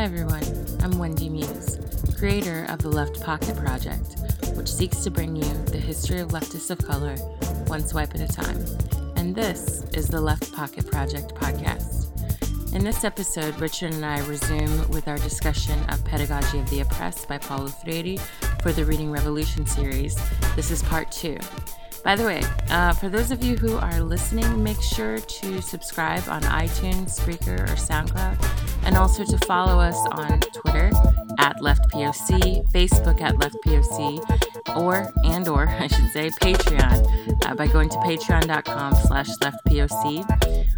Hi everyone, I'm Wendy Muse, creator of the Left Pocket Project, which seeks to bring you the history of leftists of color one swipe at a time. And this is the Left Pocket Project podcast. In this episode, Richard and I resume with our discussion of Pedagogy of the Oppressed by Paulo Freire for the Reading Revolution series. This is part two. By the way, uh, for those of you who are listening, make sure to subscribe on iTunes, Spreaker, or SoundCloud, and also to follow us on Twitter at LeftPOC, Facebook at LeftPOC, or and or I should say Patreon uh, by going to patreon.com slash.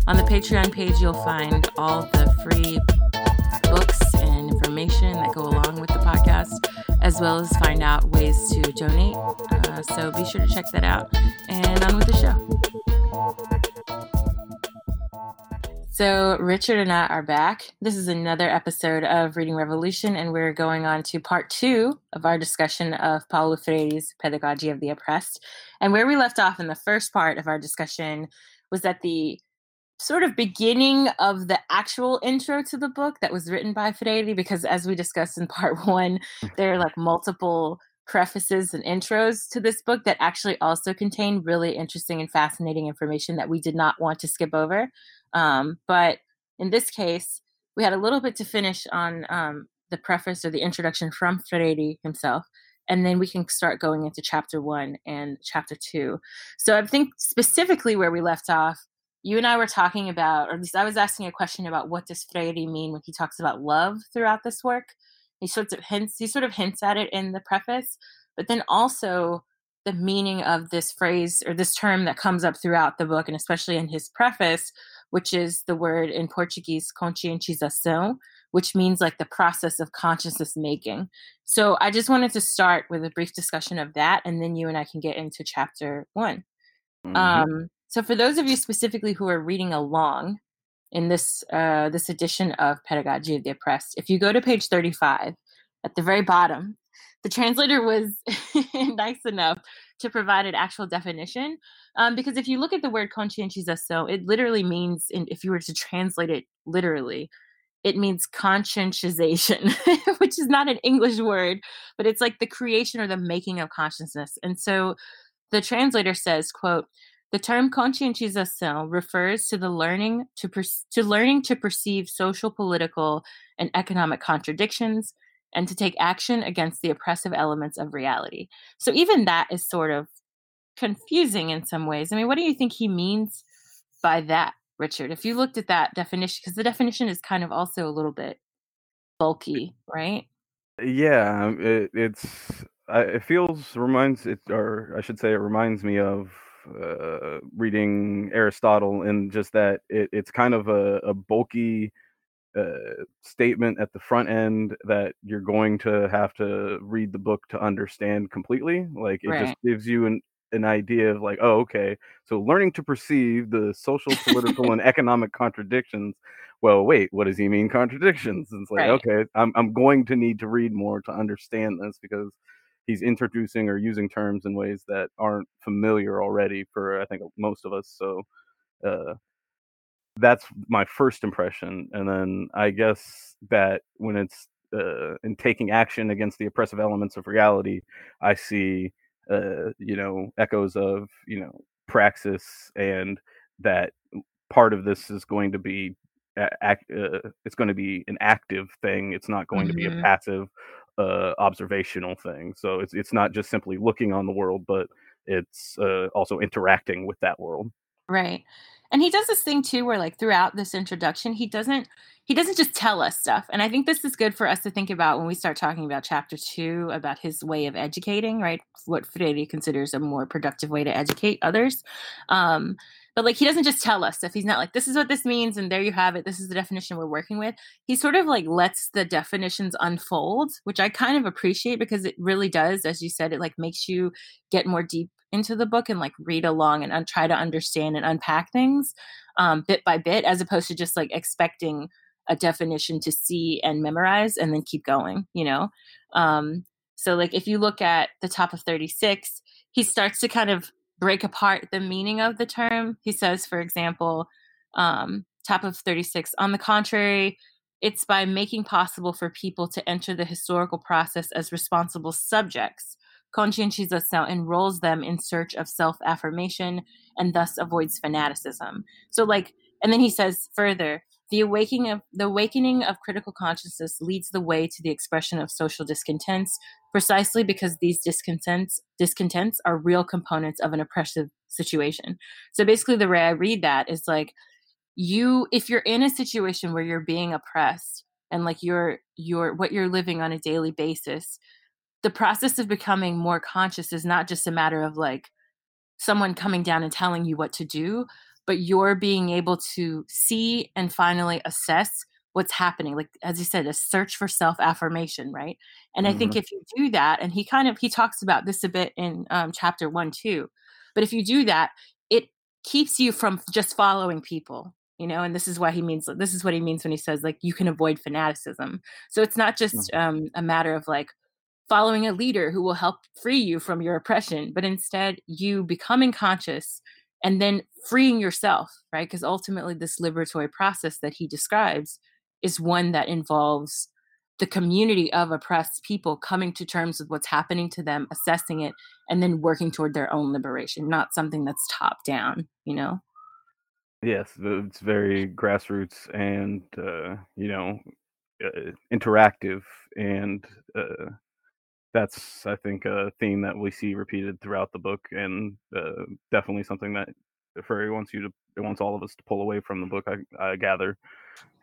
On the Patreon page, you'll find all the free books and information that go along with the podcast, as well as find out ways to donate. Uh, so be sure to check that out. And on with the show. So, Richard and I are back. This is another episode of Reading Revolution, and we're going on to part two of our discussion of Paulo Freire's Pedagogy of the Oppressed. And where we left off in the first part of our discussion was at the sort of beginning of the actual intro to the book that was written by Freire, because as we discussed in part one, hmm. there are like multiple prefaces and intros to this book that actually also contain really interesting and fascinating information that we did not want to skip over. Um, but in this case, we had a little bit to finish on um, the preface or the introduction from Freire himself. And then we can start going into chapter one and chapter two. So I think specifically where we left off, you and I were talking about, or at least I was asking a question about what does Freire mean when he talks about love throughout this work. He sort of hints, he sort of hints at it in the preface, but then also the meaning of this phrase or this term that comes up throughout the book, and especially in his preface, which is the word in Portuguese conscientização, which means like the process of consciousness making. So I just wanted to start with a brief discussion of that, and then you and I can get into chapter one. Mm-hmm. Um, so for those of you specifically who are reading along in this uh, this edition of Pedagogy of the Oppressed, if you go to page 35, at the very bottom, the translator was nice enough to provide an actual definition. Um, because if you look at the word conscientização, it literally means, if you were to translate it literally, it means conscientization, which is not an English word, but it's like the creation or the making of consciousness. And so the translator says, quote, the term conscientização refers to the learning to, per- to learning to perceive social, political, and economic contradictions, and to take action against the oppressive elements of reality. So even that is sort of confusing in some ways. I mean, what do you think he means by that, Richard? If you looked at that definition, because the definition is kind of also a little bit bulky, right? Yeah, um, it, it's it feels reminds it, or I should say, it reminds me of uh, reading Aristotle, and just that it, it's kind of a, a bulky uh, statement at the front end that you're going to have to read the book to understand completely. Like it right. just gives you an an idea of like, oh, okay, so learning to perceive the social, political, and economic contradictions. Well, wait, what does he mean contradictions? And it's like, right. okay, I'm I'm going to need to read more to understand this because he's introducing or using terms in ways that aren't familiar already for I think most of us. So uh, that's my first impression and then i guess that when it's uh, in taking action against the oppressive elements of reality i see uh, you know echoes of you know praxis and that part of this is going to be act, uh, it's going to be an active thing it's not going mm-hmm. to be a mm-hmm. passive uh, observational thing so it's it's not just simply looking on the world but it's uh, also interacting with that world right and he does this thing too where like throughout this introduction he doesn't he doesn't just tell us stuff. And i think this is good for us to think about when we start talking about chapter two about his way of educating right? What freire considers a more productive way to educate others. Um, but like he doesn't just tell us stuff. He's not like this is what this means and there you have it. This is the definition we're working with. He sort of like lets the definitions unfold which i kind of appreciate because it really does as you said it like makes you get more deep into the book and like read along and un- try to understand and unpack things um, bit by bit as opposed to just like expecting a definition to see and memorize and then keep going you know? Um, so like if you look at the top of 36 he starts to kind of break apart the meaning of the term. He says, for example, um, top of 36, on the contrary, it's by making possible for people to enter the historical process as responsible subjects. Conscientization enrolls them in search of self affirmation and thus avoids fanaticism. So, like, and then he says further, the awakening of the awakening of critical consciousness leads the way to the expression of social discontents, precisely because these discontents discontents are real components of an oppressive situation. So basically the way I read that is like you if you're in a situation where you're being oppressed and like you're you're what you're living on a daily basis, the process of becoming more conscious is not just a matter of like someone coming down and telling you what to do, but you're being able to see and finally assess what's happening like as you said a search for self affirmation right and mm-hmm. i think mm-hmm. if you do that and he kind of he talks about this a bit in um, chapter one too but if you do that it keeps you from just following people you know and this is why he means this is what he means when he says like you can avoid fanaticism so it's not just mm-hmm. um, a matter of like following a leader who will help free you from your oppression but instead you becoming conscious and then freeing yourself right because ultimately this liberatory process that he describes is one that involves the community of oppressed people coming to terms with what's happening to them, assessing it, and then working toward their own liberation, not something that's top down, you know? Yes, it's very grassroots and, uh, you know, uh, interactive. And uh, that's, I think, a theme that we see repeated throughout the book, and uh, definitely something that Freire wants you to, wants all of us to pull away from the book, I, I gather,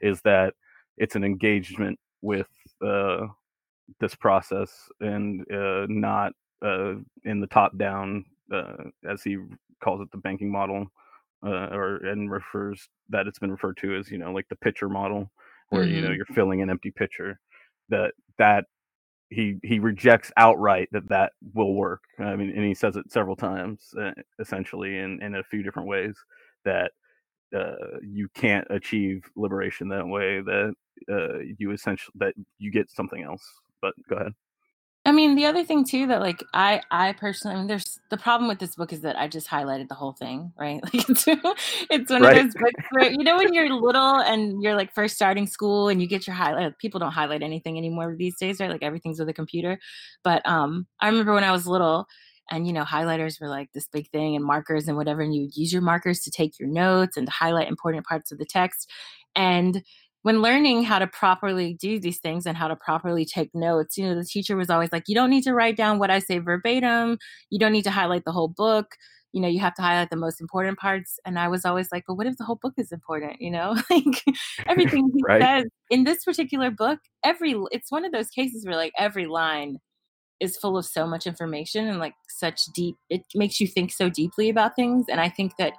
is that it's an engagement with uh, this process and uh, not uh, in the top down, uh, as he calls it, the banking model, uh, or and refers that it's been referred to as you know like the pitcher model, where mm-hmm. you know mm-hmm. you're filling an empty pitcher. That that he he rejects outright that that will work. I mean, and he says it several times, uh, essentially in in a few different ways that uh, you can't achieve liberation that way. That uh, you essentially that you get something else. But go ahead. I mean, the other thing too that like I I personally, I mean, there's the problem with this book is that I just highlighted the whole thing, right? Like it's, it's one right. of those books where you know when you're little and you're like first starting school and you get your highlight. People don't highlight anything anymore these days, right? Like everything's with a computer. But um, I remember when I was little, and you know highlighters were like this big thing and markers and whatever, and you would use your markers to take your notes and to highlight important parts of the text, and when learning how to properly do these things and how to properly take notes, you know, the teacher was always like, you don't need to write down what I say verbatim. You don't need to highlight the whole book. You know, you have to highlight the most important parts. And I was always like, but what if the whole book is important? You know, like everything he right? says in this particular book, every, it's one of those cases where like every line is full of so much information and like such deep, it makes you think so deeply about things. And I think that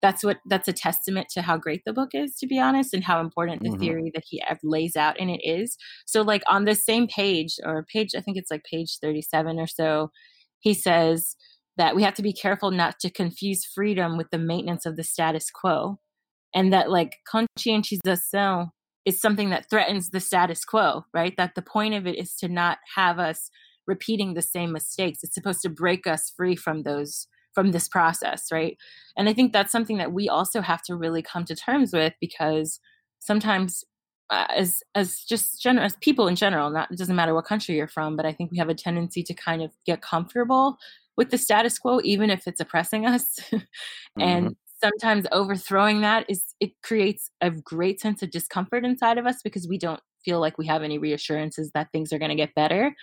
that's what that's a testament to how great the book is to be honest and how important the mm-hmm. theory that he lays out in it is. So like on the same page or page i think it's like page 37 or so he says that we have to be careful not to confuse freedom with the maintenance of the status quo and that like conscientisation is something that threatens the status quo right? That the point of it is to not have us repeating the same mistakes. It's supposed to break us free from those from this process, right? And I think that's something that we also have to really come to terms with because sometimes uh, as as just general as people in general, not it doesn't matter what country you're from, but I think we have a tendency to kind of get comfortable with the status quo even if it's oppressing us. mm-hmm. And sometimes overthrowing that is it creates a great sense of discomfort inside of us because we don't feel like we have any reassurances that things are going to get better.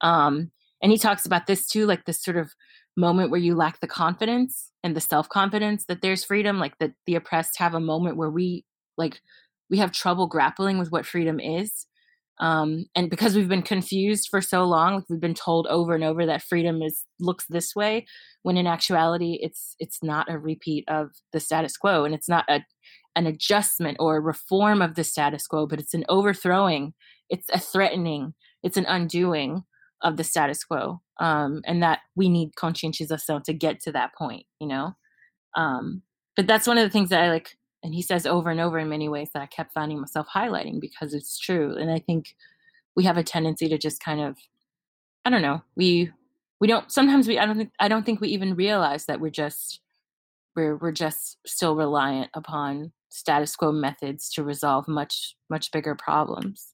Um, and he talks about this too, like this sort of moment where you lack the confidence and the self-confidence that there's freedom like that the oppressed have a moment where we like we have trouble grappling with what freedom is um, and because we've been confused for so long like we've been told over and over that freedom is looks this way when in actuality it's it's not a repeat of the status quo and it's not a an adjustment or a reform of the status quo but it's an overthrowing it's a threatening it's an undoing of the status quo um, and that we need conscientious conscientiousness to get to that point you know um, but that's one of the things that i like and he says over and over in many ways that I kept finding myself highlighting because it's true. And I think we have a tendency to just kind of, I don't know, we we don't sometimes we I don't think I don't think we even realize that we're just we're we're just still reliant upon status quo methods to resolve much much bigger problems.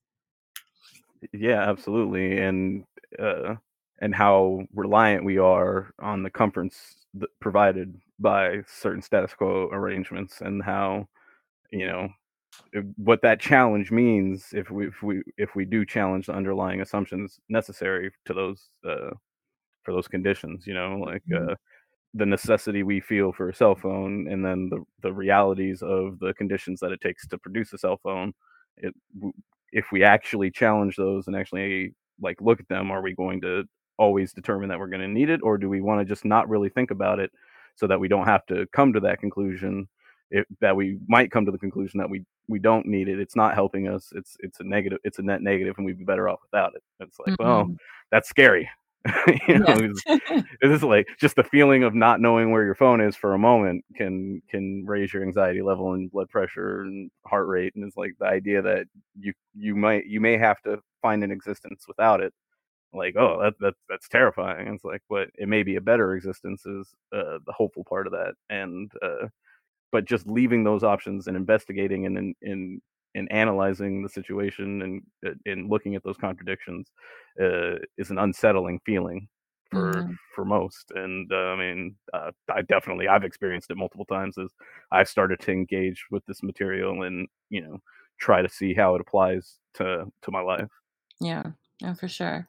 Yeah, absolutely, and uh, and how reliant we are on the comforts provided by certain status quo arrangements and how you know what that challenge means if we if we if we do challenge the underlying assumptions necessary to those uh, for those conditions you know like mm-hmm. uh, the necessity we feel for a cell phone and then the the realities of the conditions that it takes to produce a cell phone it if we actually challenge those and actually like look at them are we going to always determine that we're going to need it or do we want to just not really think about it so that we don't have to come to that conclusion if, that we might come to the conclusion that we we don't need it it's not helping us it's it's a negative it's a net negative and we'd be better off without it. It's like mm-hmm. well that's scary. You know it's, it's like just the feeling of not knowing where your phone is for a moment can can raise your anxiety level and blood pressure and heart rate and it's like the idea that you you might you may have to find an existence without it like oh that, that that's terrifying. It's like but it may be a better existence is uh, the hopeful part of that and uh, but just leaving those options and investigating and in in in analyzing the situation and uh, in looking at those contradictions uh, is an unsettling feeling for mm-hmm. for most. And uh, i mean uh, i definitely i've experienced it multiple times as i've started to engage with this material and you know try to see how it applies to to my life. Yeah. Yeah for sure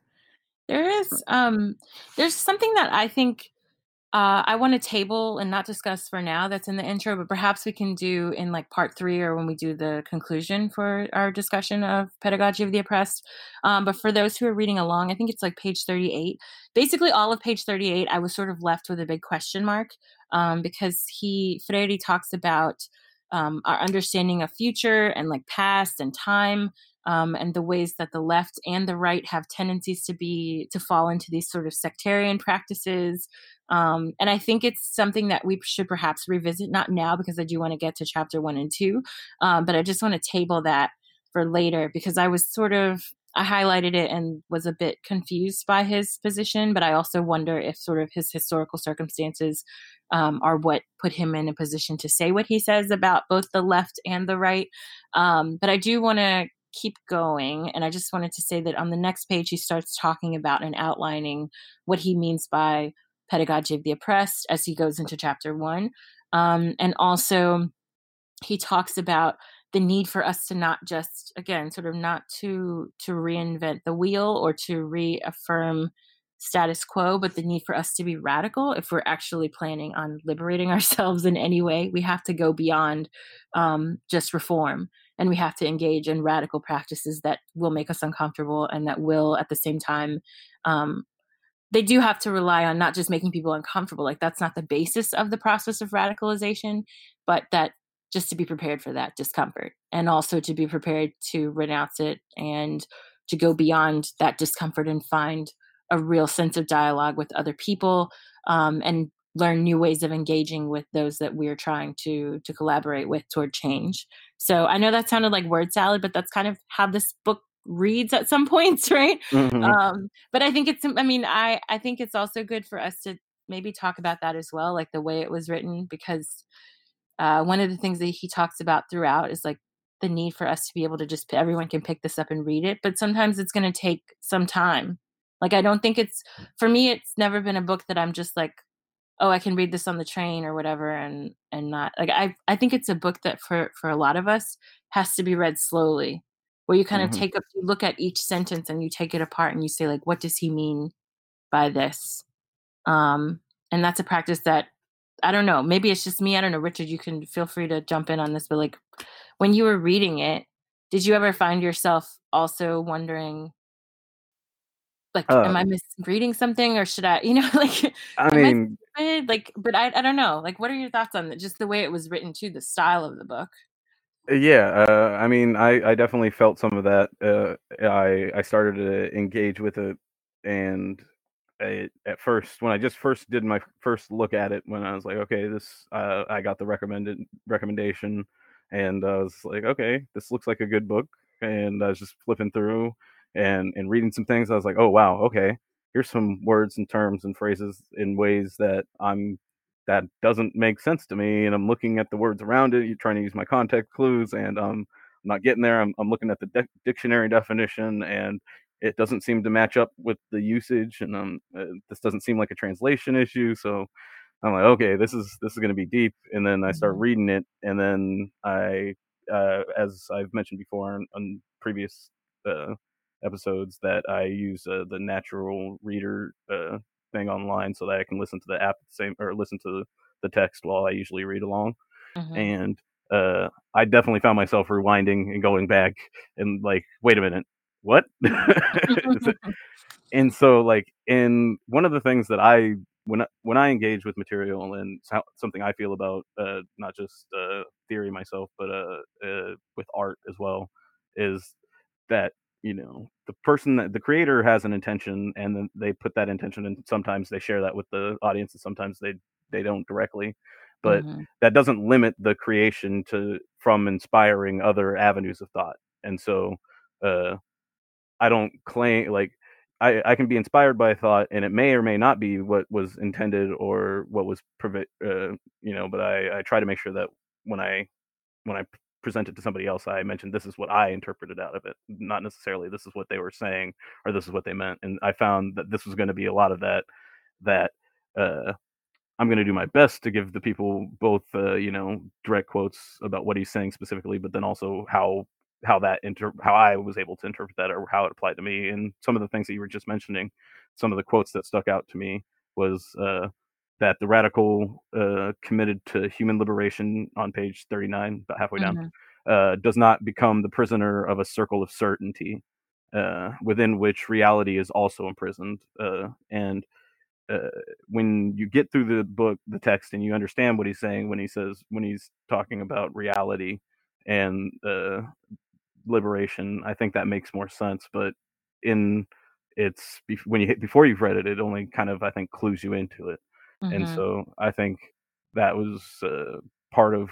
there is um there's something that I think uh, I want to table and not discuss for now that's in the intro, but perhaps we can do in like part three or when we do the conclusion for our discussion of pedagogy of the oppressed. Um, but for those who are reading along, I think it's like page 38. Basically, all of page 38, I was sort of left with a big question mark um, because he, Freire talks about um, our understanding of future and like past and time um, and the ways that the left and the right have tendencies to be to fall into these sort of sectarian practices um, and i think it's something that we should perhaps revisit not now because i do want to get to chapter one and two um, but i just want to table that for later because i was sort of I highlighted it and was a bit confused by his position, but I also wonder if sort of his historical circumstances um, are what put him in a position to say what he says about both the left and the right. Um, but I do want to keep going. And I just wanted to say that on the next page, he starts talking about and outlining what he means by pedagogy of the oppressed as he goes into chapter one. Um, and also, he talks about the need for us to not just again sort of not to to reinvent the wheel or to reaffirm status quo but the need for us to be radical if we're actually planning on liberating ourselves in any way we have to go beyond um, just reform and we have to engage in radical practices that will make us uncomfortable and that will at the same time um, they do have to rely on not just making people uncomfortable like that's not the basis of the process of radicalization but that just to be prepared for that discomfort and also to be prepared to renounce it and to go beyond that discomfort and find a real sense of dialogue with other people um, and learn new ways of engaging with those that we're trying to to collaborate with toward change. So i know that sounded like word salad but that's kind of how this book reads at some points right? Mm-hmm. um, but i think it's i mean i i think it's also good for us to maybe talk about that as well like the way it was written because uh, one of the things that he talks about throughout is like the need for us to be able to just everyone can pick this up and read it but sometimes it's going to take some time. Like i don't think it's for me it's never been a book that i'm just like oh i can read this on the train or whatever and and not like i i think it's a book that for for a lot of us has to be read slowly where you kind mm-hmm. of take a you look at each sentence and you take it apart and you say like what does he mean by this um and that's a practice that I don't know. Maybe it's just me. I don't know. Richard, you can feel free to jump in on this, but like when you were reading it, did you ever find yourself also wondering like uh, am i misreading something or should i you know like i mean I like but I, I don't know like what are your thoughts on just the way it was written to the style of the book? Uh, yeah uh, i mean I, I definitely felt some of that uh, i i started to engage with it and at first when i just first did my first look at it when i was like okay this uh, i got the recommended recommendation and i was like okay this looks like a good book and i was just flipping through and and reading some things i was like oh wow okay here's some words and terms and phrases in ways that i'm that doesn't make sense to me and i'm looking at the words around it you're trying to use my context clues and um, i'm not getting there i'm, I'm looking at the de- dictionary definition and it doesn't seem to match up with the usage and um, uh, this doesn't seem like a translation issue so i'm like okay this is this is going to be deep and then i start mm-hmm. reading it and then i uh, as i've mentioned before on, on previous uh, episodes that I use uh, the natural reader uh, thing online so that I can listen to the app the same or listen to the text while I usually read along. Mm-hmm. And uh, I definitely found myself rewinding and going back and like, wait a minute, what? and so like in one of the things that I when I, when I engage with material and something I feel about uh, not just uh, theory myself, but uh, uh, with art as well, is that you know the person that the creator has an intention and then they put that intention and sometimes they share that with the audience and sometimes they they don't directly but mm-hmm. that doesn't limit the creation to from inspiring other avenues of thought and so uh i don't claim like I, I can be inspired by a thought and it may or may not be what was intended or what was uh, you know but I, I try to make sure that when i when i present it to somebody else, I mentioned this is what I interpreted out of it, not necessarily this is what they were saying or this is what they meant. And I found that this was going to be a lot of that. That uh, I'm going to do my best to give the people both, uh, you know, direct quotes about what he's saying specifically, but then also how how that inter how I was able to interpret that or how it applied to me. And some of the things that you were just mentioning, some of the quotes that stuck out to me was uh, that the radical uh, committed to human liberation on page 39, about halfway down, mm-hmm. uh, does not become the prisoner of a circle of certainty uh, within which reality is also imprisoned. Uh, and uh, when you get through the book, the text, and you understand what he's saying when he says, when he's talking about reality and uh, liberation, I think that makes more sense. But in it's when you hit before you've read it, it only kind of I think clues you into it. Mm-hmm. And so I think that was uh, part of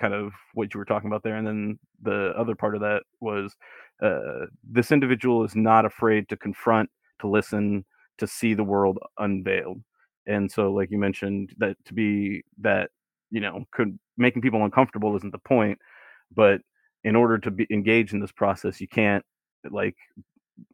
kind of what you were talking about there. And then the other part of that was uh, this individual is not afraid to confront, to listen, to see the world unveiled. And so, like you mentioned, that to be that, you know, could making people uncomfortable isn't the point, but in order to be engaged in this process, you can't like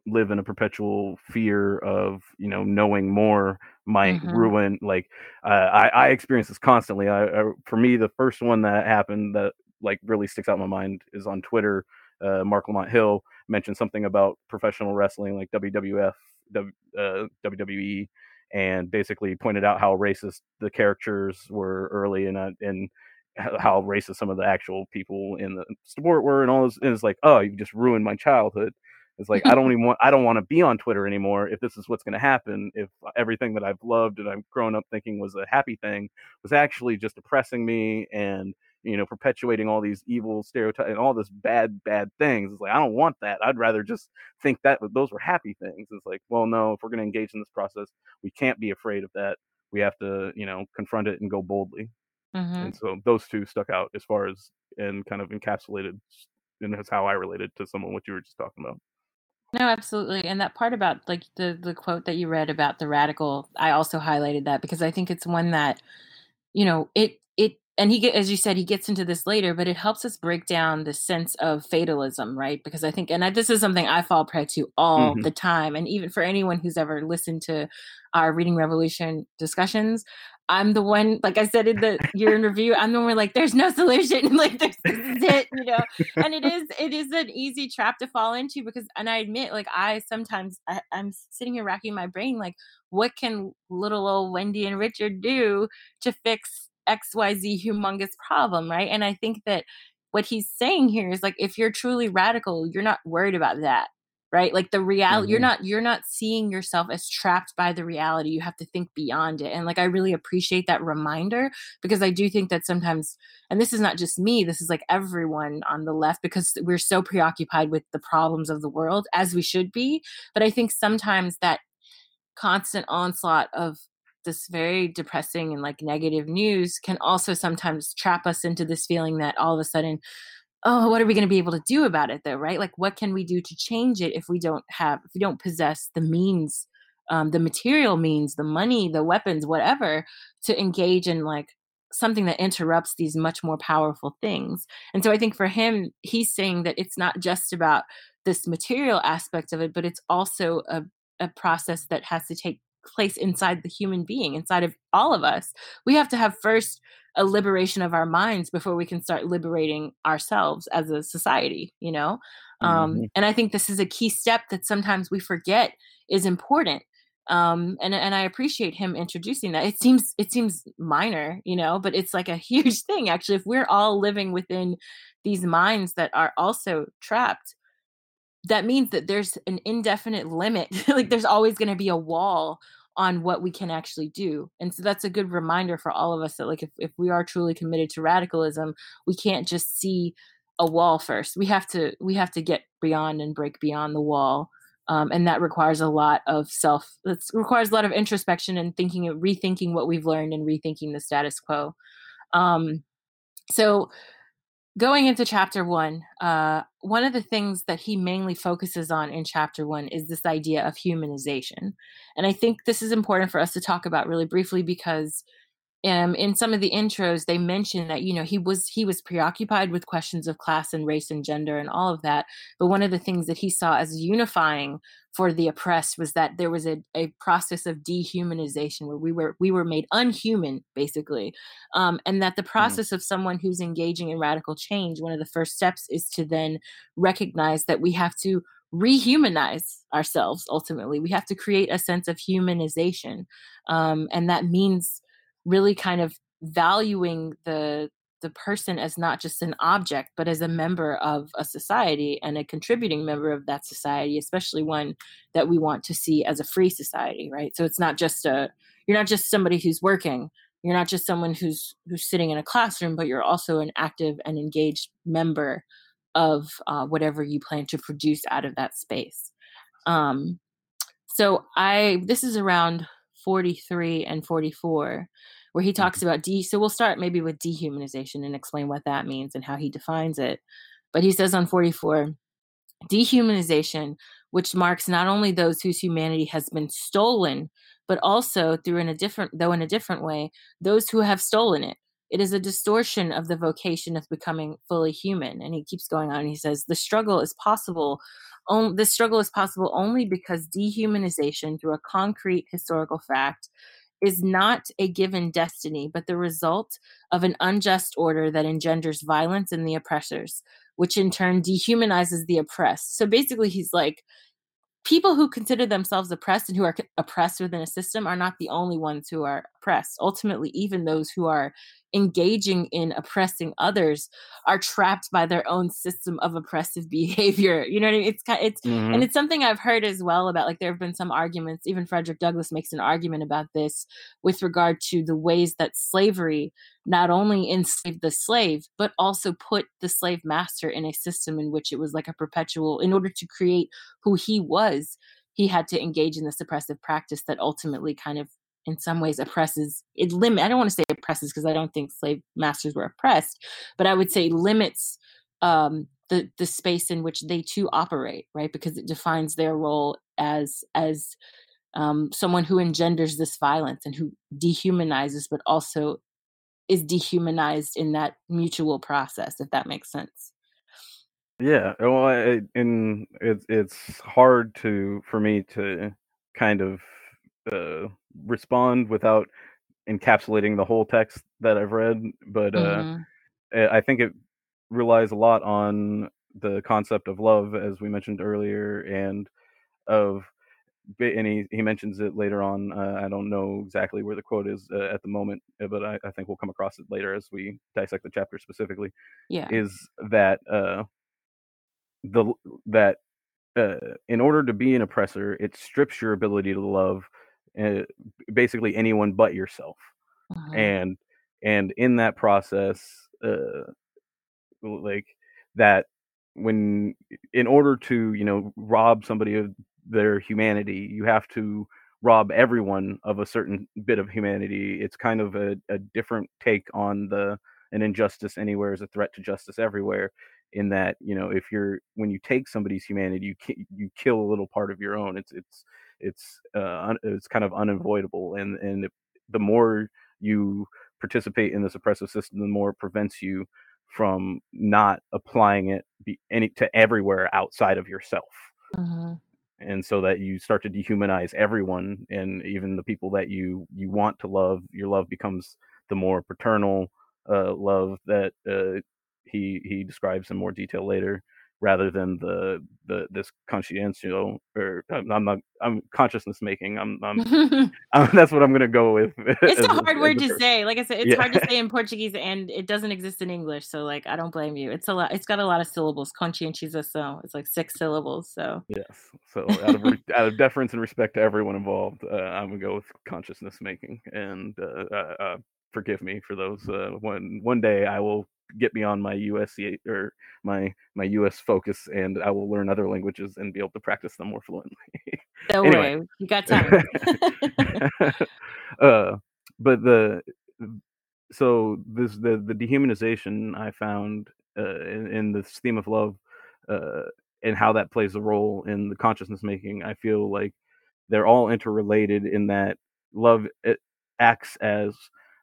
live in a perpetual fear of you know knowing more might mm-hmm. ruin like uh, I, I experience this constantly I, I, for me the first one that happened that like really sticks out in my mind is on twitter uh, mark lamont hill mentioned something about professional wrestling like wwf w, uh, wwe and basically pointed out how racist the characters were early and uh, and how racist some of the actual people in the sport were and all this and it's like oh you just ruined my childhood it's like I don't even want I don't want to be on Twitter anymore if this is what's going to happen. If everything that I've loved and I've grown up thinking was a happy thing was actually just oppressing me and you know perpetuating all these evil stereotypes and all this bad bad things. It's like I don't want that. I'd rather just think that those were happy things. It's like well no, if we're going to engage in this process, we can't be afraid of that. We have to you know confront it and go boldly. Mm-hmm. And so those two stuck out as far as and kind of encapsulated and that's how I related to someone what you were just talking about. No, absolutely. And that part about like the the quote that you read about the radical, I also highlighted that because I think it's one that you know, it and he get as you said he gets into this later, but it helps us break down the sense of fatalism, right? Because I think and I, this is something I fall prey to all mm-hmm. the time and even for anyone who's ever listened to our reading revolution discussions, I'm the one, like I said in the year in review, I'm the one where like, there's no solution. like this, is it, you know. And it is, it is an easy trap to fall into because, and I admit, like I sometimes I, I'm sitting here racking my brain, like, what can little old Wendy and Richard do to fix XYZ humongous problem, right? And I think that what he's saying here is like if you're truly radical you're not worried about that right like the reality mm-hmm. you're not you're not seeing yourself as trapped by the reality you have to think beyond it and like i really appreciate that reminder because i do think that sometimes and this is not just me this is like everyone on the left because we're so preoccupied with the problems of the world as we should be but i think sometimes that constant onslaught of this very depressing and like negative news can also sometimes trap us into this feeling that all of a sudden oh what are we going to be able to do about it though? right? Like what can we do to change it if we don't have if we don't possess the means um, the material means the money the weapons whatever to engage in like something that interrupts these much more powerful things? And so i think for him he's saying that it's not just about this material aspect of it but it's also a, a process that has to take place inside the human being, inside of all of us. We have to have first a liberation of our minds before we can start liberating ourselves as a society, you know? Um, mm-hmm. And I think this is a key step that sometimes we forget is important. Um, and and I appreciate him introducing that. It seems it seems minor, you know, but it's like a huge thing actually. If we're all living within these minds that are also trapped, that means that there's an indefinite limit. like there's always going to be a wall on what we can actually do. And so that's a good reminder for all of us that like if, if we are truly committed to radicalism, we can't just see a wall first. We have to we have to get beyond and break beyond the wall. Um, and that requires a lot of self that requires a lot of introspection and thinking and rethinking what we've learned and rethinking the status quo um, so going into chapter one, uh, one of the things that he mainly focuses on in chapter one is this idea of humanization. And I think this is important for us to talk about really briefly because um, in some of the intros they mention that you know he was he was preoccupied with questions of class and race and gender and all of that but one of the things that he saw as unifying for the oppressed was that there was a, a process of dehumanization where we were we were made unhuman basically um, and that the mm. process mm. of someone who's engaging in radical change one of the first steps is to then recognize that we have to rehumanize ourselves ultimately we have to create a sense of humanization um, and that means really kind of valuing the the person as not just an object but as a member of a society and a contributing member of that society especially one that we want to see as a free society right? So it's not just a you're not just somebody who's working. You're not just someone who's who's sitting in a classroom but you're also an active and engaged member of uh, whatever you plan to produce out of that space. Um, so i this is around 43 and 44 where he talks mm-hmm. about de so we'll start maybe with dehumanization and explain what that means and how he defines it. But he says on 44 dehumanization which marks not only those whose humanity has been stolen but also through in a different though in a different way those who have stolen it. It is a distortion of the vocation of becoming fully human. And he keeps going on. He says the struggle is possible this struggle is possible only because dehumanization through a concrete historical fact is not a given destiny, but the result of an unjust order that engenders violence in the oppressors, which in turn dehumanizes the oppressed. So basically, he's like, people who consider themselves oppressed and who are oppressed within a system are not the only ones who are oppressed. Ultimately, even those who are engaging in oppressing others are trapped by their own system of oppressive behavior. You know what I mean? It's kind it's mm-hmm. and it's something I've heard as well about like there have been some arguments, even Frederick Douglass makes an argument about this with regard to the ways that slavery not only enslaved the slave, but also put the slave master in a system in which it was like a perpetual in order to create who he was he had to engage in the suppressive practice that ultimately kind of in some ways oppresses it limit i don't want to say oppresses because i don't think slave masters were oppressed but i would say limits um, the the space in which they too operate right? Because it defines their role as as um, someone who engenders this violence and who dehumanizes but also is dehumanized in that mutual process if that makes sense. Yeah well I, and it's it's hard to for me to kind of uh, respond without encapsulating the whole text that I've read, but uh, mm-hmm. I think it relies a lot on the concept of love, as we mentioned earlier, and of and he, he mentions it later on. Uh, I don't know exactly where the quote is uh, at the moment, uh, but I, I, think we'll come across it later as we dissect the chapter specifically. Yeah, is that uh, the that uh, in order to be an oppressor, it strips your ability to love uh, basically anyone but yourself, uh-huh. and and in that process, uh, like that when in order to you know rob somebody of their humanity you have to rob everyone of a certain bit of humanity. It's kind of a, a different take on the an injustice anywhere is a threat to justice everywhere in that you know if you're when you take somebody's humanity you you kill a little part of your own. It's it's it's uh it's kind of unavoidable and and the more you participate in this oppressive system the more it prevents you from not applying it be any to everywhere outside of yourself. Mm-hmm. And so that you start to dehumanize everyone and even the people that you you want to love, your love becomes the more paternal uh, love that uh, he he describes in more detail later rather than the the this conscientio or I'm not I'm consciousness making. I'm, I'm, I'm that's what I'm gonna go with. It's a hard word to say. Like I said, it's yeah. hard to say in Portuguese and it doesn't exist in English. So like I don't blame you. It's a lot. It's got a lot of syllables. Conscientious, so It's like six syllables. So yes. So out of out of deference and respect to everyone involved, uh, I'm gonna go with consciousness making and uh, uh, uh forgive me for those. Uh, one one day I will get me on my USC or my my US focus, and I will learn other languages and be able to practice them more fluently. Don't anyway. worry, you got time. uh, but the so this the the dehumanization I found uh, in, in this theme of love uh, and how that plays a role in the consciousness making. I feel like they're all interrelated in that love acts as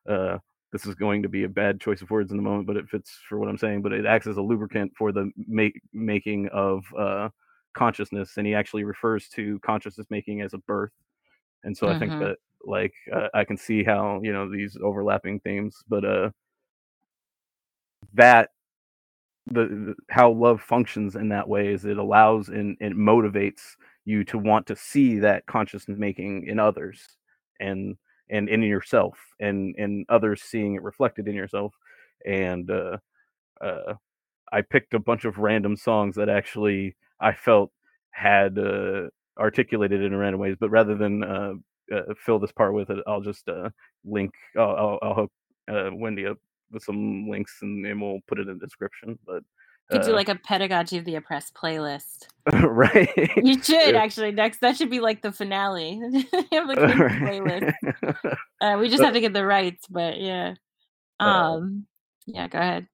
uh, this is going to be a bad choice of words in the moment, but it fits for what I'm saying. But it acts as a lubricant for the make, making of uh, consciousness, and he actually refers to consciousness making as a birth. And so mm-hmm. I think mm-hmm. that like uh, I can see how you know these overlapping themes, but uh, that the, the how love functions in that way is it allows and it motivates you to want to see that consciousness making in others and and in yourself and and others seeing it reflected in yourself and uh, uh, i picked a bunch of random songs that actually i felt had uh, articulated in random ways but rather than uh, uh, fill this part with it i'll just uh, link i'll, I'll, I'll hook wendy up with some links and, and we'll put it in the description but could uh, do like a pedagogy of the oppressed playlist. right. You should actually next. That should be like the finale. have like right. playlist. Uh, we just have to get the rights, but yeah. Um. Yeah. Go ahead.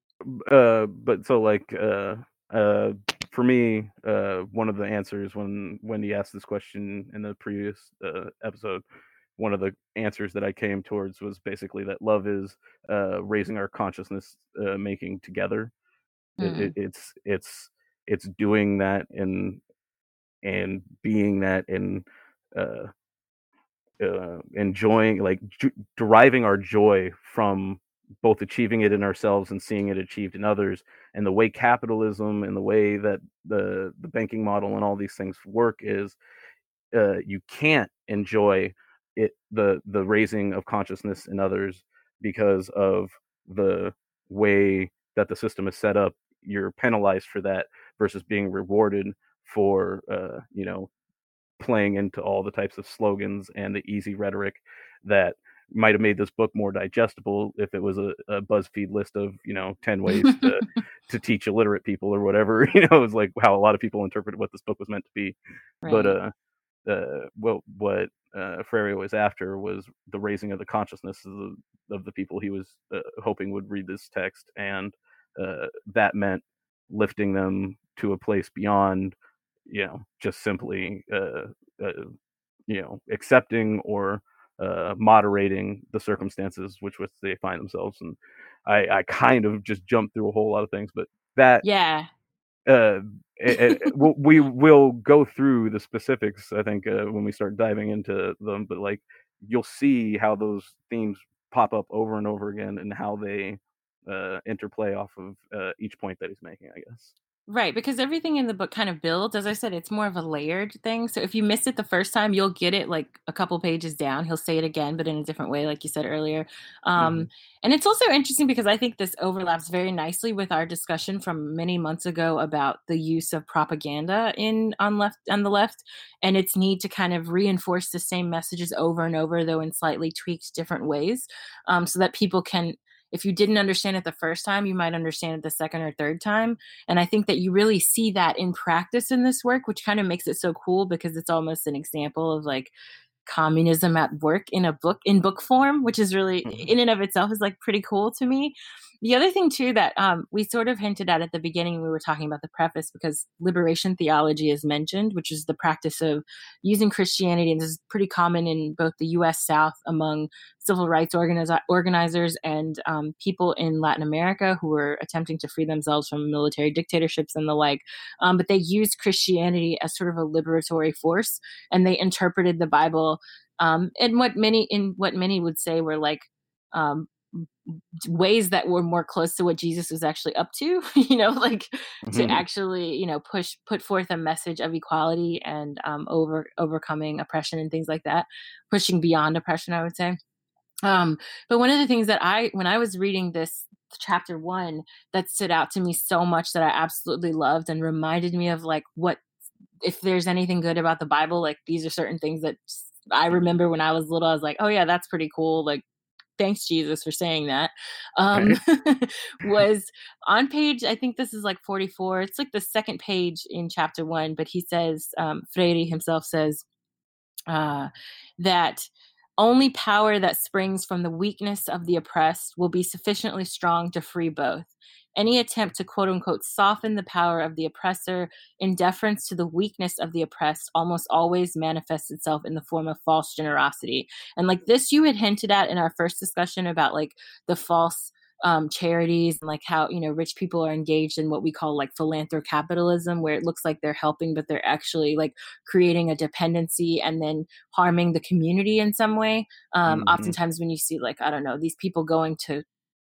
Uh. But so like uh. Uh. For me, uh, one of the answers when Wendy asked this question in the previous uh, episode, one of the answers that I came towards was basically that love is uh, raising our consciousness, uh, making together, Mm-hmm. It, it's it's it's doing that and and being that and uh, uh, enjoying like ju- deriving our joy from both achieving it in ourselves and seeing it achieved in others and the way capitalism and the way that the the banking model and all these things work is uh, you can't enjoy it the the raising of consciousness in others because of the way that the system is set up you're penalized for that versus being rewarded for uh, you know playing into all the types of slogans and the easy rhetoric that might have made this book more digestible if it was a, a BuzzFeed list of you know ten ways to to teach illiterate people or whatever. You know, it's like how a lot of people interpreted what this book was meant to be. Right. But uh, uh, what what uh, Freire was after was the raising of the consciousness of the, of the people he was uh, hoping would read this text, and uh, that meant lifting them to a place beyond, you know, just simply, uh, uh, you know, accepting or uh, moderating the circumstances which which they find themselves. And I, I kind of just jumped through a whole lot of things, but that yeah. Uh, it, it, we'll, go through the specifics. I think uh, when we start diving into them, but like you'll see how those themes pop up over and over again, and how they uh, interplay off of uh, each point that he's making, I guess. Right, because everything in the book kind of builds. As I said, it's more of a layered thing. So if you miss it the first time, you'll get it like a couple pages down. He'll say it again, but in a different way, like you said earlier. Um, hmm and it's also interesting because I think this overlaps very nicely with our discussion from many months ago about the use of propaganda in on left on the left and its need to kind of reinforce the same messages over and over, though in slightly tweaked different ways, um, so that people can if you didn't understand it the first time, you might understand it the second or third time. And I think that you really see that in practice in this work, which kind of makes it so cool because it's almost an example of like communism at work in a book in book form which is really hmm in and of itself is like pretty cool to me the other thing too that um, we sort of hinted at at the beginning we were talking about the preface because liberation theology is mentioned which is the practice of using christianity and this is pretty common in both the us south among civil rights organiz- organizers and um, people in latin america who were attempting to free themselves from military dictatorships and the like. Um, but they used christianity as sort of a liberatory force and they interpreted the bible um, and what many in what many would say were like um, ways that were more close to what Jesus was actually up to, you know, like to hmm actually, you know, push put forth a message of equality and um, over overcoming oppression and things like that, pushing beyond oppression, I would say. Um, but one of the things that I, when I was reading this chapter one, that stood out to me so much that I absolutely loved and reminded me of like what if there's anything good about the Bible, like these are certain things that I remember when I was little. I was like, oh yeah, that's pretty cool. Like thanks jesus for saying that um Right. was on page i think this is like 44 it's like the second page in chapter one but he says um freire himself says uh, that only power that springs from the weakness of the oppressed will be sufficiently strong to free both. Any attempt to quote unquote soften the power of the oppressor in deference to the weakness of the oppressed almost always manifests itself in the form of false generosity. And like this, you had hinted at in our first discussion about like the false um, charities and like how you know rich people are engaged in what we call like philanthrocapitalism where it looks like they're helping but they're actually like creating a dependency and then harming the community in some way um, hmm oftentimes when you see like i don't know these people going to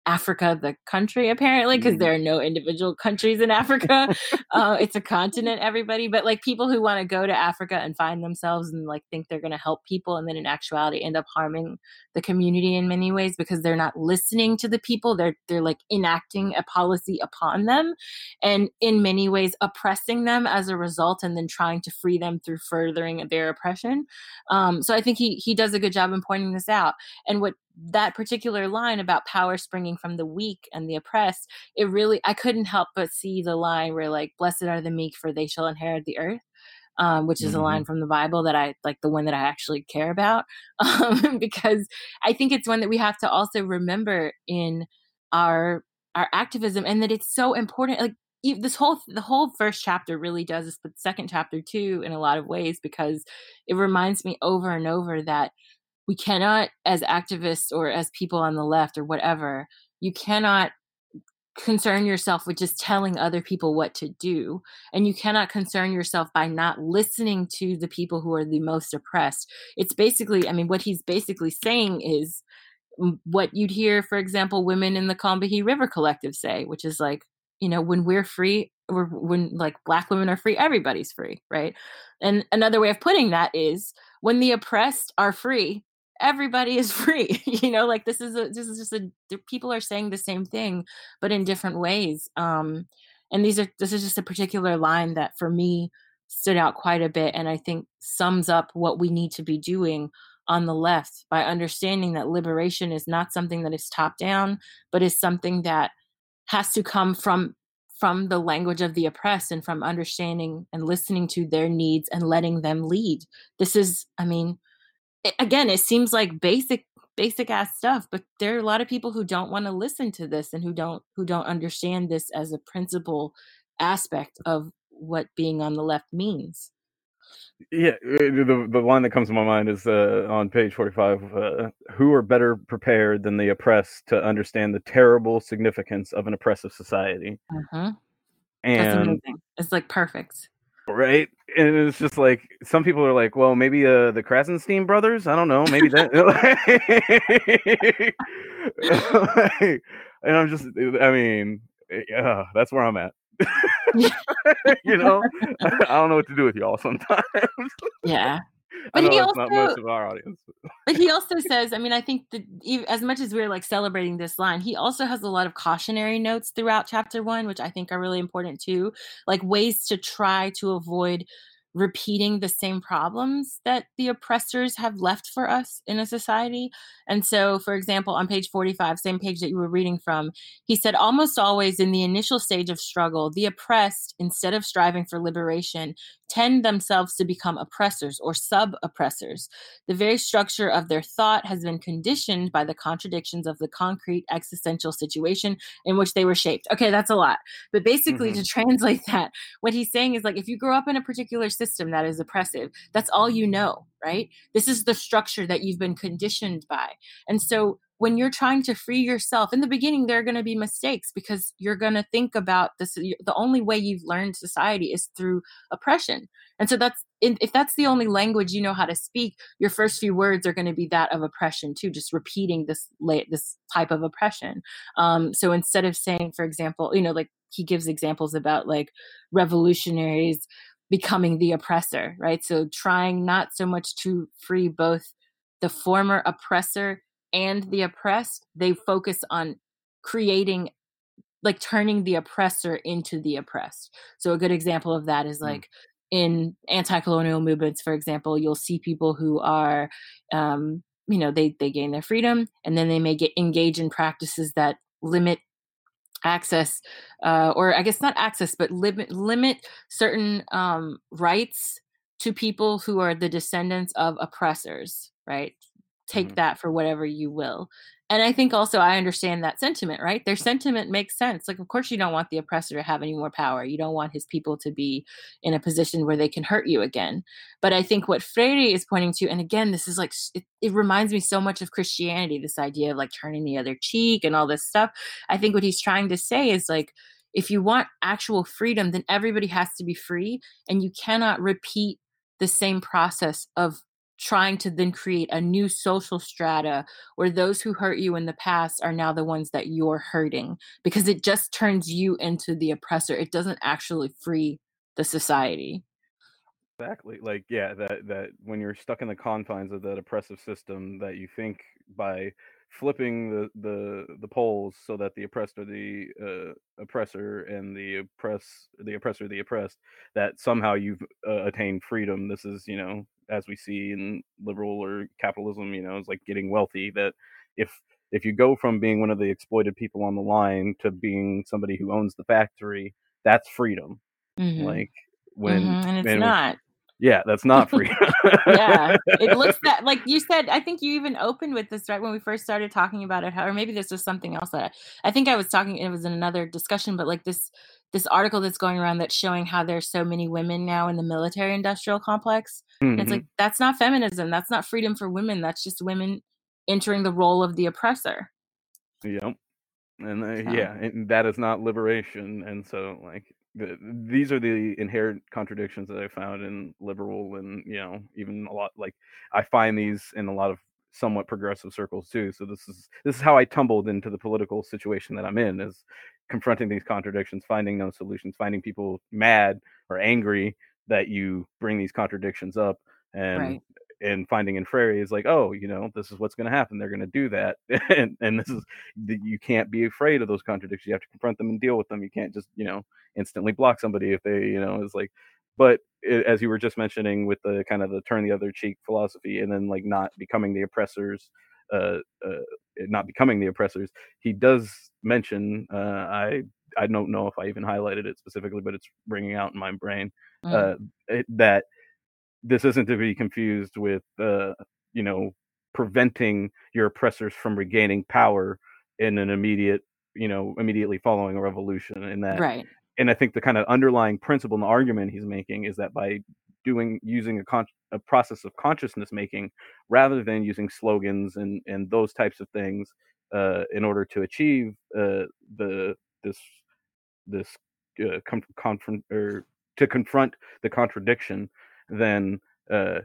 Africa, the country, apparently, because hmm there are no individual countries in Africa. uh, it's a continent, everybody. But like people who want to go to Africa and find themselves and like think they're going to help people, and then in actuality end up harming the community in many ways because they're not listening to the people. They're they're like enacting a policy upon them, and in many ways oppressing them as a result, and then trying to free them through furthering their oppression. Um, so I think he he does a good job in pointing this out. And what that particular line about power springing from the weak and the oppressed, it really, I couldn't help but see the line where, like, blessed are the meek, for they shall inherit the earth. Um, which is a hmm line from the Bible that I like, the one that I actually care about, um, because I think it's one that we have to also remember in our our activism, and that it's so important. Like this whole the whole first chapter really does this, but second chapter too, in a lot of ways, because it reminds me over and over that we cannot as activists or as people on the left or whatever you cannot concern yourself with just telling other people what to do and you cannot concern yourself by not listening to the people who are the most oppressed. It's basically i mean what he's basically saying is mm, what you'd hear for example women in the Combahee River collective say which is like you know when we're free or when like black women are free everybody's free right? And another way of putting that is when the oppressed are free everybody is free you know like this is a this is just a people are saying the same thing but in different ways um and these are this is just a particular line that for me stood out quite a bit and i think sums up what we need to be doing on the left by understanding that liberation is not something that is top down but is something that has to come from from the language of the oppressed and from understanding and listening to their needs and letting them lead. This is i mean again, it seems like basic basic ass stuff, but there are a lot of people who don't want to listen to this and who don't who don't understand this as a principal aspect of what being on the left means. Yeah, uh, the the line that comes to my mind is uh, on page forty five. Uh, Who are better prepared than the oppressed to understand the terrible significance of an oppressive society? That's And amazing. It's like perfect. Right, and it's just like some people are like, well, maybe uh, the Krasenstein brothers. I don't know, maybe that. and I'm just, I mean, yeah, that's where I'm at. you know, I don't know what to do with y'all sometimes. Yeah. I But know he that's not most also- of our audience. But he also says, I mean, I think that as much as we're like celebrating this line, he also has a lot of cautionary notes throughout chapter one, which I think are really important too. Like ways to try to avoid repeating the same problems that the oppressors have left for us in a society. And so, for example, on page 45, same page that you were reading from, he said, almost always in the initial stage of struggle, the oppressed, instead of striving for liberation, tend themselves to become oppressors or sub oppressors. The very structure of their thought has been conditioned by the contradictions of the concrete existential situation in which they were shaped. Okay, that's a lot. But basically, to mm-hmm. translate that, what he's saying is like if you grow up in a particular system that is oppressive, that's all you mm-hmm. know, right? This is the structure that you've been conditioned by. And so when you're trying to free yourself in the beginning there are going to be mistakes because you're going to think about this the only way you've learned society is through oppression. And so that's if that's the only language you know how to speak your first few words are going to be that of oppression too just repeating this this type of oppression. Um, so instead of saying for example you know like he gives examples about like revolutionaries becoming the oppressor right? So trying not so much to free both the former oppressor and the oppressed they focus on creating like turning the oppressor into the oppressed so a good example of that is like mm. in anti-colonial movements for example you'll see people who are um, you know they they gain their freedom and then they may get engage in practices that limit access uh, or i guess not access but limit limit certain um, rights to people who are the descendants of oppressors right take mm-hmm. that for whatever you will. And i think also i understand that sentiment right? Their sentiment makes sense. Like of course you don't want the oppressor to have any more power. You don't want his people to be in a position where they can hurt you again. But i think what freire is pointing to and again this is like it, it reminds me so much of christianity this idea of like turning the other cheek and all this stuff. I think what he's trying to say is like if you want actual freedom then everybody has to be free and you cannot repeat the same process of trying to then create a new social strata where those who hurt you in the past are now the ones that you're hurting because it just turns you into the oppressor. It doesn't actually free the society. Exactly like yeah that that when you're stuck in the confines of that oppressive system that you think by flipping the the the poles so that the oppressed are the uh, oppressor and the oppress the oppressor the oppressed that somehow you've uh, attained freedom. This is you know as we see in liberal or capitalism you know is like getting wealthy that if if you go from being one of the exploited people on the line to being somebody who owns the factory that's freedom. Mhm. like when Mhm, and it's when- not. Yeah that's not freedom. Yeah it looks that like you said i think you even opened with this right when we first started talking about it or maybe this was something else that I, I think i was talking it was in another discussion but like this this article that's going around that's showing how there's so many women now in the military industrial complex and it's like that's not feminism that's not freedom for women that's just women entering the role of the oppressor Yep. And uh, So- yeah, and that is not liberation. And so, like, the, these are the inherent contradictions that I found in liberal and, you know, even a lot like I find these in a lot of somewhat progressive circles too. So this is this is how I tumbled into the political situation that I'm in is confronting these contradictions, finding no solutions, finding people mad or angry that you bring these contradictions up and Right. and finding in Freire is like, oh, you know, this is what's going to happen. They're going to do that, and and this is you can't be afraid of those contradictions. You have to confront them and deal with them. You can't just you know instantly block somebody if they you know is like. But i as you were just mentioning with the kind of the turn the other cheek philosophy, and then like not becoming the oppressors, uh, uh not becoming the oppressors, he does mention. Uh, I I don't know if I even highlighted it specifically, but it's ringing out in my brain Mm. uh, it, that this isn't to be confused with uh, you know preventing your oppressors from regaining power in an immediate you know immediately following a revolution and that right and i think the kind of underlying principle and argument he's making is that by doing using a, con- a process of consciousness making rather than using slogans and and those types of things uh, in order to achieve uh, the this this uh, com- confront or to confront the contradiction then uh,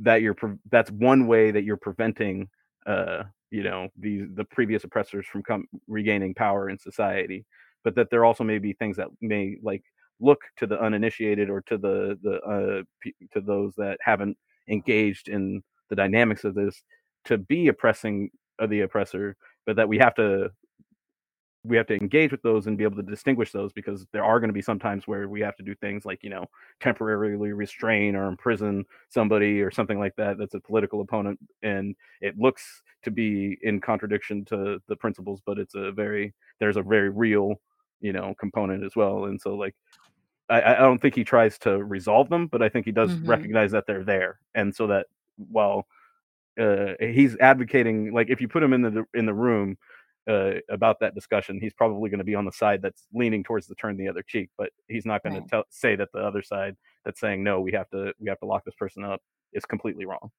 that you're pre- that's one way that you're preventing uh, you know these the previous oppressors from regaining power in society but that there also may be things that may like look to the uninitiated or to the the uh, to those that haven't engaged in the dynamics of this to be oppressing of the oppressor, but that we have to we have to engage with those and be able to distinguish those because there are going to be some times where we have to do things like you know temporarily restrain or imprison somebody or something like that that's a political opponent and it looks to be in contradiction to the principles but it's a very there's a very real you know component as well and so like i, I don't think he tries to resolve them but i think he does mm-hmm. recognize that they're there and so that while uh, he's advocating like if you put him in the in the room uh, about that discussion, he's probably going to be on the side that's leaning towards the turn the other cheek, but he's not going right. to say that the other side that's saying no, we have to we have to lock this person up is completely wrong.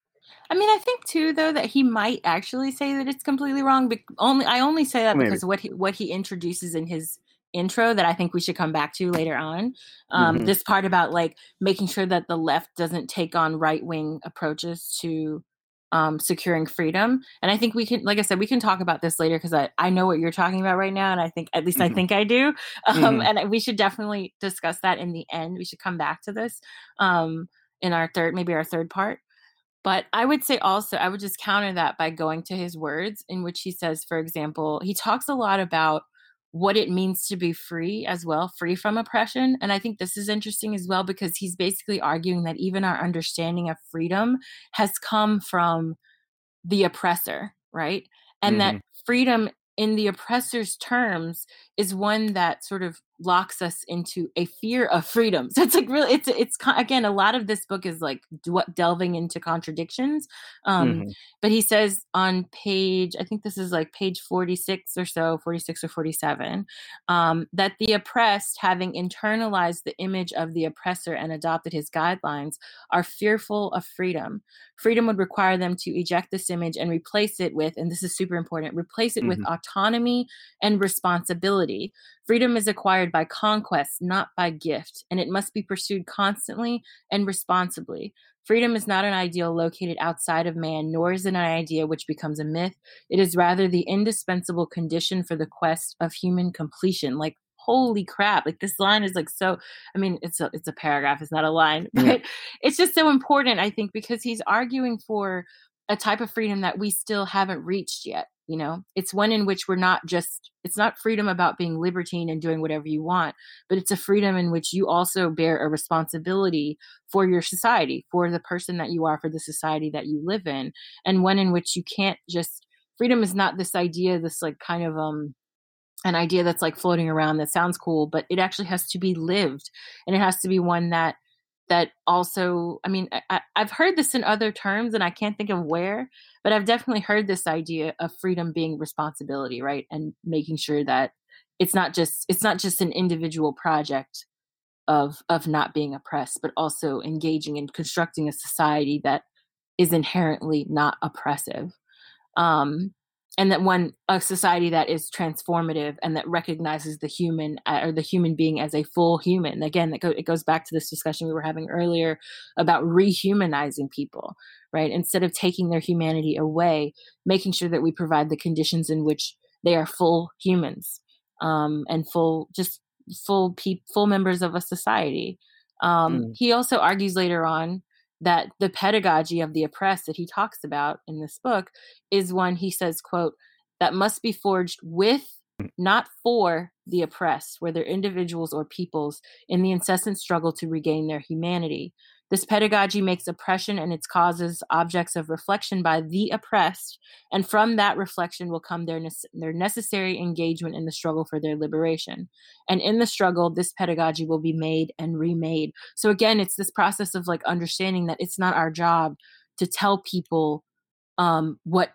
I mean, I think too, though, that he might actually say that it's completely wrong. But only I only say that Maybe. because what he what he introduces in his intro that I think we should come back to later on. Um, mm-hmm. This part about like making sure that the left doesn't take on right wing approaches to um, securing freedom. And I think we can, like I said, we can talk about this later because I, I know what you're talking about right now. And I think, at least mm-hmm. I think I do. Um, mm-hmm. And we should definitely discuss that in the end. We should come back to this um, in our third, maybe our third part. But I would say also, I would just counter that by going to his words, in which he says, for example, he talks a lot about what it means to be free as well, free from oppression. And I think this is interesting as well because he's basically arguing that even our understanding of freedom has come from the oppressor, right? And mm-hmm. that freedom in the oppressor's terms is one that sort of locks us into a fear of freedom. So it's like really, it's it's again a lot of this book is like delving into contradictions. Um, mm-hmm. But he says on page, I think this is like page forty six or so, forty six or forty seven, um, that the oppressed, having internalized the image of the oppressor and adopted his guidelines, are fearful of freedom. Freedom would require them to eject this image and replace it with, and this is super important, replace it mm-hmm. with autonomy and responsibility. Freedom is acquired by conquest, not by gift, and it must be pursued constantly and responsibly. Freedom is not an ideal located outside of man, nor is it an idea which becomes a myth. It is rather the indispensable condition for the quest of human completion. Like, holy crap! Like this line is like so. I mean, it's a it's a paragraph. It's not a line, but yeah. it's just so important. I think because he's arguing for a type of freedom that we still haven't reached yet you know? It's one in which we're not just it's not freedom about being libertine and doing whatever you want but it's a freedom in which you also bear a responsibility for your society for the person that you are for the society that you live in and one in which you can't just freedom is not this idea this like kind of um an idea that's like floating around that sounds cool but it actually has to be lived and it has to be one that that also i mean I, have heard this in other terms and i can't think of where but i've definitely heard this idea of freedom being responsibility right? And making sure that it's not just it's not just an individual project of of not being oppressed but also engaging in constructing a society that is inherently not oppressive. Um and that one a society that is transformative and that recognizes the human uh, or the human being as a full human. Again that go, it goes back to this discussion we were having earlier about rehumanizing people right? Instead of taking their humanity away making sure that we provide the conditions in which they are full humans um, and full just full pe- full members of a society. Um, mm. he also argues later on that the pedagogy of the oppressed that he talks about in this book is one he says quote that must be forged with mm. not for the oppressed whether individuals or peoples in the incessant struggle to regain their humanity this pedagogy makes oppression and its causes objects of reflection by the oppressed, and from that reflection will come their, ne- their necessary engagement in the struggle for their liberation. And in the struggle, this pedagogy will be made and remade. So again, it's this process of like understanding that it's not our job to tell people um, what,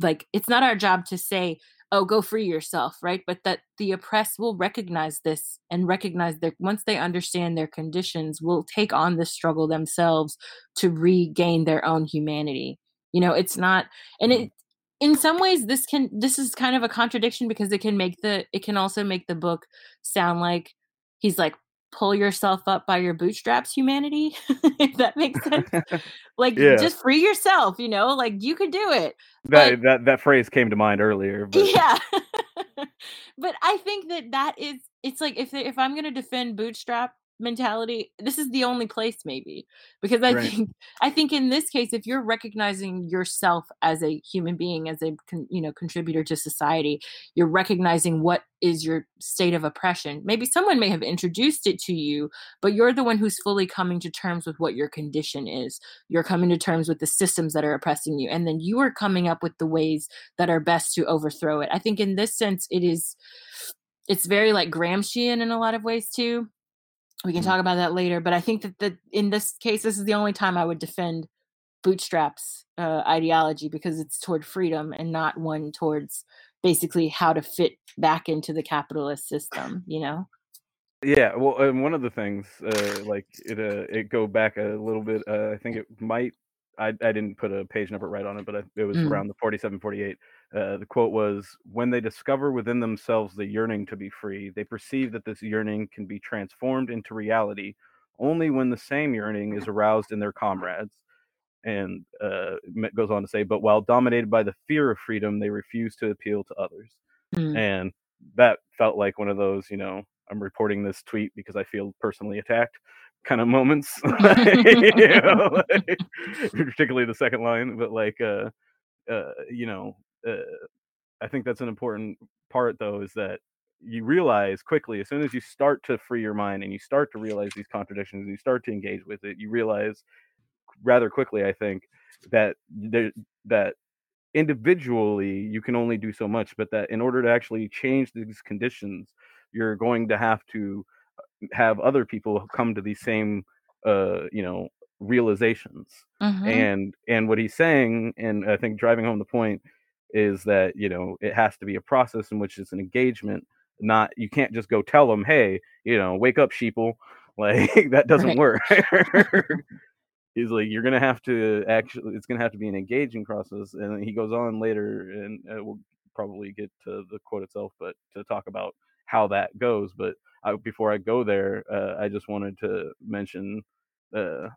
like, it's not our job to say, oh go free yourself right? But that the oppressed will recognize this and recognize that once they understand their conditions will take on this struggle themselves to regain their own humanity. You know it's not and mm-hmm. it in some ways this can this is kind of a contradiction because it can make the it can also make the book sound like he's like pull yourself up by your bootstraps humanity if that makes sense like yeah. just free yourself you know like you could do it that but, that that phrase came to mind earlier but. yeah but I think that that is it's like if if I'm going to defend bootstrap mentality this is the only place maybe because i right. think i think in this case if you're recognizing yourself as a human being as a you know contributor to society you're recognizing what is your state of oppression. Maybe someone may have introduced it to you but you're the one who's fully coming to terms with what your condition is. You're coming to terms with the systems that are oppressing you and then you are coming up with the ways that are best to overthrow it. I think in this sense it is it's very like Gramscian in a lot of ways too we can mm. talk about that later but i think that the, in this case this is the only time i would defend bootstraps uh, ideology because it's toward freedom and not one towards basically how to fit back into the capitalist system you know yeah well and one of the things uh, like it uh, it go back a little bit uh, i think it might I, I didn't put a page number right on it, but it was mm. around the 47, 48. Uh, the quote was When they discover within themselves the yearning to be free, they perceive that this yearning can be transformed into reality only when the same yearning is aroused in their comrades. And uh, goes on to say, But while dominated by the fear of freedom, they refuse to appeal to others. Mm. And that felt like one of those, you know, I'm reporting this tweet because I feel personally attacked kind of moments, you know, like, particularly the second line. But like, uh, uh, you know, uh, I think that's an important part, though, is that you realize quickly as soon as you start to free your mind and you start to realize these contradictions and you start to engage with it, you realize rather quickly, I think, that there, that individually you can only do so much, but that in order to actually change these conditions, you're going to have to have other people come to these same uh you know realizations mm-hmm. and and what he's saying and i think driving home the point is that you know it has to be a process in which it's an engagement not you can't just go tell them hey you know wake up sheeple like that doesn't right. work he's like you're gonna have to actually it's gonna have to be an engaging process and he goes on later and uh, we'll probably get to the quote itself but to talk about how that goes but I, before I go there, uh, I just wanted to mention uh,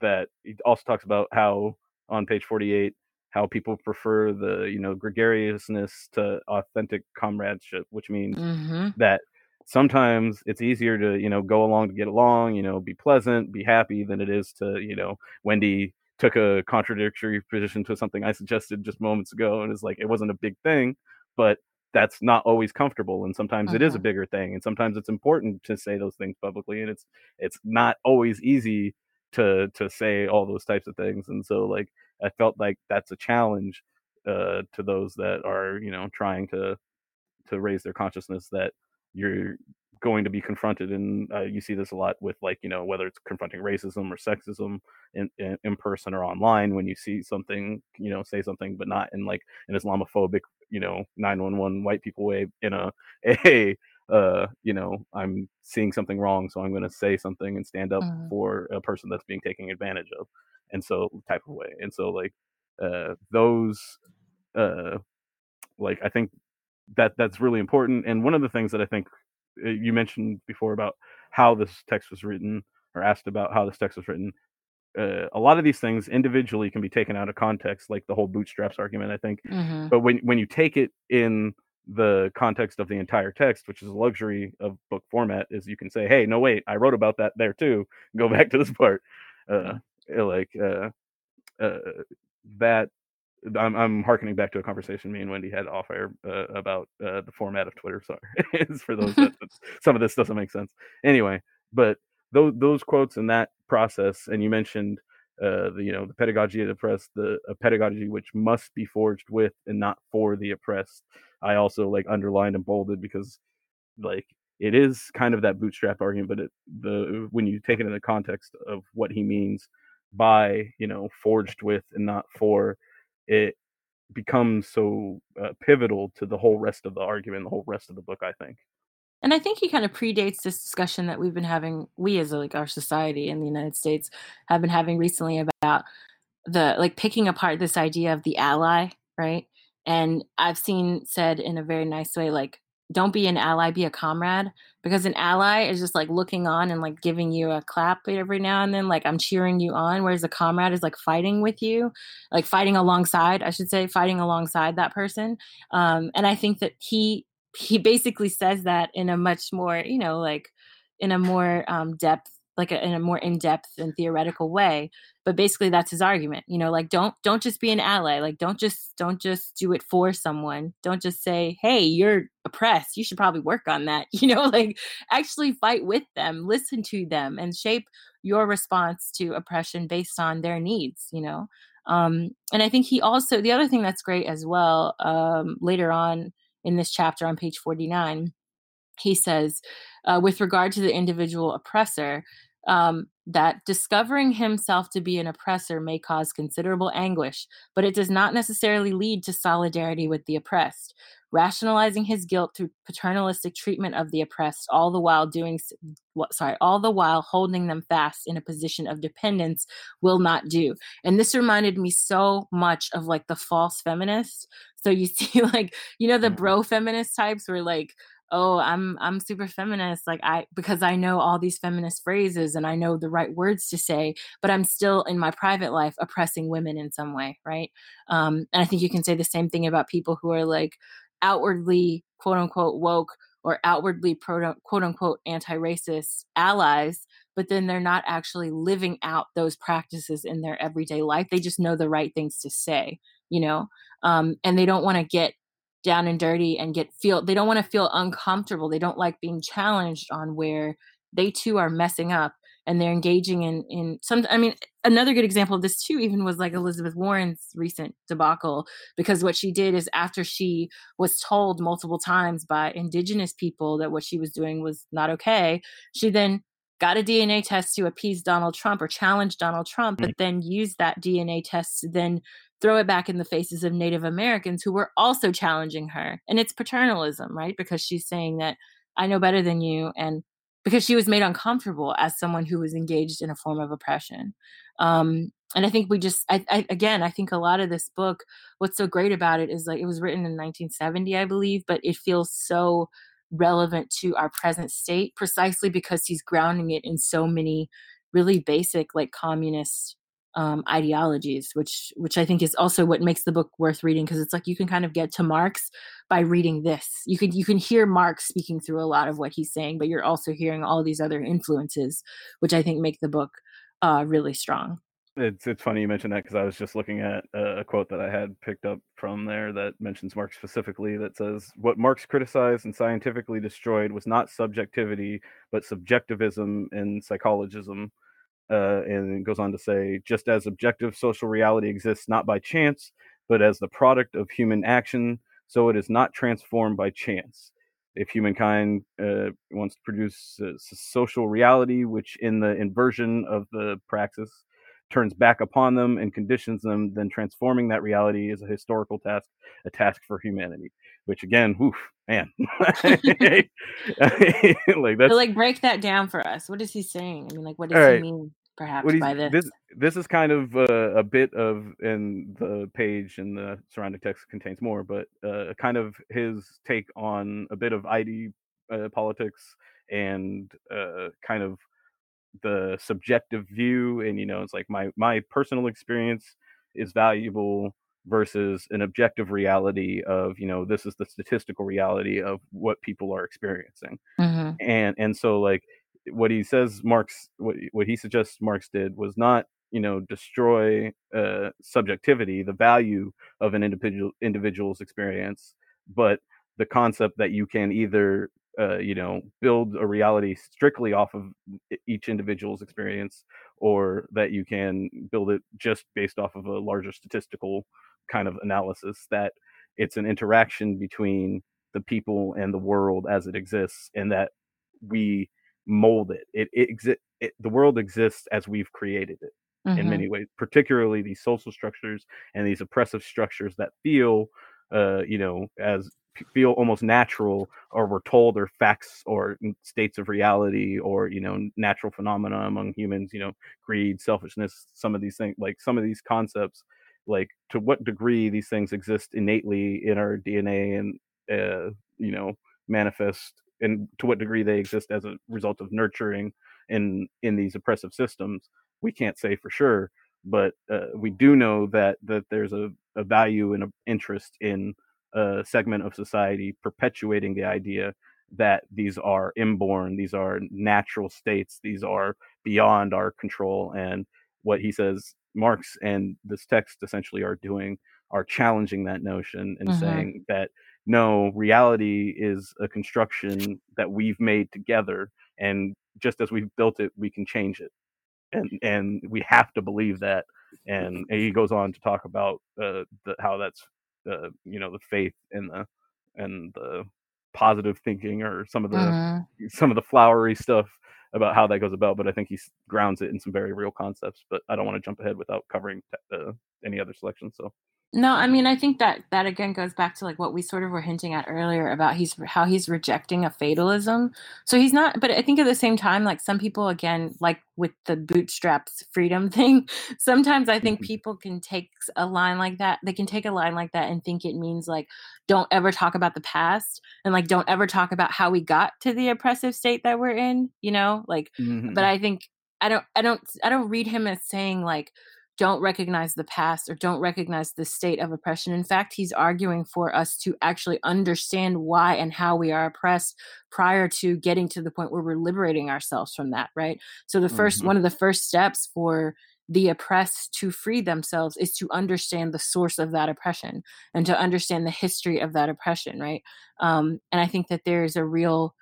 that he also talks about how on page 48 how people prefer the you know gregariousness to authentic comradeship, which means mm-hmm. that sometimes it's easier to you know go along to get along, you know, be pleasant, be happy than it is to you know Wendy took a contradictory position to something I suggested just moments ago, and it's like it wasn't a big thing, but that's not always comfortable and sometimes it is a mm-hmm. bigger thing and sometimes it's important to say those things publicly and it's it's not always easy to to say all those types of things and so like i felt like that's a challenge uh to those that are you know trying to to raise their consciousness that you're going to be confronted and uh, you see this a lot with like you know whether it's confronting racism or sexism in, in, in person or online when you see something you know say something but not in like an islamophobic you know 911 white people way in a a uh you know i'm seeing something wrong so i'm going to say something and stand up mm-hmm. for a person that's being taken advantage of and so type of way and so like uh those uh like i think that that's really important and one of the things that i think uh, you mentioned before about how this text was written or asked about how this text was written uh, a lot of these things individually can be taken out of context, like the whole bootstraps argument, I think. Mm-hmm. But when when you take it in the context of the entire text, which is a luxury of book format, is you can say, "Hey, no wait, I wrote about that there too. Go back to this part." Uh, eh, like uh, uh, that. I'm I'm harkening back to a conversation me and Wendy had off air uh, about uh, the format of Twitter. Sorry, it's for those that some of this doesn't make sense. Anyway, but those those quotes and that process, and you mentioned uh, the you know the pedagogy of the oppressed, the a pedagogy which must be forged with and not for the oppressed. I also like underlined and bolded because like it is kind of that bootstrap argument, but it, the when you take it in the context of what he means by you know forged with and not for, it becomes so uh, pivotal to the whole rest of the argument, the whole rest of the book. I think. And I think he kind of predates this discussion that we've been having, we as like our society in the United States have been having recently about the like picking apart this idea of the ally, right? And I've seen said in a very nice way, like, don't be an ally, be a comrade. Because an ally is just like looking on and like giving you a clap every now and then, like I'm cheering you on. Whereas a comrade is like fighting with you, like fighting alongside, I should say, fighting alongside that person. Um, and I think that he he basically says that in a much more you know like in a more um, depth like a, in a more in-depth and theoretical way but basically that's his argument you know like don't don't just be an ally like don't just don't just do it for someone. Don't just say hey you're oppressed. You should probably work on that. You know like actually fight with them listen to them and shape your response to oppression based on their needs you know? Um and i think he also the other thing that's great as well um later on in this chapter on page 49 he says uh, with regard to the individual oppressor um, that discovering himself to be an oppressor may cause considerable anguish, but it does not necessarily lead to solidarity with the oppressed. Rationalizing his guilt through paternalistic treatment of the oppressed, all the while doing, sorry, all the while holding them fast in a position of dependence, will not do. And this reminded me so much of like the false feminist. So you see, like you know, the mm-hmm. bro feminist types were like, oh i'm i'm super feminist like i because i know all these feminist phrases and i know the right words to say but i'm still in my private life oppressing women in some way right? Um and i think you can say the same thing about people who are like outwardly quote unquote woke or outwardly pro, quote unquote anti-racist allies but then they're not actually living out those practices in their everyday life. They just know the right things to say you know? Um, and they don't want to get down and dirty and get feel they don't want to feel uncomfortable they don't like being challenged on where they too are messing up and they're engaging in in some i mean another good example of this too even was like elizabeth warren's recent debacle because what she did is after she was told multiple times by indigenous people that what she was doing was not okay she then got a dna test to appease donald trump or challenge donald trump but mm-hmm. then used that dna test to then throw it back in the faces of Native Americans who were also challenging her. And it's paternalism, right? Because she's saying that I know better than you. And because she was made uncomfortable as someone who was engaged in a form of oppression. Um, and I think we just, I, I, again, I think a lot of this book, what's so great about it is like it was written in 1970, I believe, but it feels so relevant to our present state precisely because he's grounding it in so many really basic, like communist um, ideologies, which which I think is also what makes the book worth reading because it's like you can kind of get to Marx by reading this. You can you can hear Marx speaking through a lot of what he's saying, but you're also hearing all these other influences, which I think make the book uh, really strong. It's it's funny you mentioned that because I was just looking at a, a quote that I had picked up from there that mentions Marx specifically that says what Marx criticized and scientifically destroyed was not subjectivity but subjectivism and psychologism uh, and it goes on to say, just as objective social reality exists not by chance, but as the product of human action, so it is not transformed by chance. If humankind uh, wants to produce a social reality, which in the inversion of the praxis turns back upon them and conditions them, then transforming that reality is a historical task, a task for humanity. Which again, whew, man, like that's like break that down for us. What is he saying? I mean, like, what does right. he mean? Perhaps by this. this. This is kind of uh, a bit of, in the page and the surrounding text contains more, but uh, kind of his take on a bit of ID uh, politics and uh, kind of the subjective view. And you know, it's like my my personal experience is valuable versus an objective reality of you know this is the statistical reality of what people are experiencing mm-hmm. and and so like what he says Marx what what he suggests Marx did was not you know destroy uh, subjectivity, the value of an individual individual's experience, but the concept that you can either uh, you know build a reality strictly off of each individual's experience, or that you can build it just based off of a larger statistical kind of analysis. That it's an interaction between the people and the world as it exists, and that we mold it. It, it, exi- it the world exists as we've created it mm-hmm. in many ways, particularly these social structures and these oppressive structures that feel, uh, you know, as feel almost natural or we're told are facts or states of reality or you know natural phenomena among humans you know greed selfishness some of these things like some of these concepts like to what degree these things exist innately in our dna and uh, you know manifest and to what degree they exist as a result of nurturing in in these oppressive systems we can't say for sure but uh, we do know that that there's a, a value and an interest in a segment of society perpetuating the idea that these are inborn, these are natural states, these are beyond our control. And what he says Marx and this text essentially are doing are challenging that notion and mm-hmm. saying that no, reality is a construction that we've made together, and just as we've built it, we can change it, and and we have to believe that. And, and he goes on to talk about uh, the, how that's uh, you know the faith and the and the positive thinking or some of the mm-hmm. some of the flowery stuff about how that goes about but i think he grounds it in some very real concepts but i don't want to jump ahead without covering uh, any other selections so no, I mean I think that that again goes back to like what we sort of were hinting at earlier about he's how he's rejecting a fatalism. So he's not but I think at the same time like some people again like with the bootstraps freedom thing, sometimes I think mm-hmm. people can take a line like that. They can take a line like that and think it means like don't ever talk about the past and like don't ever talk about how we got to the oppressive state that we're in, you know? Like mm-hmm. but I think I don't I don't I don't read him as saying like don't recognize the past or don't recognize the state of oppression. In fact, he's arguing for us to actually understand why and how we are oppressed prior to getting to the point where we're liberating ourselves from that, right? So, the 1st mm-hmm. one of the first steps for the oppressed to free themselves is to understand the source of that oppression and to understand the history of that oppression, right? Um, and I think that there's a real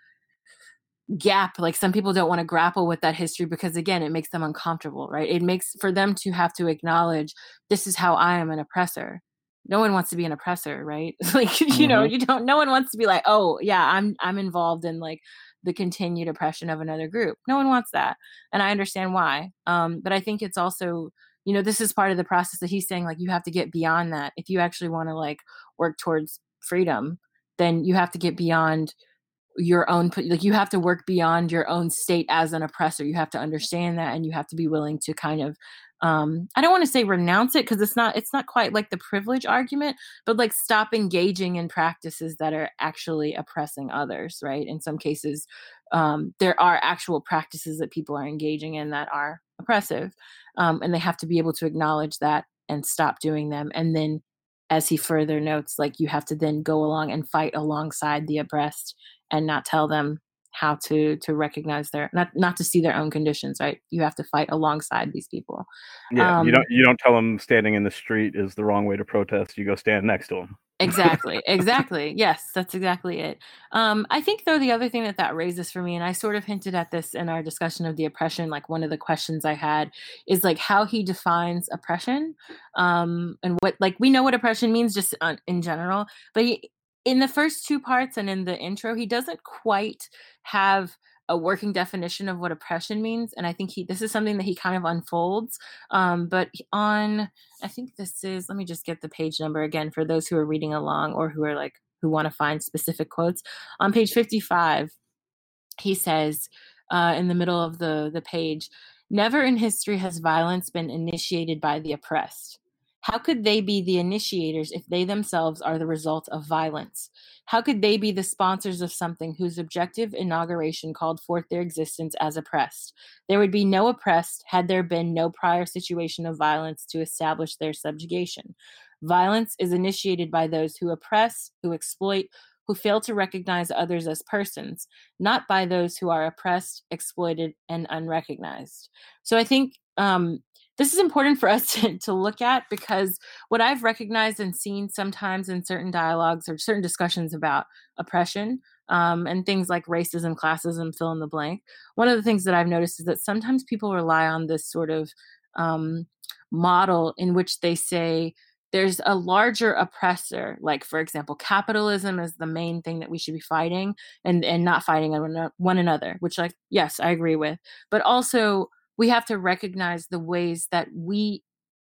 gap like some people don't want to grapple with that history because again it makes them uncomfortable right it makes for them to have to acknowledge this is how i am an oppressor no one wants to be an oppressor right like mm-hmm. you know mm-hmm. you don't no one wants to be like oh yeah i'm i'm involved in like the continued oppression of another group no one wants that and i understand why um but i think it's also you know this is part of the process that he's saying like you have to get beyond that if you actually want to like work towards freedom then you have to get beyond your own like you have to work beyond your own state as an oppressor. You have to understand that and you have to be willing to kind of um i don't want to say renounce it because it's not it's not quite like the privilege argument but like stop engaging in practices that are actually oppressing others right? In some cases um there are actual practices that people are engaging in that are oppressive um and they have to be able to acknowledge that and stop doing them and then as he further notes like you have to then go along and fight alongside the oppressed and not tell them how to to recognize their not not to see their own conditions right? You have to fight alongside these people. Yeah um, you don't you don't tell them standing in the street is the wrong way to protest you go stand next to them exactly exactly yes that's exactly it. Um i think though the other thing that that raises for me and i sort of hinted at this in our discussion of the oppression like one of the questions i had is like how he defines oppression um and what like we know what oppression means just uh, in general but he, in the first two parts and in the intro, he doesn't quite have a working definition of what oppression means and i think he this is something that he kind of unfolds um, but on i think this is let me just get the page number again for those who are reading along or who are like who want to find specific quotes. On page 55 he says uh, in the middle of the the page never in history has violence been initiated by the oppressed how could they be the initiators if they themselves are the result of violence? How could they be the sponsors of something whose objective inauguration called forth their existence as oppressed? There would be no oppressed had there been no prior situation of violence to establish their subjugation. Violence is initiated by those who oppress, who exploit, who fail to recognize others as persons, not by those who are oppressed, exploited, and unrecognized. So I think um, this is important for us to, to look at because what I've recognized and seen sometimes in certain dialogues or certain discussions about oppression um, and things like racism, classism, fill in the blank, one of the things that I've noticed is that sometimes people rely on this sort of um, model in which they say, there's a larger oppressor like for example capitalism is the main thing that we should be fighting and and not fighting one another which like yes i agree with but also we have to recognize the ways that we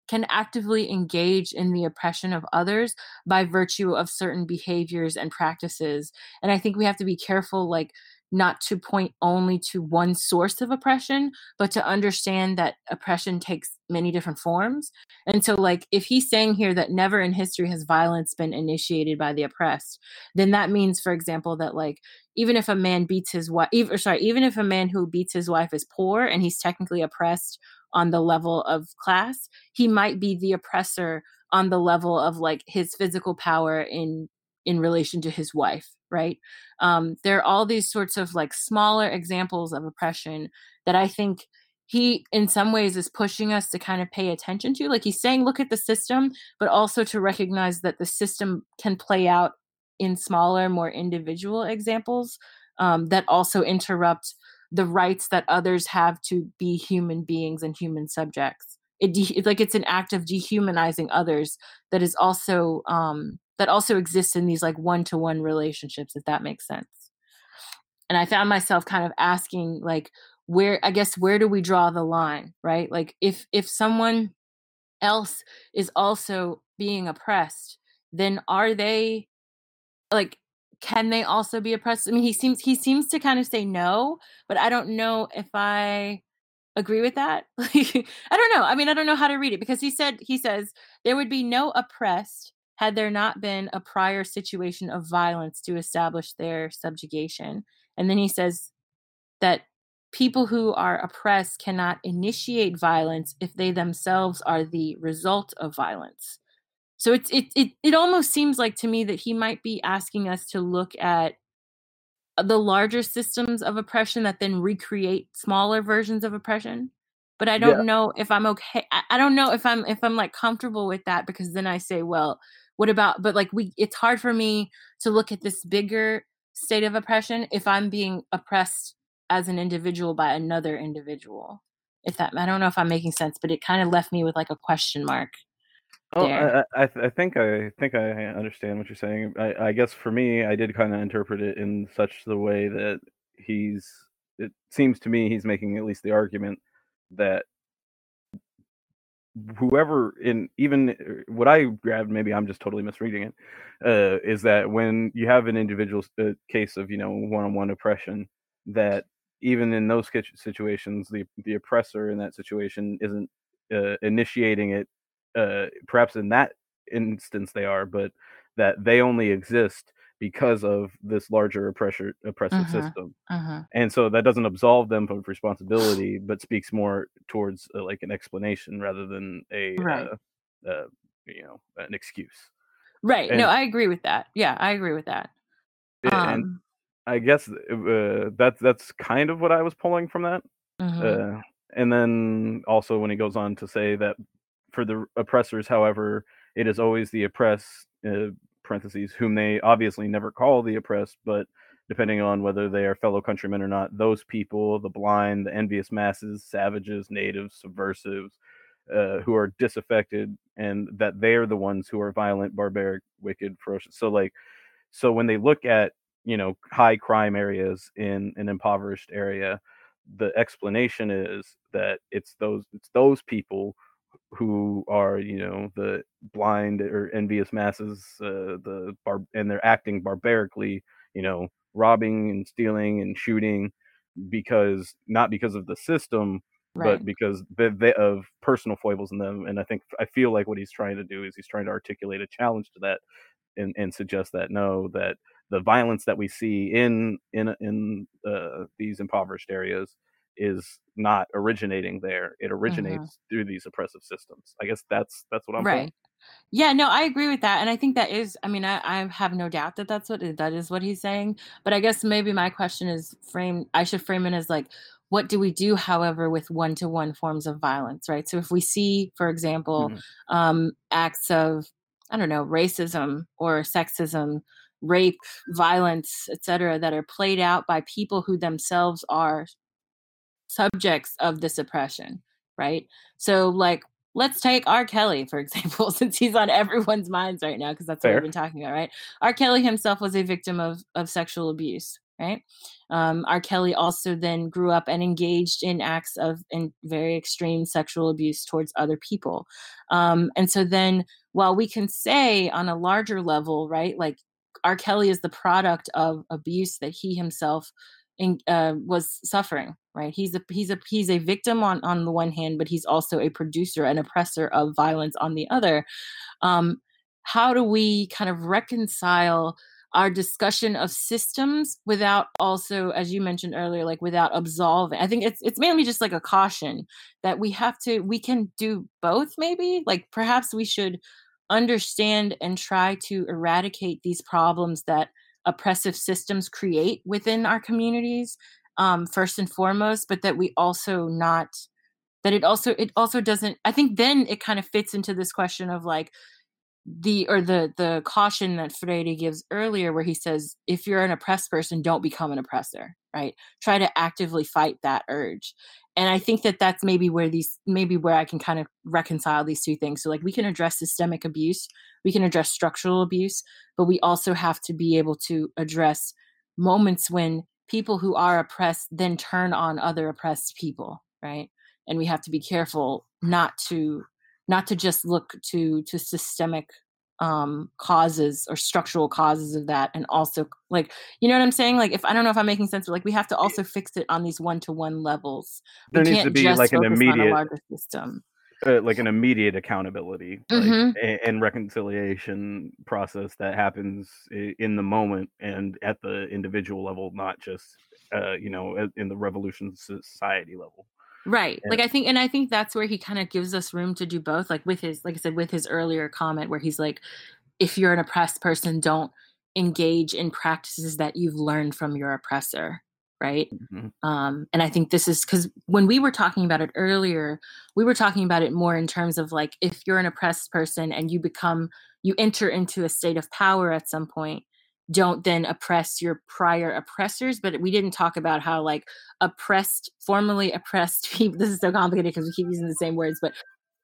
can actively engage in the oppression of others by virtue of certain behaviors and practices and i think we have to be careful like not to point only to one source of oppression, but to understand that oppression takes many different forms. And so, like, if he's saying here that never in history has violence been initiated by the oppressed, then that means, for example, that like even if a man beats his wife, sorry, even if a man who beats his wife is poor and he's technically oppressed on the level of class, he might be the oppressor on the level of like his physical power in in relation to his wife right? Um, there are all these sorts of like smaller examples of oppression that i think he in some ways is pushing us to kind of pay attention to like he's saying look at the system but also to recognize that the system can play out in smaller more individual examples um, that also interrupt the rights that others have to be human beings and human subjects it de- it's like it's an act of dehumanizing others that is also um, that also exists in these like one-to-one relationships if that makes sense. And i found myself kind of asking like where i guess where do we draw the line right? Like if if someone else is also being oppressed then are they like can they also be oppressed? I mean he seems he seems to kind of say no but i don't know if i agree with that? I don't know i mean i don't know how to read it because he said he says there would be no oppressed had there not been a prior situation of violence to establish their subjugation. And then he says that people who are oppressed cannot initiate violence if they themselves are the result of violence. So it's it it it almost seems like to me that he might be asking us to look at the larger systems of oppression that then recreate smaller versions of oppression but i don't yeah. know if i'm okay I, I, don't know if i'm if i'm like comfortable with that because then i say well what about but like we it's hard for me to look at this bigger state of oppression if i'm being oppressed as an individual by another individual if that i don't know if i'm making sense but it kind of left me with like a question mark Oh, I, I, I think I think I understand what you're saying. I, I guess for me, I did kind of interpret it in such the way that he's. It seems to me he's making at least the argument that whoever in even uh, what I grabbed, maybe I'm just totally misreading it, uh, is that when you have an individual uh, case of you know one-on-one oppression, that even in those situations, the the oppressor in that situation isn't uh, initiating it uh, perhaps in that instance they are, but that they only exist because of this larger oppressor oppressive uh-huh, system uh-huh. and so that doesn't absolve them of responsibility but speaks more towards uh, like an explanation rather than a right. uh, uh, you know an excuse right and, no i agree with that yeah i agree with that and um, i guess uh, that's that's kind of what i was pulling from that uh-huh. and then also when he goes on to say that for the oppressors, however, it is always the oppressed uh, parentheses whom they obviously never call the oppressed, but depending on whether they are fellow countrymen or not, those people, the blind, the envious masses, savages, natives, subversives, uh, who are disaffected, and that they are the ones who are violent, barbaric, wicked, ferocious. So like, so when they look at you know high crime areas in an impoverished area, the explanation is that it's those it's those people who are you know the blind or envious masses uh, the bar and they're acting barbarically you know robbing and stealing and shooting because not because of the system right. but because they, they, of personal foibles in them and i think i feel like what he's trying to do is he's trying to articulate a challenge to that and, and suggest that no that the violence that we see in in in uh, these impoverished areas is not originating there. It originates mm-hmm. through these oppressive systems. I guess that's that's what I'm right. Yeah, no, I agree with that, and I think that is. I mean, I, I have no doubt that that's what that is what he's saying. But I guess maybe my question is framed. I should frame it as like, what do we do, however, with one-to-one forms of violence, right? So if we see, for example, mm-hmm. um, acts of I don't know, racism or sexism, rape, violence, etc., that are played out by people who themselves are subjects of this oppression, right? So, like, let's take R. Kelly, for example, since he's on everyone's minds right now, because that's Fair. what we've been talking about, right? R. Kelly himself was a victim of, of sexual abuse, right? Um, R. Kelly also then grew up and engaged in acts of in very extreme sexual abuse towards other people. Um, and so then, while we can say on a larger level, right, like R. Kelly is the product of abuse that he himself in, uh, was suffering right? He's a he's a he's a victim on on the one hand but he's also a producer and oppressor of violence on the other. Um, how do we kind of reconcile our discussion of systems without also as you mentioned earlier like without absolving? I think it's it's mainly just like a caution that we have to we can do both maybe? Like perhaps we should understand and try to eradicate these problems that oppressive systems create within our communities um, first and foremost but that we also not that it also it also doesn't i think then it kind of fits into this question of like the or the the caution that Freire gives earlier where he says if you're an oppressed person don't become an oppressor right? Try to actively fight that urge and i think that that's maybe where these maybe where i can kind of reconcile these two things. So like we can address systemic abuse we can address structural abuse but we also have to be able to address moments when people who are oppressed then turn on other oppressed people right? And we have to be careful not to not to just look to to systemic um causes or structural causes of that and also like you know what i'm saying? Like if i don't know if i'm making sense but like we have to also fix it on these one-to-one levels. There we needs to be like an immediate larger system. uh, like an immediate accountability mm-hmm. like, and reconciliation process that happens in the moment and at the individual level not just uh, you know in the revolution society level Right. Yeah. Like I think and I think that's where he kind of gives us room to do both like with his like I said with his earlier comment where he's like if you're an oppressed person don't engage in practices that you've learned from your oppressor right mm-hmm. um and i think this is because when we were talking about it earlier we were talking about it more in terms of like if you're an oppressed person and you become you enter into a state of power at some point don't then oppress your prior oppressors but we didn't talk about how like oppressed formerly oppressed people this is so complicated because we keep using the same words but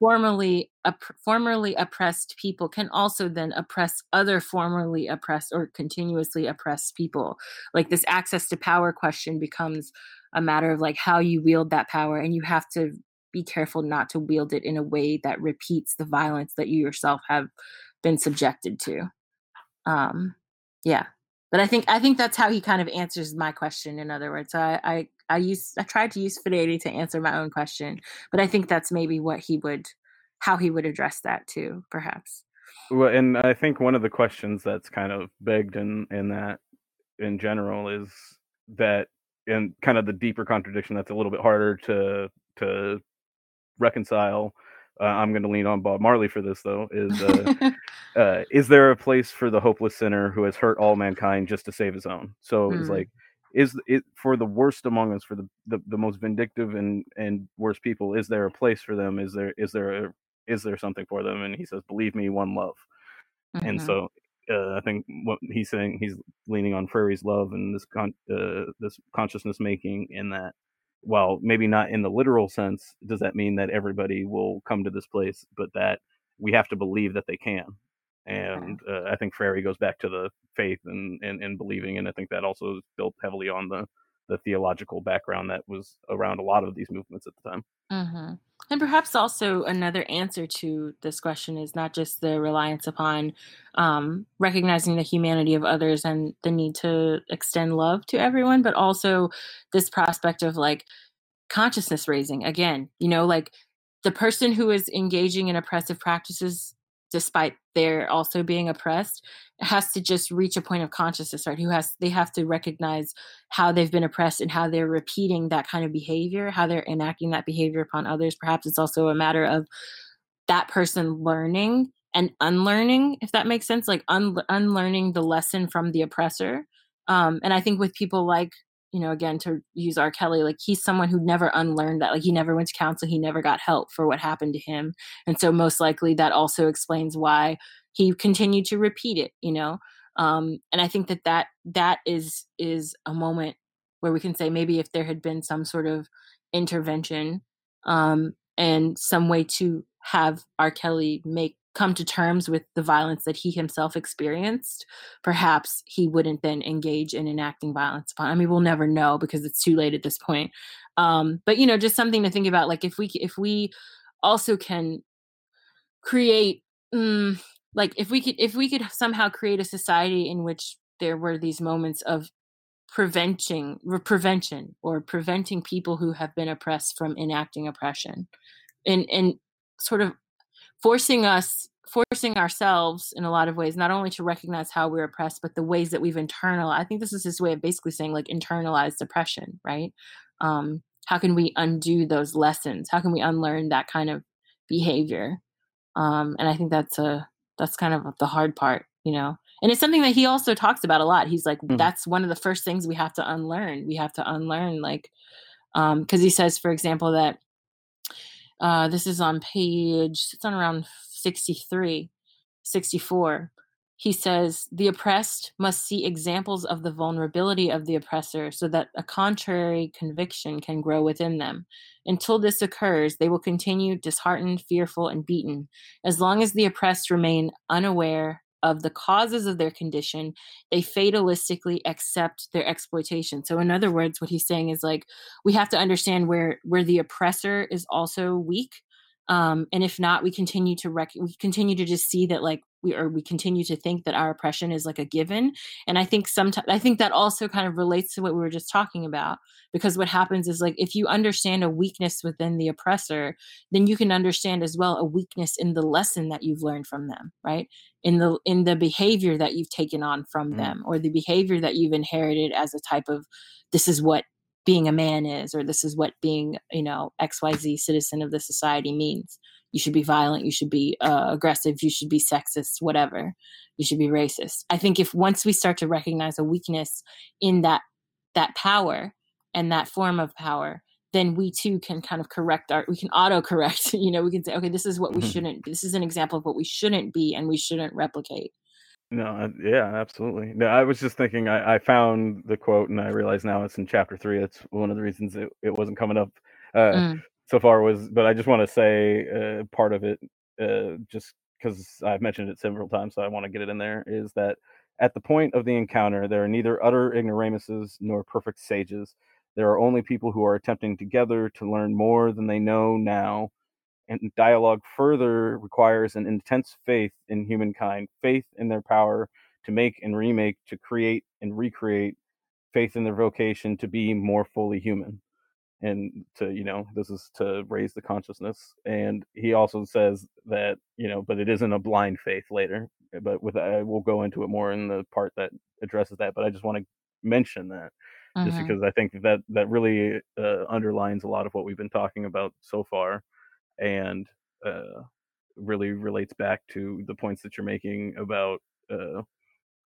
formerly op- formerly oppressed people can also then oppress other formerly oppressed or continuously oppressed people. Like this access to power question becomes a matter of like how you wield that power and you have to be careful not to wield it in a way that repeats the violence that you yourself have been subjected to. Um yeah but i think i think that's how he kind of answers my question in other words so i i, I use i tried to use fidelity to answer my own question but i think that's maybe what he would how he would address that too perhaps. Well and i think one of the questions that's kind of begged in in that in general is that and kind of the deeper contradiction that's a little bit harder to to reconcile uh, I'm going to lean on Bob Marley for this though. Is uh, uh, is there a place for the hopeless sinner who has hurt all mankind just to save his own? So mm. it's like, is it for the worst among us, for the, the, the most vindictive and and worst people? Is there a place for them? Is there is there a, is there something for them? And he says, believe me, one love. Mm-hmm. And so uh, I think what he's saying, he's leaning on Freire's love and this con- uh, this consciousness making in that well, maybe not in the literal sense, does that mean that everybody will come to this place, but that we have to believe that they can. And uh, I think Freire goes back to the faith and, and, and believing, and I think that also is built heavily on the the theological background that was around a lot of these movements at the time. Mm-hmm. And perhaps also another answer to this question is not just the reliance upon um, recognizing the humanity of others and the need to extend love to everyone, but also this prospect of like consciousness raising. Again, you know, like the person who is engaging in oppressive practices despite their also being oppressed has to just reach a point of consciousness right who has they have to recognize how they've been oppressed and how they're repeating that kind of behavior how they're enacting that behavior upon others. Perhaps it's also a matter of that person learning and unlearning if that makes sense like un- unlearning the lesson from the oppressor. Um, and i think with people like you know, again, to use R. Kelly, like he's someone who never unlearned that. Like he never went to counsel, he never got help for what happened to him. And so most likely that also explains why he continued to repeat it, you know. Um, and I think that that that is is a moment where we can say maybe if there had been some sort of intervention um, and some way to have R. Kelly make come to terms with the violence that he himself experienced, perhaps he wouldn't then engage in enacting violence upon. I mean, we'll never know because it's too late at this point. Um, but you know, just something to think about. Like if we if we also can create, mm, like if we could if we could somehow create a society in which there were these moments of preventing prevention or preventing people who have been oppressed from enacting oppression and and sort of forcing us forcing ourselves in a lot of ways not only to recognize how we're oppressed but the ways that we've internalized i think this is his way of basically saying like internalized oppression right? Um how can we undo those lessons? How can we unlearn that kind of behavior? Um and i think that's a that's kind of the hard part you know? And it's something that he also talks about a lot. He's like mm-hmm. that's one of the first things we have to unlearn. We have to unlearn like um because he says for example that uh this is on page it's on around 63 64 he says the oppressed must see examples of the vulnerability of the oppressor so that a contrary conviction can grow within them. Until this occurs, they will continue disheartened, fearful, and beaten. As long as the oppressed remain unaware of the causes of their condition, they fatalistically accept their exploitation. So in other words, what he's saying is like we have to understand where where the oppressor is also weak um, and if not we continue to rec- we continue to just see that like we or we continue to think that our oppression is like a given and i think sometimes i think that also kind of relates to what we were just talking about because what happens is like if you understand a weakness within the oppressor then you can understand as well a weakness in the lesson that you've learned from them right in the in the behavior that you've taken on from mm. them or the behavior that you've inherited as a type of this is what being a man is or this is what being you know xyz citizen of the society means. You should be violent you should be uh, aggressive you should be sexist whatever. You should be racist. I think if once we start to recognize a weakness in that that power and that form of power then we too can kind of correct our we can auto correct you know we can say okay this is what we mm-hmm. shouldn't this is an example of what we shouldn't be and we shouldn't replicate no, yeah, absolutely. No, I was just thinking. I, I found the quote, and I realize now it's in chapter three. That's one of the reasons it, it wasn't coming up uh, mm. so far. Was, but I just want to say uh, part of it, uh, just because I've mentioned it several times, so I want to get it in there. Is that at the point of the encounter, there are neither utter ignoramuses nor perfect sages. There are only people who are attempting together to learn more than they know now and dialogue further requires an intense faith in humankind, faith in their power to make and remake, to create and recreate, faith in their vocation to be more fully human. And to, you know, this is to raise the consciousness. And he also says that, you know, but it isn't a blind faith later. But with that, we'll go into it more in the part that addresses that. But I just want to mention that just mm-hmm. because I think that that really uh, underlines a lot of what we've been talking about so far and uh, really relates back to the points that you're making about uh,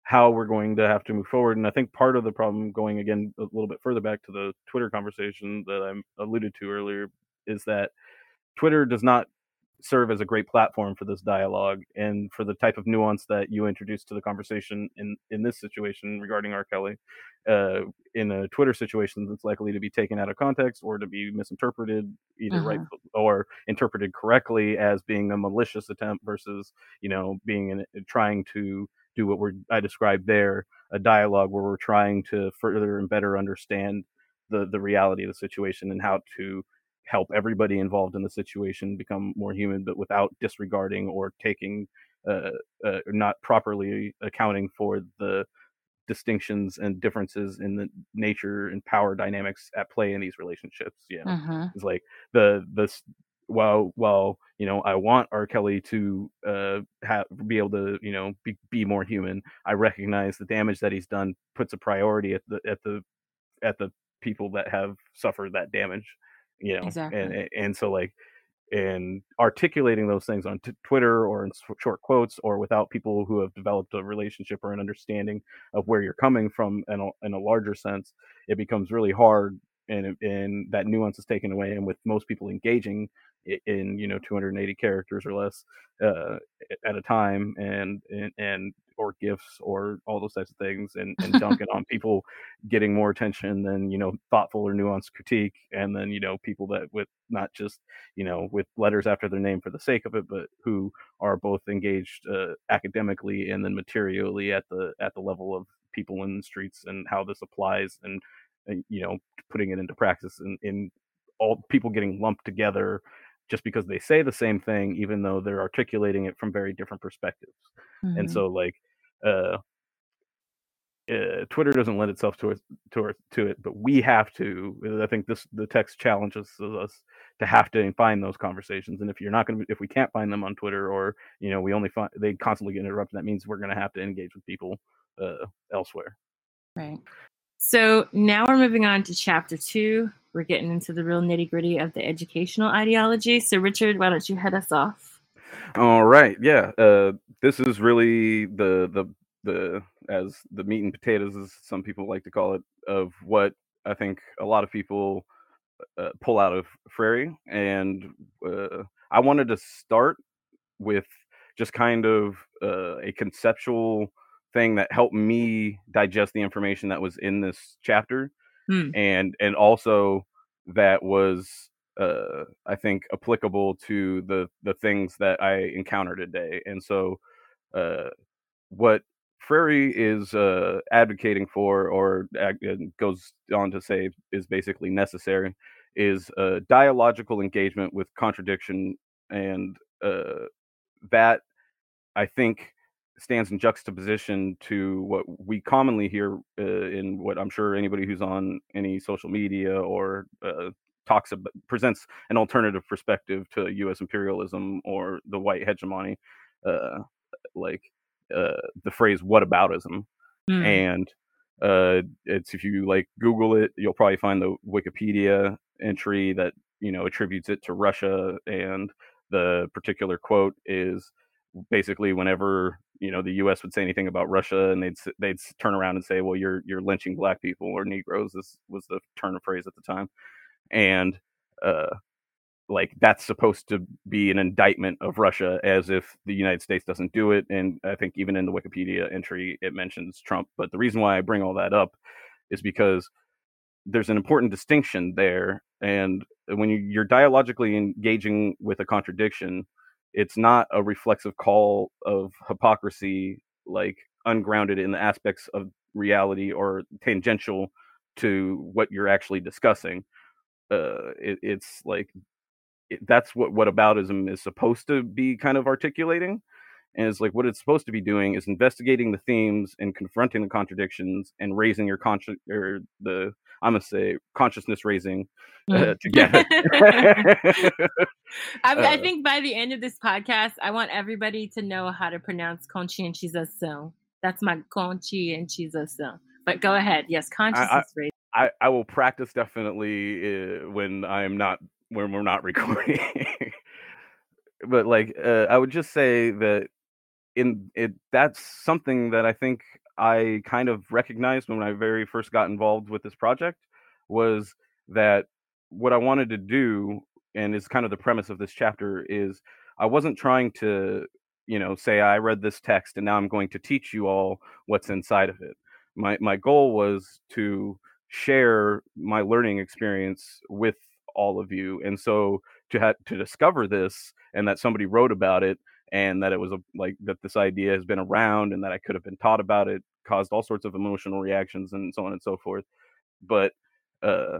how we're going to have to move forward. And I think part of the problem, going again a little bit further back to the Twitter conversation that I alluded to earlier, is that Twitter does not serve as a great platform for this dialogue and for the type of nuance that you introduced to the conversation in in this situation regarding R. Kelly. Uh, in a Twitter situation that's likely to be taken out of context or to be misinterpreted, either right uh-huh. or interpreted correctly as being a malicious attempt versus you know being in, trying to do what we're I described there, a dialogue where we're trying to further and better understand the the reality of the situation and how to help everybody involved in the situation become more human, but without disregarding or taking, uh, uh, not properly accounting for the distinctions and differences in the nature and power dynamics at play in these relationships. Yeah, uh-huh. it's like the this while while you know I want R. Kelly to uh have be able to you know be, be more human. I recognize the damage that he's done puts a priority at the at the at the people that have suffered that damage you know exactly. and and so like and articulating those things on t- Twitter or in short quotes or without people who have developed a relationship or an understanding of where you're coming from in a, in a larger sense, it becomes really hard and and that nuance is taken away. And with most people engaging in you know 280 characters or less uh, at a time, and and and or gifts or all those types of things and, and dunking on people getting more attention than you know thoughtful or nuanced critique and then you know people that with not just you know with letters after their name for the sake of it but who are both engaged uh, academically and then materially at the at the level of people in the streets and how this applies and, and you know putting it into practice and in all people getting lumped together just because they say the same thing even though they're articulating it from very different perspectives mm-hmm. and so like uh, uh, Twitter doesn't lend itself to it, to to it, but we have to. I think this the text challenges us to have to find those conversations. And if you're not going to, if we can't find them on Twitter, or you know, we only find they constantly get interrupted, that means we're going to have to engage with people uh, elsewhere. Right. So now we're moving on to chapter two. We're getting into the real nitty gritty of the educational ideology. So Richard, why don't you head us off? All right, yeah. Uh, this is really the the the as the meat and potatoes, as some people like to call it, of what I think a lot of people uh, pull out of Freire, and uh, I wanted to start with just kind of uh, a conceptual thing that helped me digest the information that was in this chapter, Hmm. and and also that was uh, I think applicable to the the things that I encounter today, and so uh, what Freire is uh, advocating for, or goes on to say is basically necessary, is uh, dialogical engagement with contradiction, and uh, that I think stands in juxtaposition to what we commonly hear uh, in what I'm sure anybody who's on any social media or uh, talks about presents an alternative perspective to U.S. imperialism or the white hegemony, uh, like uh, the phrase "whataboutism," Hmm. and uh, it's if you like Google it, you'll probably find the Wikipedia entry that you know attributes it to Russia, and the particular quote is basically whenever you know the U.S. would say anything about Russia, and they'd they'd turn around and say, "Well, you're you're lynching black people or Negroes." This was the turn of phrase at the time, and uh, like that's supposed to be an indictment of Russia, as if the United States doesn't do it. And I think even in the Wikipedia entry, it mentions Trump. But the reason why I bring all that up is because there's an important distinction there. And when you, you're dialogically engaging with a contradiction, it's not a reflexive call of hypocrisy, like ungrounded in the aspects of reality or tangential to what you're actually discussing. Uh, it, it's like it, that's what whataboutism is supposed to be kind of articulating. And it's like what it's supposed to be doing is investigating the themes and confronting the contradictions and raising your conscious or the I'm gonna say consciousness raising uh, Hmm. together. I, I Uh, think by the end of this podcast, I want everybody to know how to pronounce conscientização. That's my conscientização. But go ahead. Yes, consciousness raising. I, I will practice definitely uh, when I'm not when we're not recording. but like uh, I would just say that in it that's something that I think I kind of recognized when I very first got involved with this project was that what I wanted to do and is kind of the premise of this chapter is I wasn't trying to you know say I read this text and now I'm going to teach you all what's inside of it. My my goal was to share my learning experience with all of you and so to have to discover this and that somebody wrote about it and that it was a, like that this idea has been around and that I could have been taught about it caused all sorts of emotional reactions and so on and so forth. But uh,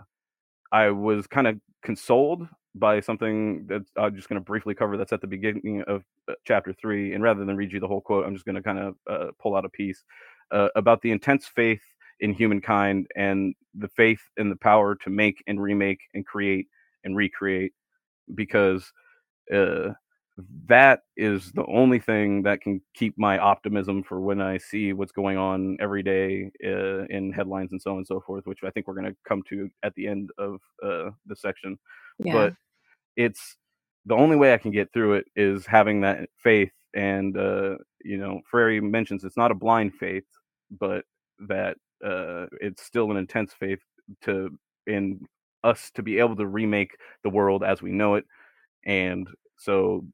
I was kind of consoled by something that I'm just going to briefly cover that's at the beginning of uh, chapter three. And rather than read you the whole quote, I'm just going to kind of uh, pull out a piece uh, about the intense faith in humankind and the faith in the power to make and remake and create and recreate because uh, that is the only thing that can keep my optimism for when I see what's going on every day uh, in headlines and so on and so forth, which I think we're going to come to at the end of uh, the section. Yeah. But it's the only way I can get through it is having that faith. And, uh, you know, Freire mentions it's not a blind faith, but that uh, it's still an intense faith to in us to be able to remake the world as we know it. And so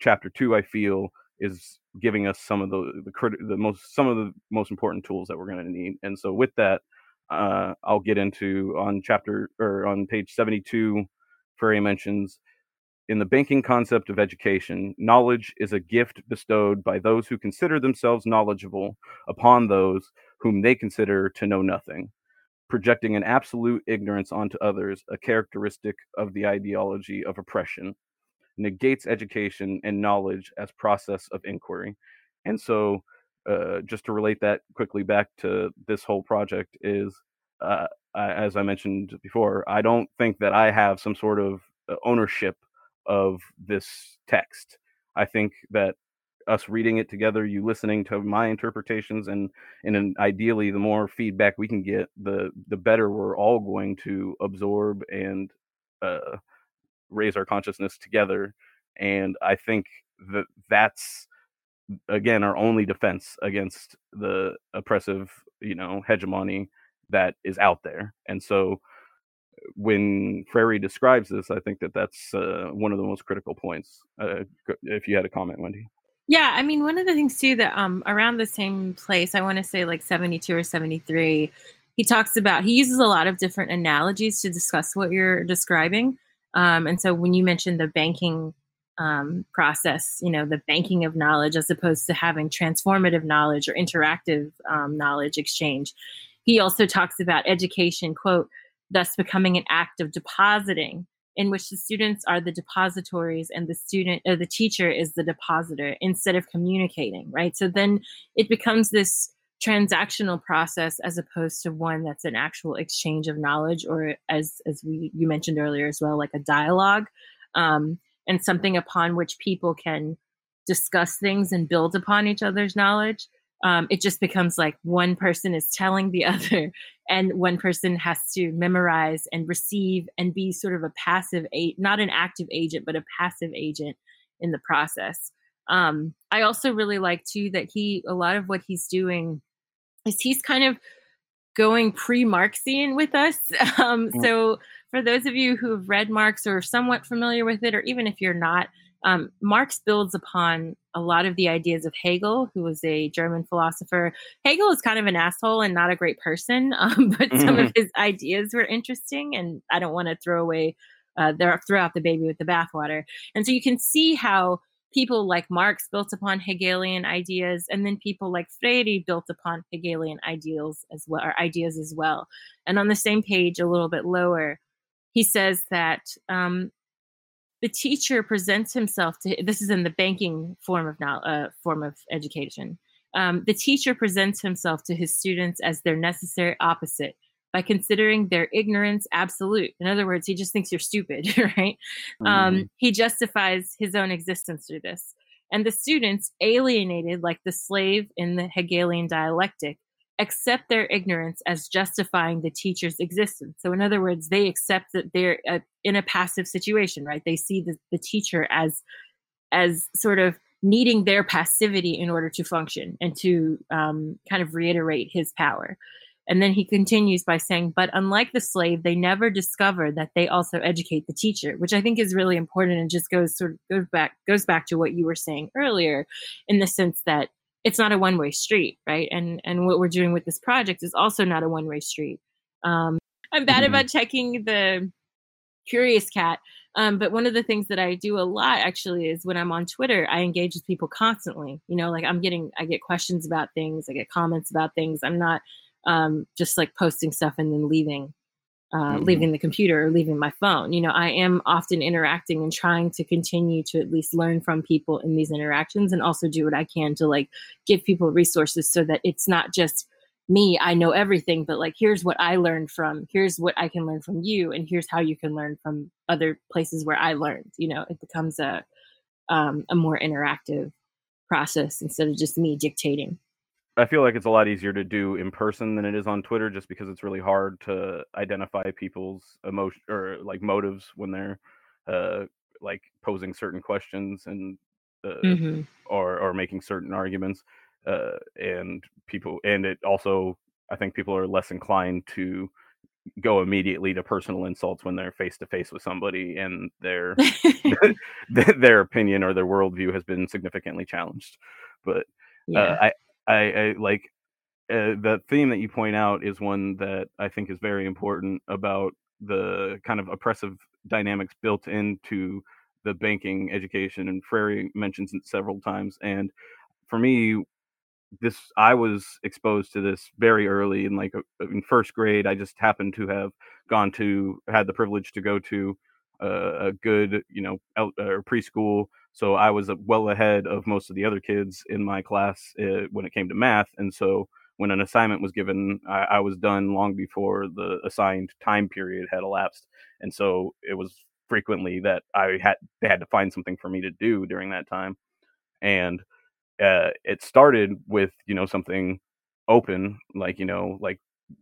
chapter two, I feel, is giving us some of the the, crit- the most some of the most important tools that we're going to need. And so with that, uh, I'll get into on chapter or on page seventy two. Freire mentions in the banking concept of education, knowledge is a gift bestowed by those who consider themselves knowledgeable upon those whom they consider to know nothing, projecting an absolute ignorance onto others, a characteristic of the ideology of oppression negates education and knowledge as process of inquiry. And so, uh, just to relate that quickly back to this whole project is, uh, as I mentioned before, I don't think that I have some sort of uh, ownership of this text. I think that us reading it together, you listening to my interpretations, and and then ideally, the more feedback we can get, the the better we're all going to absorb and uh, raise our consciousness together. And I think that that's again our only defense against the oppressive you know hegemony that is out there and so when Freire describes this i think that that's uh, one of the most critical points uh, if you had a comment wendy yeah i mean one of the things too that um around the same place i want to say like 72 or 73 he talks about he uses a lot of different analogies to discuss what you're describing um, and so when you mentioned the banking um, process, you know, the banking of knowledge as opposed to having transformative knowledge or interactive um, knowledge exchange. He also talks about education, quote, thus becoming an act of depositing in which the students are the depositories and the student or the teacher is the depositor instead of communicating, right? So then it becomes this transactional process as opposed to one that's an actual exchange of knowledge or as as we you mentioned earlier as well like a dialogue um, and something upon which people can discuss things and build upon each other's knowledge. Um, it just becomes like one person is telling the other, and one person has to memorize and receive and be sort of a passive, a- not an active agent, but a passive agent in the process. Um, I also really like too that he, a lot of what he's doing is he's kind of going pre-Marxian with us. Um, mm. So for those of you who have read Marx or are somewhat familiar with it, or even if you're not, um, Marx builds upon a lot of the ideas of Hegel, who was a German philosopher. Hegel is kind of an asshole and not a great person, um, but mm-hmm. some of mm-hmm. his ideas were interesting, and I don't want to throw away uh, throw out the baby with the bathwater. And so you can see how people like Marx built upon Hegelian ideas, and then people like Freire built upon Hegelian ideals as well, or ideas as well. And on the same page, a little bit lower, he says that um, the teacher presents himself to. This is in the banking form of uh, form of education. Um, the teacher presents himself to his students as their necessary opposite by considering their ignorance absolute. In other words, he just thinks you're stupid, right? Um, mm-hmm. Um, he justifies his own existence through this. And the students, alienated like the slave in the Hegelian dialectic, accept their ignorance as justifying the teacher's existence. So, in other words, they accept that they're uh, in a passive situation, right? They see the, the teacher as as sort of needing their passivity in order to function and to um, kind of reiterate his power. And then he continues by saying, but unlike the slave, they never discover that they also educate the teacher, which I think is really important and just goes sort of goes back goes back to what you were saying earlier, in the sense that it's not a one way street, right? And and what we're doing with this project is also not a one way street. Um, I'm bad mm-hmm. about checking the curious cat. Um, but one of the things that I do a lot actually is when I'm on Twitter, I engage with people constantly. You know, like I'm getting, I get questions about things, I get comments about things. I'm not um, just like posting stuff and then leaving uh, mm-hmm. leaving the computer or leaving my phone. You know, I am often interacting and trying to continue to at least learn from people in these interactions and also do what I can to like give people resources so that it's not just me, I know everything, but like here's what I learned from, here's what I can learn from you, and here's how you can learn from other places where I learned. You know, it becomes a um, a more interactive process instead of just me dictating. I feel like it's a lot easier to do in person than it is on Twitter, just because it's really hard to identify people's emotion or like motives when they're uh, like posing certain questions and uh, mm-hmm. or or making certain arguments. Uh, and people, and it also, I think people are less inclined to go immediately to personal insults when they're face to face with somebody and their their opinion or their worldview has been significantly challenged. But uh, yeah. I I, I like uh, the theme that you point out is one that I think is very important about the kind of oppressive dynamics built into the banking education, and Freire mentions it several times. And for me, this I was exposed to this very early in like in first grade. I just happened to have gone to had the privilege to go to a, a good you know out, uh, preschool so I was uh, well ahead of most of the other kids in my class uh, when it came to math. And so when an assignment was given, I, I, was done long before the assigned time period had elapsed. And so it was frequently that I had they had to find something for me to do during that time. And uh, it started with you know something open, like you know like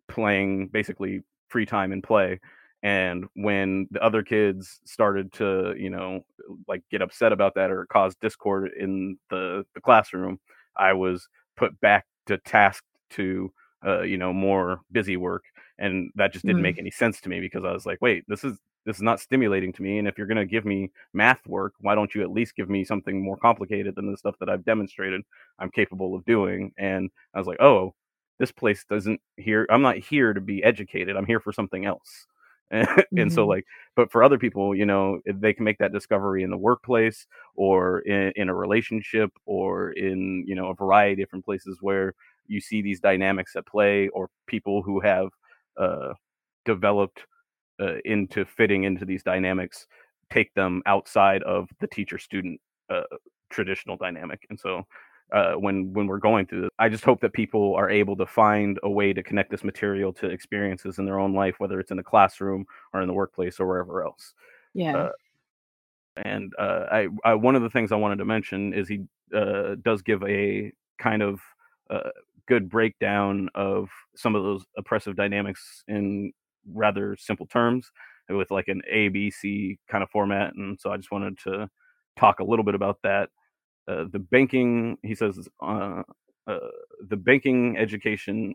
playing basically free time and play and when the other kids started to you know like get upset about that or cause discord in the the classroom, I was put back to task to uh, you know more busy work, and that just didn't mm. make any sense to me because I was like, wait, this is this is not stimulating to me. And if you're going to give me math work, why don't you at least give me something more complicated than the stuff that I've demonstrated I'm capable of doing? And I was like, oh, this place doesn't here. I'm not here to be educated. I'm here for something else. and, mm-hmm. so like but for other people you know they can make that discovery in the workplace or in, in a relationship or in you know a variety of different places where you see these dynamics at play or people who have uh, developed uh, into fitting into these dynamics take them outside of the teacher student uh, traditional dynamic and so uh, when when we're going through this. I just hope that people are able to find a way to connect this material to experiences in their own life whether it's in the classroom or in the workplace or wherever else. Yeah. Uh, and uh, I, I, one of the things i wanted to mention is he uh, does give a kind of uh, good breakdown of some of those oppressive dynamics in rather simple terms with like an A B C kind of format, and so I just wanted to talk a little bit about that. Uh, the banking, he says, uh, uh, the banking education,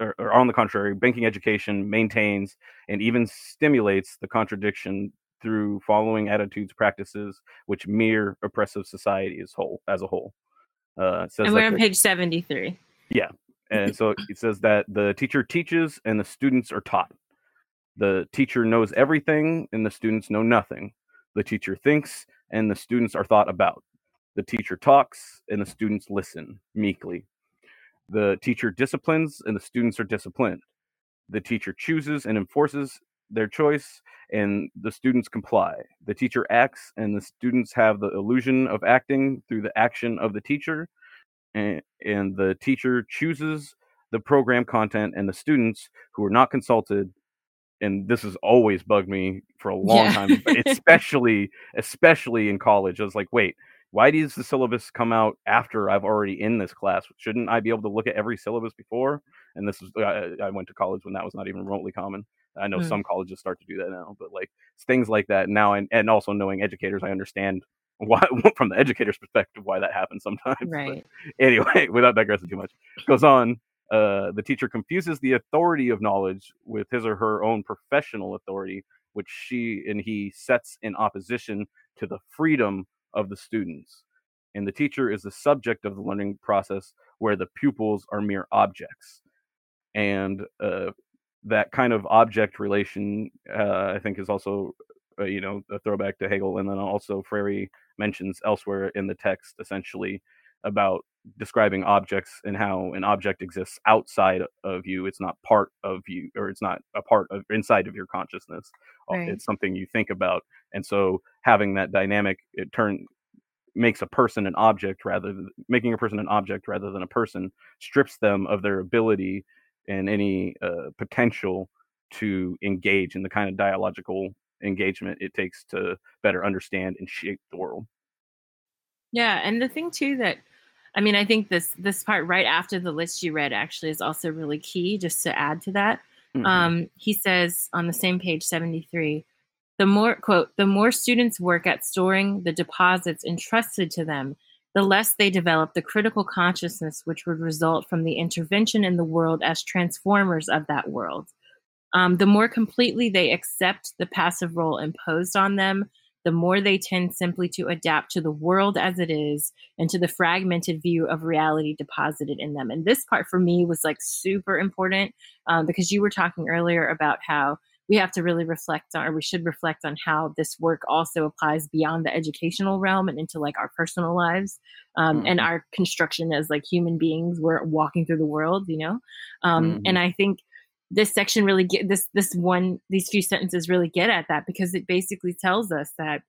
or, or, on the contrary, banking education maintains and even stimulates the contradiction through following attitudes, practices which mirror oppressive society as whole as a whole. Uh, and we're on page seventy-three. Yeah, and so it says that the teacher teaches and the students are taught. The teacher knows everything and the students know nothing. The teacher thinks and the students are thought about. The teacher talks and the students listen meekly. The teacher disciplines and the students are disciplined. The teacher chooses and enforces their choice and the students comply. The teacher acts and the students have the illusion of acting through the action of the teacher. And, and the teacher chooses the program content and the students who are not consulted and this has always bugged me for a long yeah. time, especially especially in college. I was like, wait, why does the syllabus come out after I've already in this class? Shouldn't I be able to look at every syllabus before? And this is I, I went to college when that was not even remotely common. I know mm. some colleges start to do that now, but like things like that now, and and also knowing educators, I understand why from the educator's perspective why that happens sometimes. Right. But anyway, without digressing too much, goes on. Uh, the teacher confuses the authority of knowledge with his or her own professional authority, which she and he sets in opposition to the freedom of the students. And the teacher is the subject of the learning process, where the pupils are mere objects. And uh, that kind of object relation, uh, I think, is also, uh, you know, a throwback to Hegel. And then also Freire mentions elsewhere in the text, essentially, about describing objects and how an object exists outside of you it's not part of you or it's not a part of inside of your consciousness uh, right. it's something you think about and so having that dynamic it turn makes a person an object rather than making a person an object rather than a person strips them of their ability and any uh, potential to engage in the kind of dialogical engagement it takes to better understand and shape the world yeah and the thing too that I mean, I think this this part right after the list you read actually is also really key. Just to add to that, mm-hmm. um, he says on the same page seventy three, the more quote the more students work at storing the deposits entrusted to them, the less they develop the critical consciousness which would result from the intervention in the world as transformers of that world. Um, the more completely they accept the passive role imposed on them, the more they tend simply to adapt to the world as it is and to the fragmented view of reality deposited in them. And this part for me was like super important um, because you were talking earlier about how we have to really reflect on, or we should reflect on how this work also applies beyond the educational realm and into like our personal lives um, mm-hmm. and our construction as like human beings. We're walking through the world, you know? Um, mm-hmm. And I think this section really get this this one these few sentences really get at that because it basically tells us that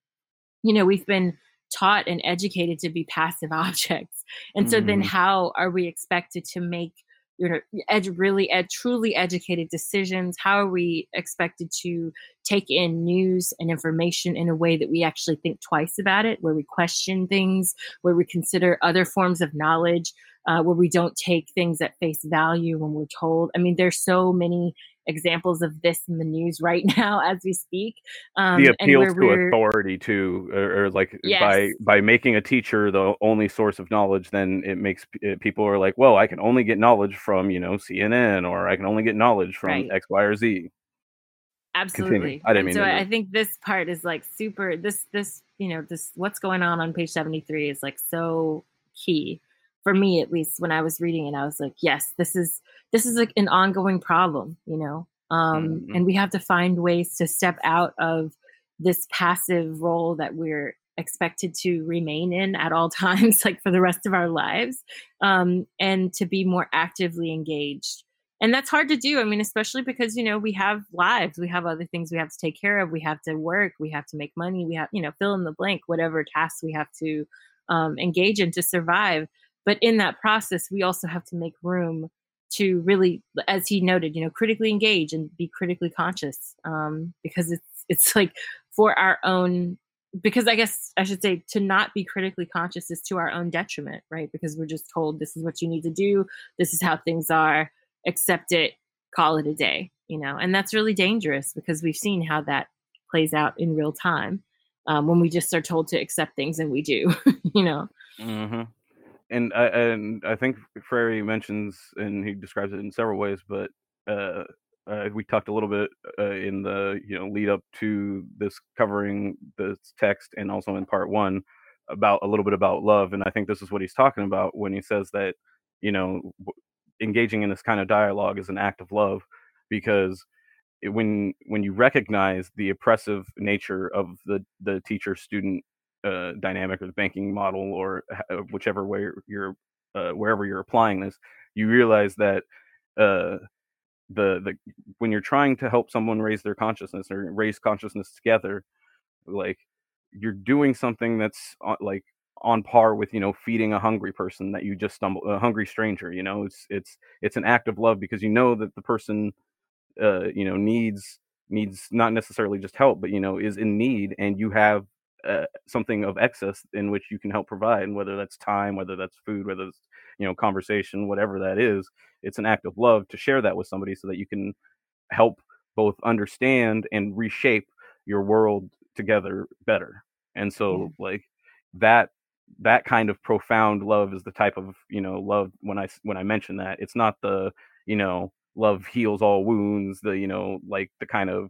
you know we've been taught and educated to be passive objects and so mm. then mm-hmm. how are we expected to make you know ed- really ed- truly educated decisions how are we expected to take in news and information in a way that we actually think twice about it where we question things where we consider other forms of knowledge uh, where we don't take things at face value when we're told? I mean there's so many examples of this in the news right now as we speak. Um, the appeals to authority too, or, or like yes. by by making a teacher the only source of knowledge, then it makes it, eh, people are like, well, I can only get knowledge from you know CNN, or I can only get knowledge from right. X, Y, or Z. Absolutely. Continue. I didn't and mean so I think this part is like super. This this you know this what's going on on page seventy three is like so key for me at least when I was reading it, I was like, yes, this is this is like an ongoing problem, you know. Um, mm-hmm. and we have to find ways to step out of this passive role that we're expected to remain in at all times, like for the rest of our lives, um, and to be more actively engaged. And that's hard to do. I mean, especially because, you know, we have lives, we have other things we have to take care of, we have to work, we have to make money, we have, you know, fill in the blank, whatever tasks we have to um, engage in to survive. But in that process, we also have to make room to really, as he noted, you know, critically engage and be critically conscious um, because it's it's like for our own. Because I guess I should say to not be critically conscious is to our own detriment, right? Because we're just told this is what you need to do, this is how things are, accept it, call it a day, you know, and that's really dangerous because we've seen how that plays out in real time um, when we just are told to accept things and we do, you know. Mm-hmm and I and I think Freire mentions and he describes it in several ways, but uh, uh, we talked a little bit uh, in the you know lead up to this covering this text and also in part one about a little bit about love, and I think this is what he's talking about when he says that you know engaging in this kind of dialogue is an act of love because when when you recognize the oppressive nature of the the teacher student uh, dynamic or the banking model or uh, whichever way you're uh, wherever you're applying this, you realize that uh, the the when you're trying to help someone raise their consciousness or raise consciousness together, like you're doing something that's on, like on par with you know feeding a hungry person that you just stumble a hungry stranger you know? It's it's it's an act of love because you know that the person uh you know needs needs not necessarily just help but you know is in need and you have uh, something of excess in which you can help provide and whether that's time whether that's food whether it's you know conversation whatever that is it's an act of love to share that with somebody so that you can help both understand and reshape your world together better and so yeah. like that that kind of profound love is the type of you know love when i when i mention that it's not the you know love heals all wounds the you know like the kind of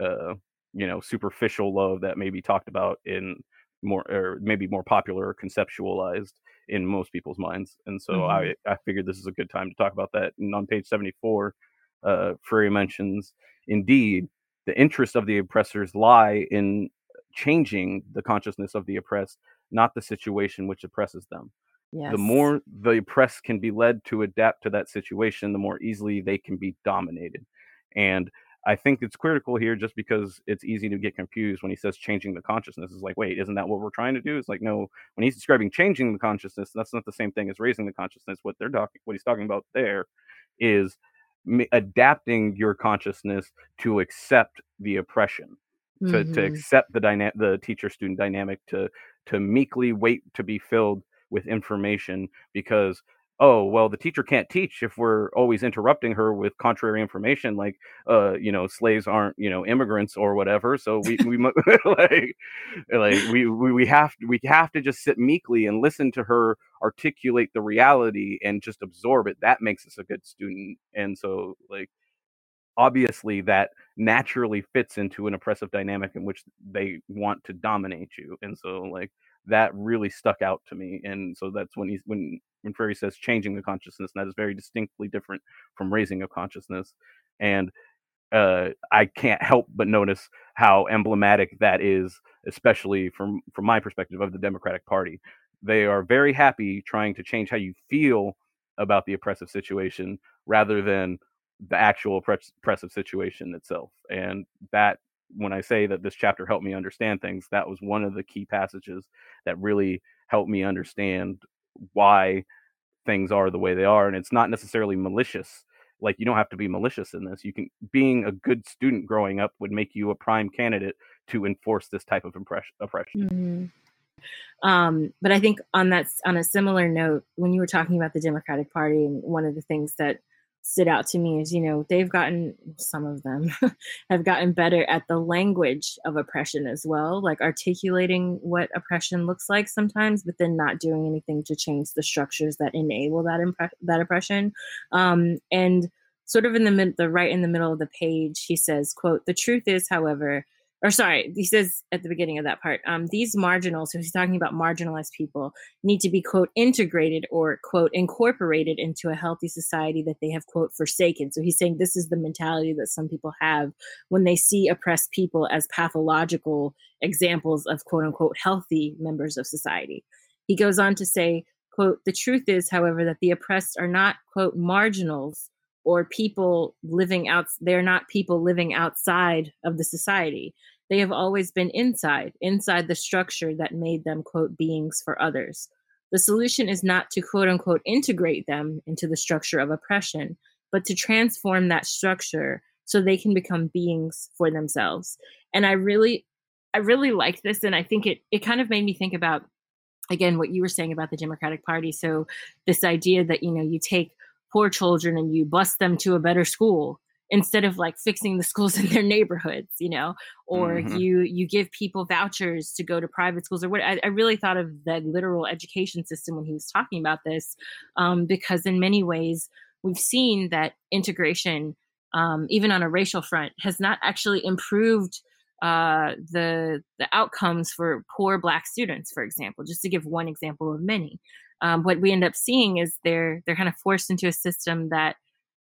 uh you know superficial love that may be talked about in more or maybe more popular or conceptualized in most people's minds and so mm-hmm. i i figured this is a good time to talk about that and on page 74 uh Freire mentions indeed the interest of the oppressors lie in changing the consciousness of the oppressed not the situation which oppresses them yes. the more the oppressed can be led to adapt to that situation the more easily they can be dominated and I think it's critical here just because it's easy to get confused when he says changing the consciousness. It's like, wait, isn't that what we're trying to do? It's like, no, when he's describing changing the consciousness, that's not the same thing as raising the consciousness. What they're talking, what he's talking about there is adapting your consciousness to accept the oppression, to, mm-hmm. to accept the dyna- the teacher student dynamic, to to meekly wait to be filled with information because oh well the teacher can't teach if we're always interrupting her with contrary information like uh you know slaves aren't you know immigrants or whatever so we we like like we, we we have we have to just sit meekly and listen to her articulate the reality and just absorb it. That makes us a good student and so like obviously that naturally fits into an oppressive dynamic in which they want to dominate you and so like that really stuck out to me and so that's when he's when when Freire says changing the consciousness, and that is very distinctly different from raising a consciousness. And uh, I can't help but notice how emblematic that is, especially from from my perspective of the Democratic Party. They are very happy trying to change how you feel about the oppressive situation rather than the actual oppressive situation itself. And that, when I say that this chapter helped me understand things, that was one of the key passages that really helped me understand why things are the way they are and it's not necessarily malicious. Like you don't have to be malicious in this. You can being a good student growing up would make you a prime candidate to enforce this type of oppression. Mm-hmm. um, but i think on that on a similar note when you were talking about the democratic party and one of the things that stood out to me is you know they've gotten some of them have gotten better at the language of oppression as well like articulating what oppression looks like sometimes but then not doing anything to change the structures that enable that impre- that oppression. Um, and sort of in the mid the right in the middle of the page he says quote the truth is however or sorry, he says at the beginning of that part, um, these marginal, so he's talking about marginalized people, need to be, quote, integrated or, quote, incorporated into a healthy society that they have, quote, forsaken. So he's saying this is the mentality that some people have when they see oppressed people as pathological examples of, quote unquote, healthy members of society. He goes on to say, quote, the truth is, however, that the oppressed are not, quote, marginals or people living out they're not people living outside of the society. They have always been inside inside the structure that made them quote beings for others. The solution is not to quote unquote integrate them into the structure of oppression but to transform that structure so they can become beings for themselves. And i really i really like this and i think it it kind of made me think about again what you were saying about the democratic party. So this idea that you know you take poor children and you bus them to a better school instead of like fixing the schools in their neighborhoods you know or mm-hmm. you you give people vouchers to go to private schools or what I, I, really thought of the literal education system when he was talking about this um, because in many ways we've seen that integration um, even on a racial front has not actually improved uh, the the outcomes for poor black students for example just to give one example of many um, what we end up seeing is they're they're kind of forced into a system that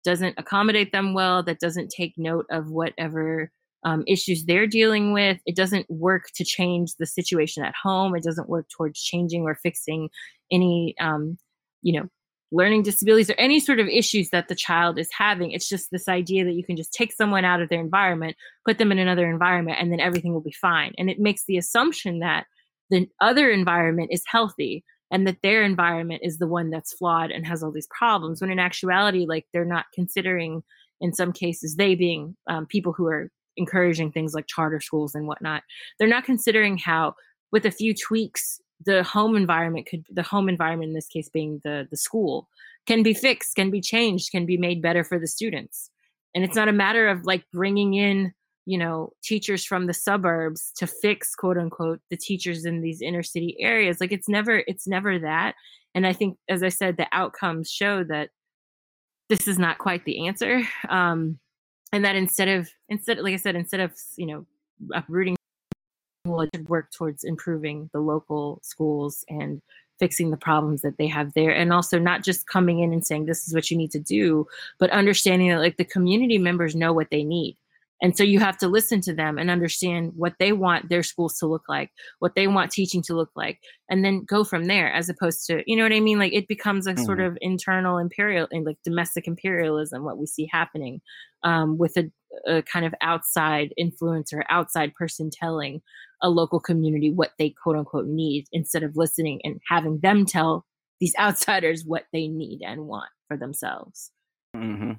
doesn't accommodate them well, that doesn't take note of whatever um, issues they're dealing with. It doesn't work to change the situation at home. It doesn't work towards changing or fixing any, um, you know, learning disabilities or any sort of issues that the child is having. It's just this idea that you can just take someone out of their environment, put them in another environment, and then everything will be fine. And it makes the assumption that the other environment is healthy and that their environment is the one that's flawed and has all these problems when in actuality like they're not considering in some cases they being um, people who are encouraging things like charter schools and whatnot. They're not considering how with a few tweaks the home environment could the home environment in this case being the the school can be fixed can be changed can be made better for the students. And it's not a matter of like bringing in you know teachers from the suburbs to fix quote unquote the teachers in these inner city areas. Like it's never it's never that. And i think as i said the outcomes show that this is not quite the answer. Um and that instead of instead like i said instead of you know uprooting well should work towards improving the local schools and fixing the problems that they have there. And also not just coming in and saying this is what you need to do but understanding that like the community members know what they need and so you have to listen to them and understand what they want their schools to look like, what they want teaching to look like, and then go from there as opposed to, you know what I mean? Like it becomes a mm-hmm. sort of internal imperial and like domestic imperialism, what we see happening um, with a, a kind of outside influence or outside person telling a local community what they quote unquote need instead of listening and having them tell these outsiders what they need and want for themselves. Mm-hmm.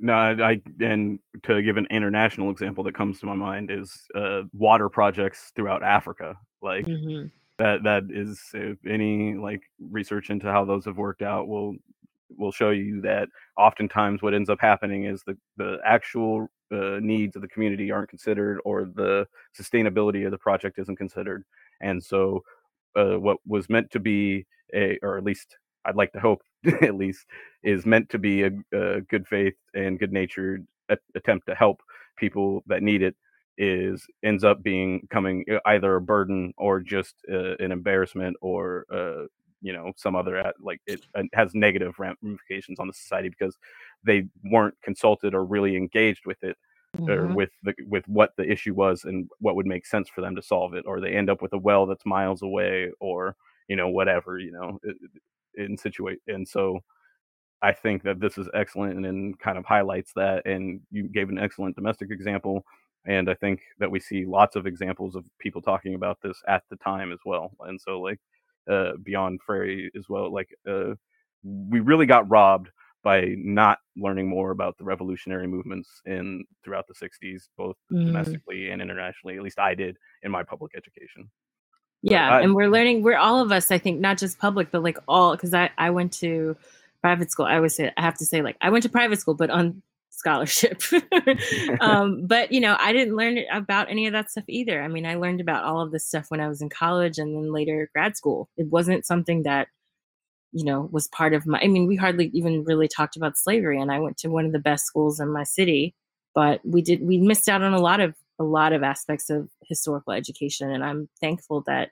No, I and to give an international example that comes to my mind is uh, water projects throughout Africa. Like mm-hmm. that that is any like research into how those have worked out will will show you that oftentimes what ends up happening is the the actual uh, needs of the community aren't considered or the sustainability of the project isn't considered, and so uh, what was meant to be a or at least I'd like to hope at least is meant to be a, a good faith and good natured attempt to help people that need it is ends up being coming uh, either a burden or just uh, an embarrassment or uh, you know some other like it, it has negative ramifications on the society because they weren't consulted or really engaged with it mm-hmm. or with the with what the issue was and what would make sense for them to solve it or they end up with a well that's miles away or you know whatever you know in situate and so I think that this is excellent and, kind of highlights that. And you gave an excellent domestic example. And I think that we see lots of examples of people talking about this at the time as well. And so, like, uh, beyond Freire as well, like, uh, we really got robbed by not learning more about the revolutionary movements in throughout the 60s, both mm. domestically and internationally. At least I did in my public education yeah I, and we're learning we're all of us i think not just public but like all because i i went to private school, I always say I have to say like I went to private school, but on scholarship. um, but you know, I didn't learn about any of that stuff either. I mean, I learned about all of this stuff when I was in college and then later grad school. It wasn't something that you know was part of my. I mean, we hardly even really talked about slavery, and I went to one of the best schools in my city, but we did we missed out on a lot of a lot of aspects of historical education, and I'm thankful that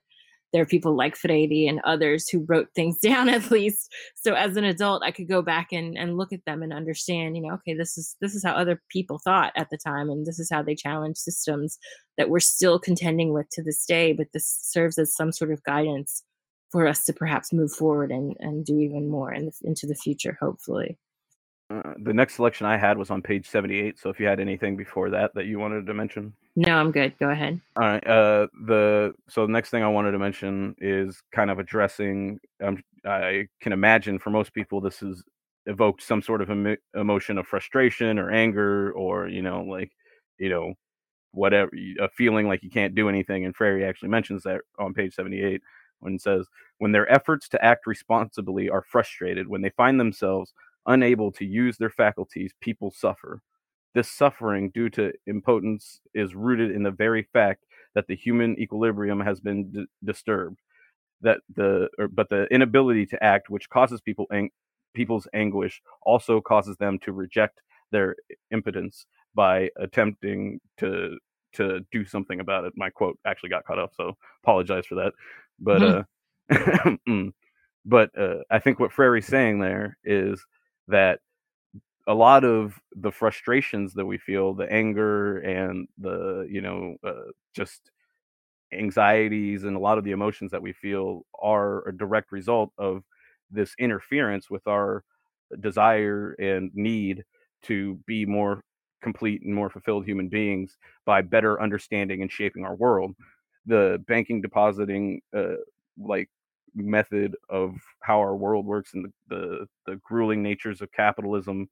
there are people like Freire and others who wrote things down at least. So as an adult, I could go back and, and look at them and understand, you know, okay, this is this is how other people thought at the time, and this is how they challenged systems that we're still contending with to this day. But this serves as some sort of guidance for us to perhaps move forward and, and do even more in the, into the future, hopefully. Uh, the next selection I had was on page 78. So if you had anything before that that you wanted to mention. No, I'm good. Go ahead. All right. Uh, the so the next thing I wanted to mention is kind of addressing. Um, I can imagine for most people this has evoked some sort of em- emotion of frustration or anger or you know like you know whatever a feeling like you can't do anything. And Freire actually mentions that on page 78 when it says when their efforts to act responsibly are frustrated when they find themselves unable to use their faculties, people suffer. This suffering due to impotence is rooted in the very fact that the human equilibrium has been d- disturbed. That the or, but the inability to act, which causes people ang- people's anguish, also causes them to reject their impotence by attempting to to do something about it. My quote actually got cut off, so apologize for that. But mm-hmm. uh, mm. but uh, I think what Freire's saying there is that a lot of the frustrations that we feel, the anger and the, you know, uh, just anxieties and a lot of the emotions that we feel are a direct result of this interference with our desire and need to be more complete and more fulfilled human beings by better understanding and shaping our world. The banking depositing uh, like method of how our world works and the, the, the grueling natures of capitalism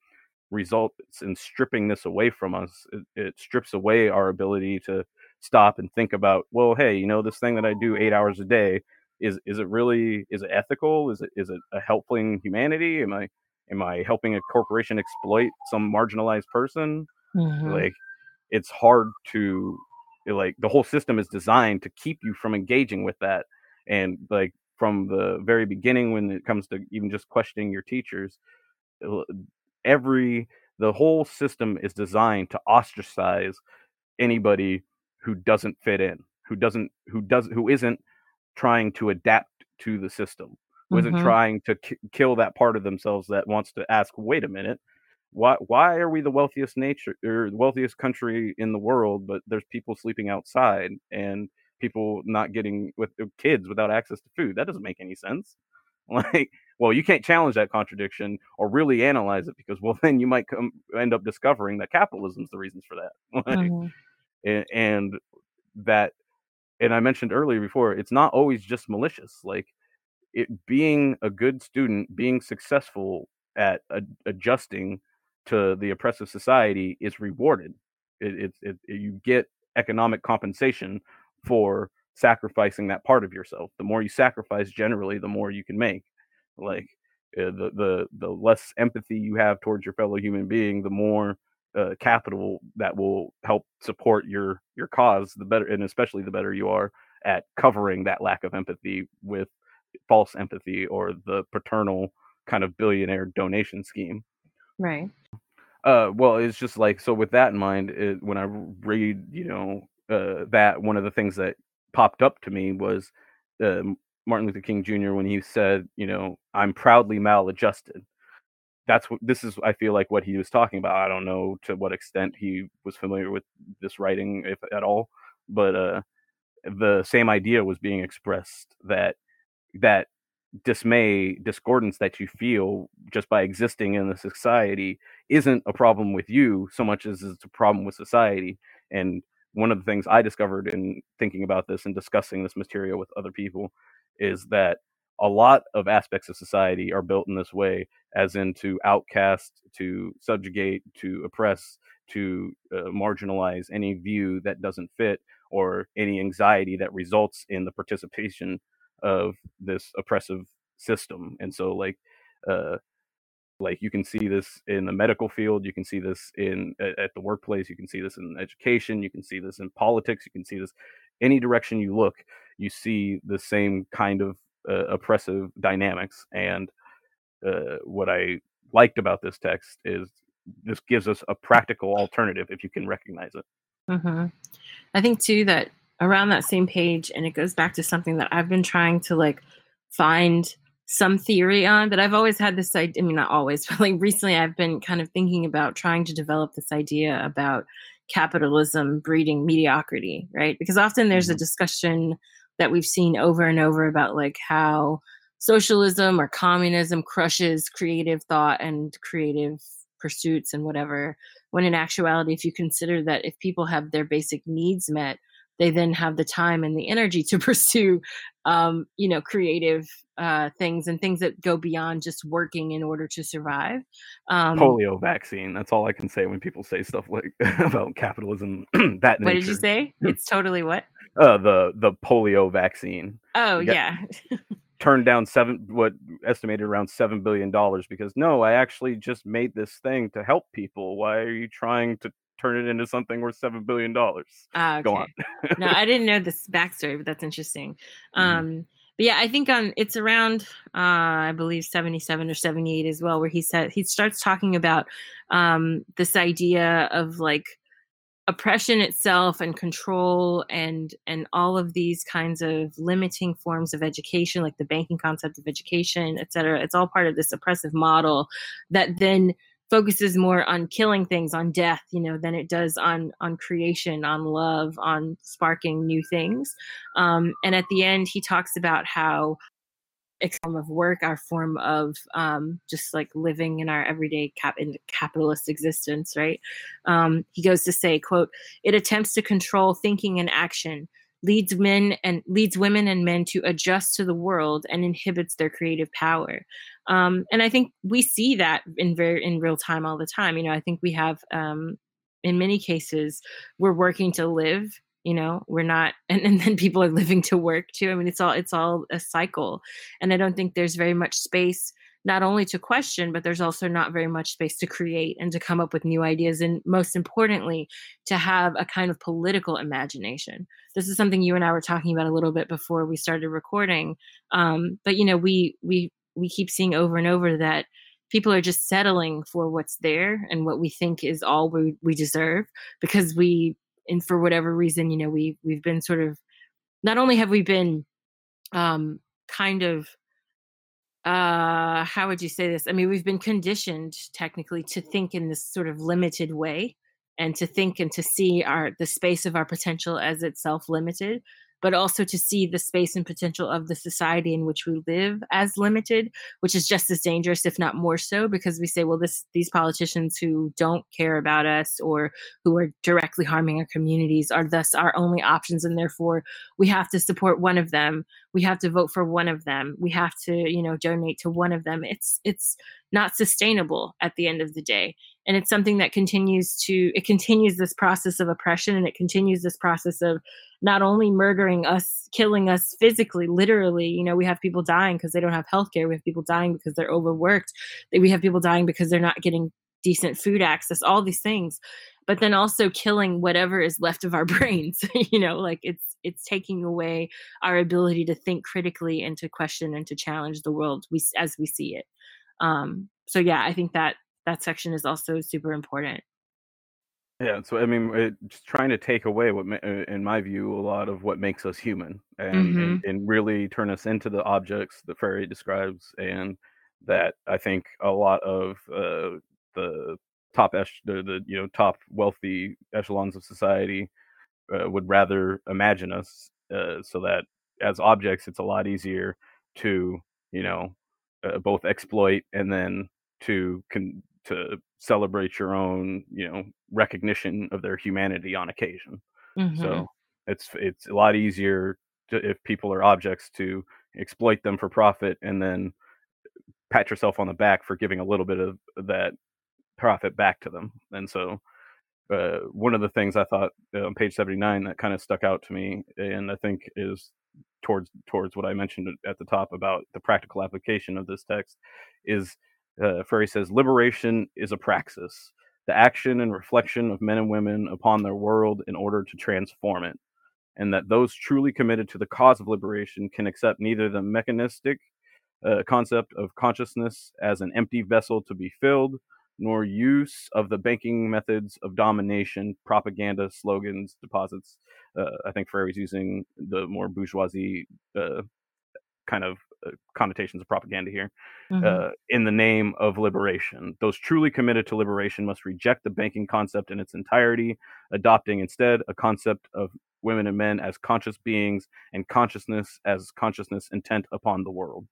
results in stripping this away from us. It, it, strips away our ability to stop and think about, well, hey, you know, this thing that I do eight hours a day is is it really is it ethical? Is it is it a helping humanity? Am I am I helping a corporation exploit some marginalized person? Mm-hmm. Like, it's hard to like the whole system is designed to keep you from engaging with that and like from the very beginning when it comes to even just questioning your teachers every the whole system is designed to ostracize anybody who doesn't fit in who doesn't who does who isn't trying to adapt to the system who mm-hmm. not trying to k- kill that part of themselves that wants to ask wait a minute why why are we the wealthiest nature or the wealthiest country in the world but there's people sleeping outside and people not getting with uh, kids without access to food. That doesn't make any sense. Like, well, you can't challenge that contradiction or really analyze it because, well, then you might come end up discovering that capitalism is the reasons for that. like, mm-hmm. and, and that, and I mentioned earlier before, it's not always just malicious. Like, it being a good student, being successful at adjusting to the oppressive society is rewarded. It, it, it, you get economic compensation for sacrificing that part of yourself. The more you sacrifice, generally, the more you can make. Like uh, the the the less empathy you have towards your fellow human being, the more uh, capital that will help support your your cause. The better, and especially the better you are at covering that lack of empathy with false empathy or the paternal kind of billionaire donation scheme. Right. Uh, well, it's just like so. With that in mind, it, when I read, you know, uh, that one of the things that popped up to me was uh, Martin Luther King Jr. when he said, you know, I'm proudly maladjusted. That's what this is. I feel like what he was talking about. I don't know to what extent he was familiar with this writing, if at all, but uh, the same idea was being expressed that that dismay, discordance that you feel just by existing in the society isn't a problem with you so much as it's a problem with society. And one of the things I discovered in thinking about this and discussing this material with other people is that a lot of aspects of society are built in this way, as in to outcast, to subjugate, to oppress, to uh, marginalize any view that doesn't fit or any anxiety that results in the participation of this oppressive system. And so, like, uh, like you can see this in the medical field you can see this in at the workplace you can see this in education you can see this in politics you can see this any direction you look you see the same kind of uh, oppressive dynamics and uh, what i liked about this text is this gives us a practical alternative if you can recognize it mm-hmm. i think too that around that same page and it goes back to something that i've been trying to like find some theory on but i've always had this idea i mean not always but like recently i've been kind of thinking about trying to develop this idea about capitalism breeding mediocrity right because often there's a mm-hmm. discussion that we've seen over and over about like how socialism or communism crushes creative thought and creative pursuits and whatever when in actuality if you consider that if people have their basic needs met they then have the time and the energy to pursue um, you know creative uh, things and things that go beyond just working in order to survive. Um, polio vaccine that's all i can say when people say stuff like about capitalism that what did you say? It's totally what? Uh, the the polio vaccine. Oh yeah. turned down seven what estimated around seven billion dollars because no i actually just made this thing to help people. Why are you trying to turn it into something worth seven billion dollars. Uh, okay. Go on. no, I didn't know this backstory, but that's interesting. Mm-hmm. Um, but yeah, I think on it's around uh, I believe seventy seven or seventy eight as well, where he said he starts talking about um, this idea of like oppression itself and control and and all of these kinds of limiting forms of education like the banking concept of education et cetera it's all part of this oppressive model that then focuses more on killing things on death you know than it does on on creation on love on sparking new things. Um, and at the end he talks about how a form of work our form of um, just like living in our everyday cap in capitalist existence right? Um, he goes to say quote it attempts to control thinking and action leads men and leads women and men to adjust to the world and inhibits their creative power um, and i think we see that in very in real time all the time you know i think we have um, in many cases we're working to live you know we're not and, and then people are living to work too i mean it's all it's all a cycle and i don't think there's very much space not only to question, but there's also not very much space to create and to come up with new ideas. And most importantly, to have a kind of political imagination. This is something you and I were talking about a little bit before we started recording. Um, but you know, we we we keep seeing over and over that people are just settling for what's there and what we think is all we, we deserve because we and for whatever reason, you know, we we've been sort of not only have we been um kind of uh how would you say this? I mean we've been conditioned technically to think in this sort of limited way and to think and to see our the space of our potential as itself limited but also to see the space and potential of the society in which we live as limited, which is just as dangerous, if not more so, because we say, well, this these politicians who don't care about us or who are directly harming our communities are thus our only options, and therefore we have to support one of them. We have to vote for one of them. We have to, you know, donate to one of them. It's it's not sustainable at the end of the day and it's something that continues to it continues this process of oppression and it continues this process of not only murdering us killing us physically literally you know we have people dying because they don't have health care we have people dying because they're overworked we have people dying because they're not getting decent food access all these things but then also killing whatever is left of our brains you know like it's it's taking away our ability to think critically and to question and to challenge the world we as we see it. Um so yeah i think that that section is also super important. Yeah, so I mean, it, just trying to take away what, uh, in my view, a lot of what makes us human, and, mm-hmm. and, and really turn us into the objects that Freire describes, and that I think a lot of uh, the top esh- the, the you know top wealthy echelons of society uh, would rather imagine us, uh, so that as objects, it's a lot easier to you know uh, both exploit and then to con- to celebrate your own you know recognition of their humanity on occasion mm-hmm. so it's it's a lot easier to, if people are objects to exploit them for profit and then pat yourself on the back for giving a little bit of that profit back to them and so uh, one of the things i thought uh, on page 79 that kind of stuck out to me and i think is towards towards what i mentioned at the top about the practical application of this text is uh, Freire says liberation is a praxis, the action and reflection of men and women upon their world in order to transform it, and that those truly committed to the cause of liberation can accept neither the mechanistic uh, concept of consciousness as an empty vessel to be filled, nor use of the banking methods of domination, propaganda, slogans, deposits. Uh, I think Freire's using the more bourgeoisie uh, kind of connotations of propaganda here mm-hmm. uh, in the name of liberation. Those truly committed to liberation must reject the banking concept in its entirety, adopting instead a concept of women and men as conscious beings and consciousness as consciousness intent upon the world.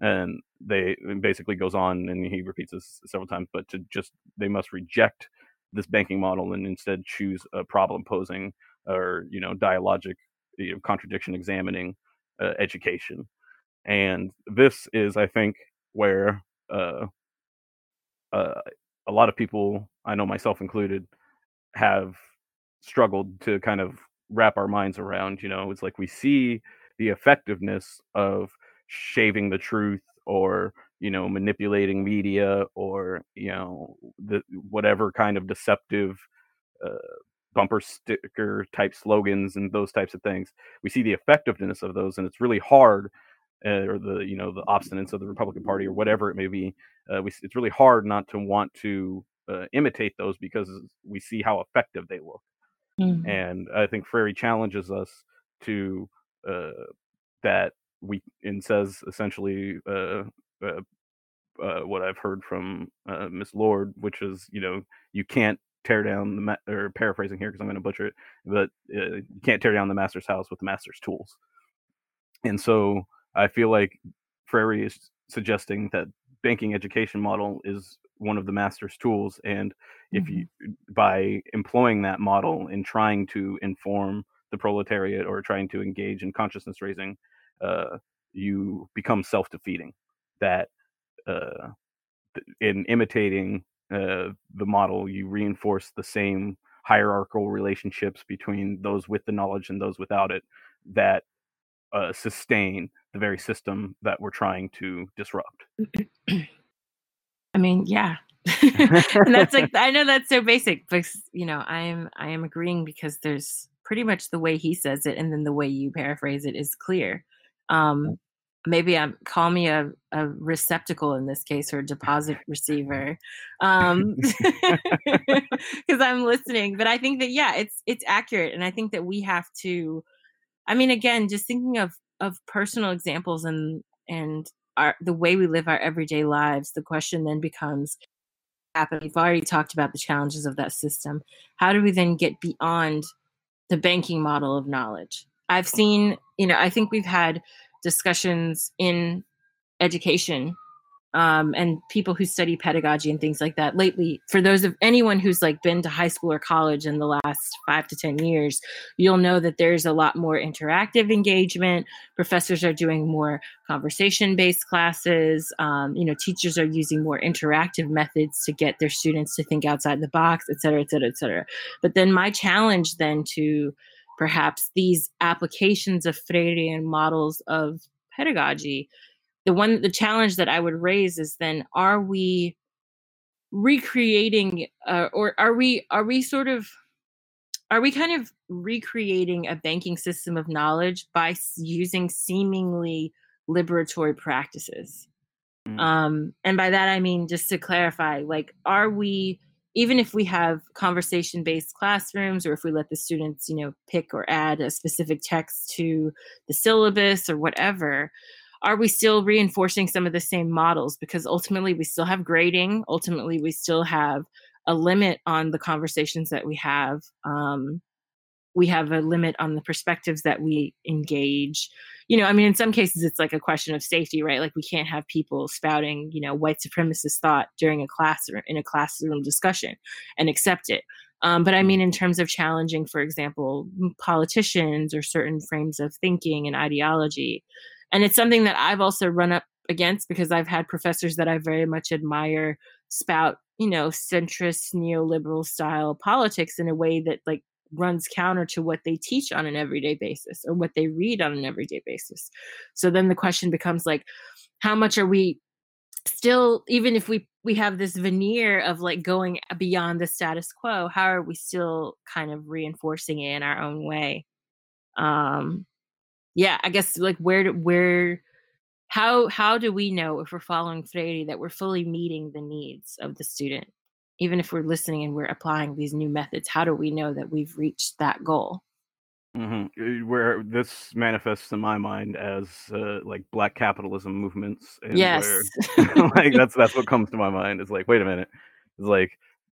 And they basically goes on and he repeats this several times, but to just they must reject this banking model and instead choose a problem posing or you know dialogic you know, contradiction examining uh, education and this is i think where uh, uh, a lot of people i know myself included have struggled to kind of wrap our minds around you know? It's like we see the effectiveness of shaving the truth or you know manipulating media or you know the whatever kind of deceptive uh, bumper sticker type slogans and those types of things. We see the effectiveness of those and it's really hard uh, or the you know the obstinance of the Republican Party or whatever it may be. Uh, we, it's really hard not to want to uh, imitate those because we see how effective they look. Mm-hmm. And I think Freire challenges us to uh, that we and says essentially uh, uh, what I've heard from Miss Lorde, which is you know you can't tear down the ma- or paraphrasing here because I'm going to butcher it, but you can't tear down the master's house with the master's tools. And so I feel like Freire is suggesting that banking education model is one of the master's tools and if mm-hmm. you by employing that model in trying to inform the proletariat or trying to engage in consciousness raising uh, you become self-defeating that uh, in imitating uh, the model you reinforce the same hierarchical relationships between those with the knowledge and those without it that uh, sustain the very system that we're trying to disrupt. I mean, yeah. and that's like I know that's so basic, but you know, I am I am agreeing because there's pretty much the way he says it and then the way you paraphrase it is clear. Um maybe I'm call me a, a receptacle in this case or a deposit receiver. Um because I'm listening. But I think that yeah, it's it's accurate. And I think that we have to I mean, again, just thinking of of personal examples and and our the way we live our everyday lives, the question then becomes happen. We've already talked about the challenges of that system. How do we then get beyond the banking model of knowledge? I've seen, you know, I think we've had discussions in education um, and people who study pedagogy and things like that. Lately for those of anyone who's like been to high school or college in the last five to ten years you'll know that there's a lot more interactive engagement. Professors are doing more conversation based classes. Um, you know teachers are using more interactive methods to get their students to think outside the box et cetera et cetera et cetera. But then my challenge then to perhaps these applications of Freirean models of pedagogy the one the challenge that I would raise is then are we recreating uh, or are we are we sort of are we kind of recreating a banking system of knowledge by using seemingly liberatory practices mm. um and by that i mean just to clarify like are we even if we have conversation based classrooms or if we let the students you know pick or add a specific text to the syllabus or whatever are we still reinforcing some of the same models? Because ultimately, we still have grading. Ultimately, we still have a limit on the conversations that we have. Um, we have a limit on the perspectives that we engage. You know, I mean, in some cases, it's like a question of safety, right? Like we can't have people spouting, you know, white supremacist thought during a classroom in a classroom discussion and accept it. Um, but I mean, in terms of challenging, for example, politicians or certain frames of thinking and ideology, and it's something that I've also run up against because I've had professors that I very much admire spout, you know, centrist neoliberal style politics in a way that like runs counter to what they teach on an everyday basis or what they read on an everyday basis. So then the question becomes like, how much are we still even if we we have this veneer of like going beyond the status quo how are we still kind of reinforcing it in our own way um yeah i guess like where do, where how how do we know if we're following Freire that we're fully meeting the needs of the student even if we're listening and we're applying these new methods how do we know that we've reached that goal Mm-hmm. Where this manifests in my mind as uh, like black capitalism movements. And yes, where, like that's that's what comes to my mind. Is like, wait a minute, it's like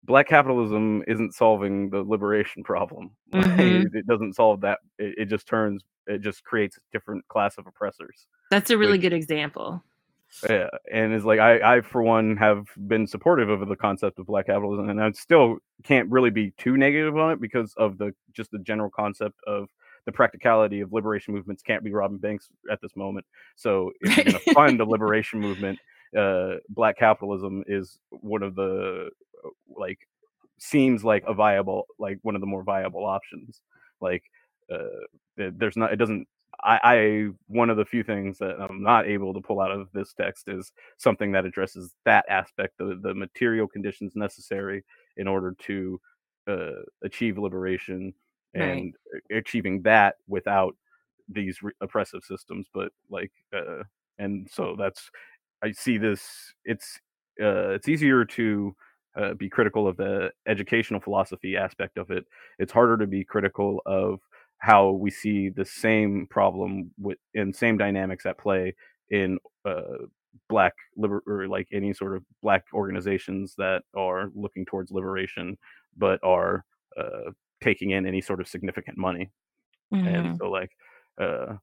black capitalism isn't solving the liberation problem. Mm-hmm. it doesn't solve that. It, it, just turns. It just creates a different class of oppressors. That's a really which, good example. Yeah, and it's like I, I for one have been supportive of the concept of black capitalism, and I still can't really be too negative on it because of the just the general concept of the practicality of liberation movements can't be robbing banks at this moment. So if you're going to fund a liberation movement, uh, black capitalism is one of the like seems like a viable like one of the more viable options. Like uh, there's not it doesn't I, I, one of the few things that I'm not able to pull out of this text is something that addresses that aspect, the the material conditions necessary in order to uh, achieve liberation and right. achieving that without these re- oppressive systems. But like, uh, and so that's I see this. It's uh, it's easier to uh, be critical of the educational philosophy aspect of it. It's harder to be critical of how we see the same problem with and same dynamics at play in uh, black liber or like any sort of black organizations that are looking towards liberation but are uh, taking in any sort of significant money mm-hmm. and so like uh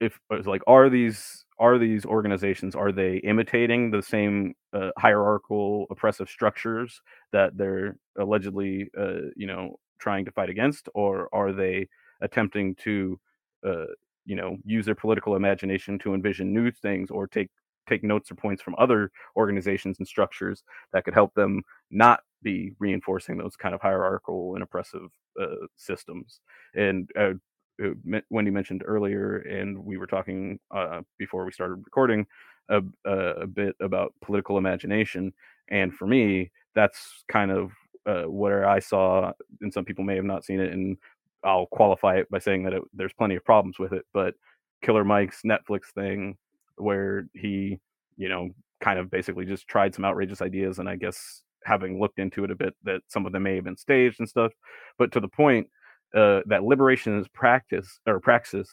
if it's like are these are these organizations are they imitating the same uh, hierarchical oppressive structures that they're allegedly uh, you know trying to fight against, or are they attempting to, uh, you know, use their political imagination to envision new things or take take notes or points from other organizations and structures that could help them not be reinforcing those kind of hierarchical and oppressive uh, systems. And uh, uh Wendy mentioned earlier, and we were talking uh, before we started recording a, a, bit about political imagination. And for me, that's kind of uh, where I saw, and some people may have not seen it, and I'll qualify it by saying that it, there's plenty of problems with it. But Killer Mike's Netflix thing, where he, you know, kind of basically just tried some outrageous ideas, and I guess having looked into it a bit, that some of them may have been staged and stuff. But to the point uh, that liberation is practice or praxis.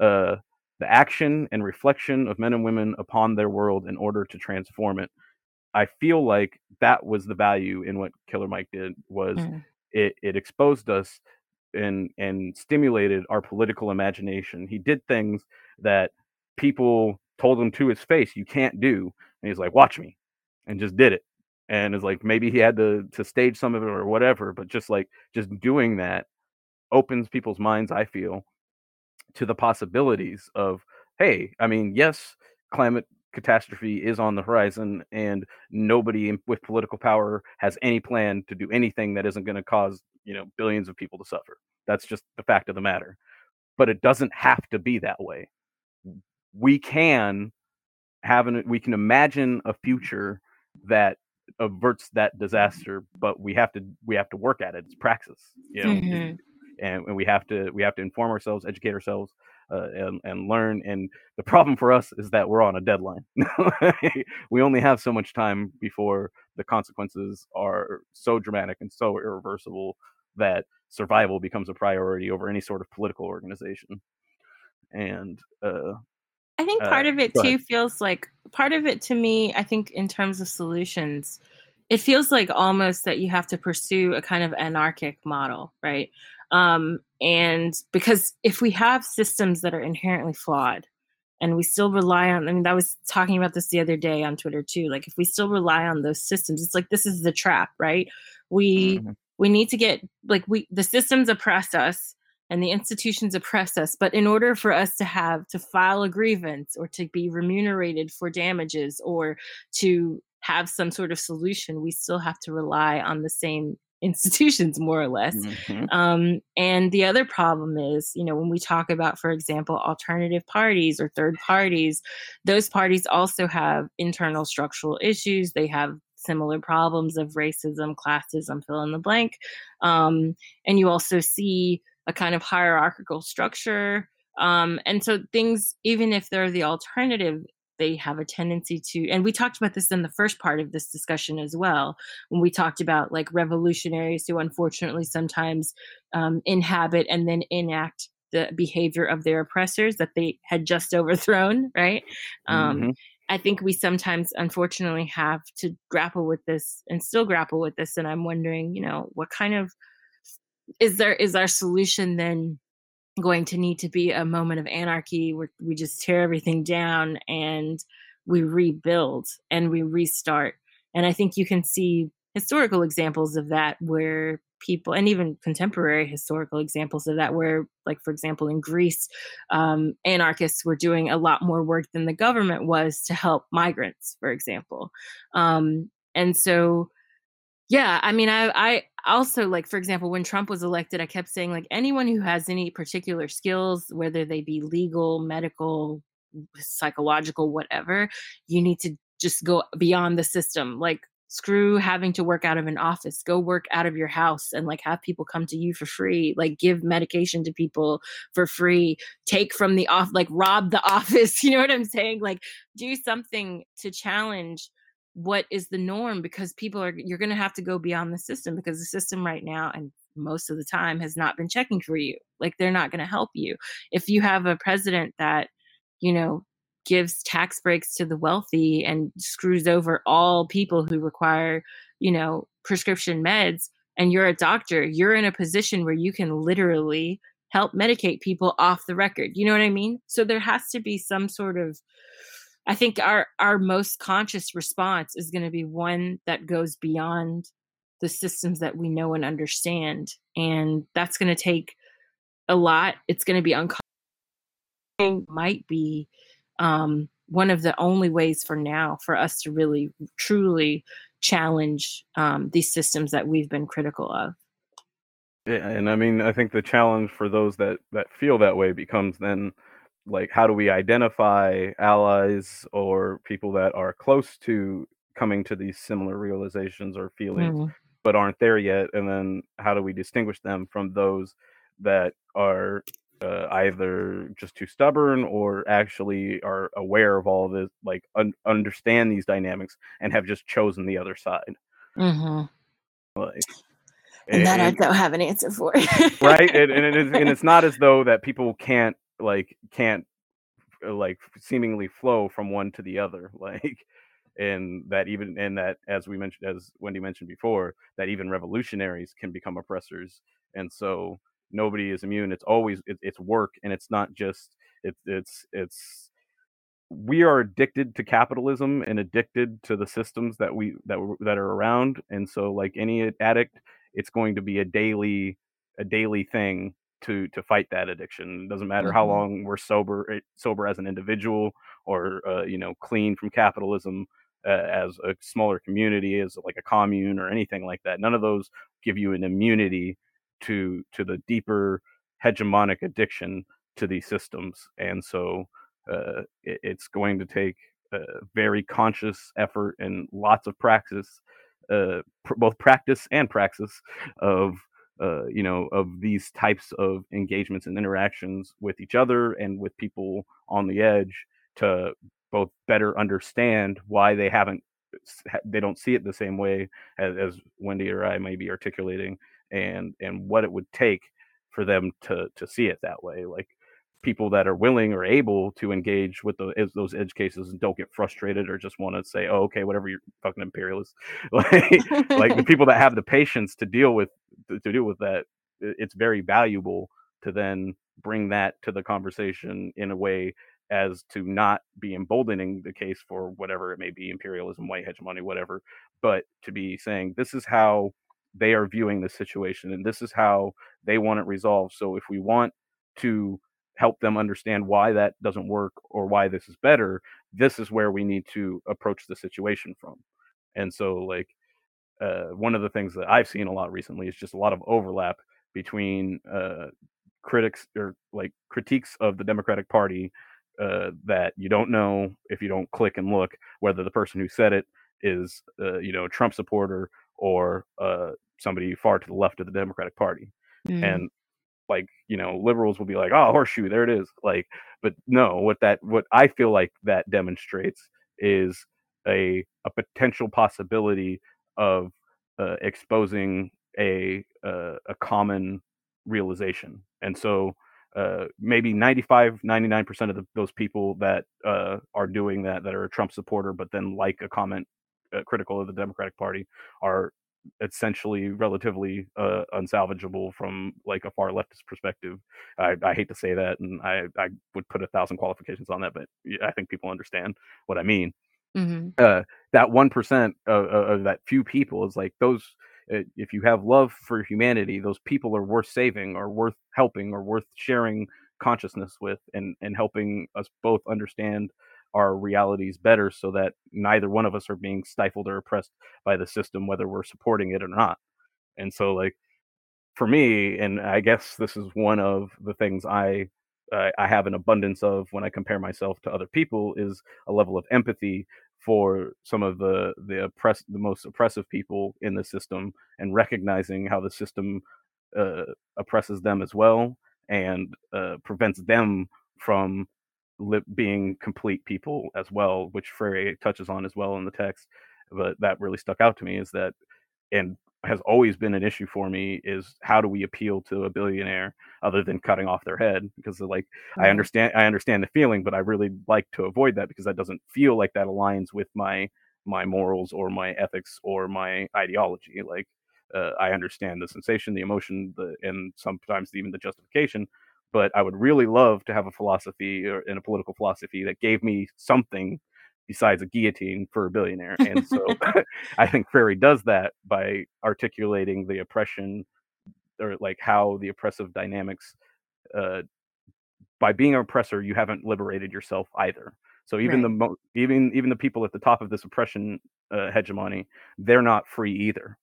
Uh, the action and reflection of men and women upon their world in order to transform it I feel like that was the value in what Killer Mike did was mm. it, it exposed us and and stimulated our political imagination. He did things that people told him to his face you can't do, and he's like, "Watch me," and just did it. And it's like maybe he had to to stage some of it or whatever, but just like just doing that opens people's minds. I feel to the possibilities of hey, I mean, yes, climate catastrophe is on the horizon and nobody with political power has any plan to do anything that isn't going to cause you know billions of people to suffer. That's just the fact of the matter. But it doesn't have to be that way. We can have an we can imagine a future that averts that disaster but we have to we have to work at it. It's praxis you know? Mm-hmm. and, and we have to we have to inform ourselves educate ourselves uh, and, and learn. And the problem for us is that we're on a deadline. we only have so much time before the consequences are so dramatic and so irreversible that survival becomes a priority over any sort of political organization. And uh, I think part uh, of it too feels like part of it to me, I think in terms of solutions, it feels like almost that you have to pursue a kind of anarchic model, right? Um, and because if we have systems that are inherently flawed and we still rely on, I mean, I was talking about this the other day on Twitter too. Like, if we still rely on those systems, it's like this is the trap, right? We, mm-hmm. we need to get like we the systems oppress us and the institutions oppress us but in order for us to have to file a grievance or to be remunerated for damages or to have some sort of solution we still have to rely on the same institutions, more or less. Mm-hmm. Um, and the other problem is, you know, when we talk about, for example, alternative parties or third parties, those parties also have internal structural issues. They have similar problems of racism, classism, fill in the blank. Um, and you also see a kind of hierarchical structure. Um, and so things, even if they're the alternative, they have a tendency to and we talked about this in the first part of this discussion as well when we talked about like revolutionaries who unfortunately sometimes um, inhabit and then enact the behavior of their oppressors that they had just overthrown right um, mm-hmm. i think we sometimes unfortunately have to grapple with this and still grapple with this and i'm wondering you know what kind of is there is our solution then going to need to be a moment of anarchy where we just tear everything down and we rebuild and we restart. And I think you can see historical examples of that where people, and even contemporary historical examples of that, where, like, for example, in Greece, um, anarchists were doing a lot more work than the government was to help migrants, for example. Um, and so, yeah, I mean, I, I also like, for example, when Trump was elected, I kept saying like anyone who has any particular skills, whether they be legal, medical, psychological, whatever, you need to just go beyond the system. Like screw having to work out of an office. Go work out of your house and like have people come to you for free. Like give medication to people for free. Take from the off like rob the office. You know what i'm saying? Like do something to challenge what is the norm because people are you're going to have to go beyond the system because the system right now and most of the time has not been checking for you. Like they're not going to help you. If you have a president that you know gives tax breaks to the wealthy and screws over all people who require you know prescription meds and you're a doctor you're in a position where you can literally help medicate people off the record. You know what i mean? So there has to be some sort of I think our our most conscious response is going to be one that goes beyond the systems that we know and understand, and that's going to take a lot. It's going to be uncomfortable. Might be um, one of the only ways for now for us to really truly challenge um, these systems that we've been critical of. Yeah, and I mean, I think the challenge for those that that feel that way becomes then like how do we identify allies or people that are close to coming to these similar realizations or feelings mm. but aren't there yet and then how do we distinguish them from those that are uh, either just too stubborn or actually are aware of all of this like un- understand these dynamics and have just chosen the other side mm-hmm. like and that and, I don't have an answer for. right, and, and, it is, and it's not as though that people can't like can't uh, like seemingly flow from one to the other like and that even and that as we mentioned as wendy mentioned before that even revolutionaries can become oppressors and so nobody is immune. It's always it, it's work and it's not just it, it's it's we are addicted to capitalism and addicted to the systems that we that that are around and so like any addict it's going to be a daily a daily thing to to fight that addiction. It doesn't matter mm-hmm. how long we're sober eh, sober as an individual or uh, you know clean from capitalism uh, as a smaller community, as like a commune or anything like that. None of those give you an immunity to to the deeper hegemonic addiction to these systems, and so uh, it, it's going to take a very conscious effort and lots of practice, uh, pr- both practice and praxis of uh, you know, of these types of engagements and interactions with each other and with people on the edge to both better understand why they haven't they don't see it the same way as, as Wendy or I may be articulating and and what it would take for them to to see it that way like people that are willing or able to engage with the, those edge cases and don't get frustrated or just want to say, "Oh, okay, whatever, you're fucking imperialist." like, like the people that have the patience to deal with to, deal with that, it's very valuable to then bring that to the conversation in a way as to not be emboldening the case for whatever it may be imperialism white hegemony whatever but to be saying this is how they are viewing the situation and this is how they want it resolved so if we want to help them understand why that doesn't work or why this is better this is where we need to approach the situation from and so like uh, one of the things that I've seen a lot recently is just a lot of overlap between uh, critics or like critiques of the Democratic Party uh, that you don't know if you don't click and look whether the person who said it is uh, you know a Trump supporter or uh, somebody far to the left of the Democratic Party, mm. and like you know liberals will be like oh horseshoe there it is like but no what that what I feel like that demonstrates is a a potential possibility of uh, exposing a uh, a common realization and so uh, maybe 95 99% of the, those people that uh, are doing that that are a trump supporter but then like a comment uh, critical of the democratic party are essentially relatively uh, unsalvageable from like a far leftist perspective. I, I, hate to say that, and I, I would put a thousand qualifications on that, but I think people understand what I mean. Mm-hmm. Uh, that one percent of, of, that few people is like those uh, if you have love for humanity, those people are worth saving or worth helping or worth sharing consciousness with and, and helping us both understand our realities better so that neither one of us are being stifled or oppressed by the system, whether we're supporting it or not. And so, like, for me, and I guess this is one of the things I uh, I have an abundance of when I compare myself to other people is a level of empathy for some of the the oppressed the most oppressive people in the system and recognizing how the system uh, oppresses them as well and uh, prevents them from li- being complete people as well which Freire touches on as well in the text but that really stuck out to me is that and has always been an issue for me is how do we appeal to a billionaire other than cutting off their head because like mm-hmm. i understand i understand the feeling but i really like to avoid that because that doesn't feel like that aligns with my my morals or my ethics or my ideology like uh, i understand the sensation the emotion the and sometimes even the justification but i would really love to have a philosophy or in a political philosophy that gave me something besides a guillotine for a billionaire. And so I think Freire does that by articulating the oppression or like how the oppressive dynamics uh, by being an oppressor you haven't liberated yourself either. So even right. the mo- even even the people at the top of this oppression uh, hegemony, they're not free either.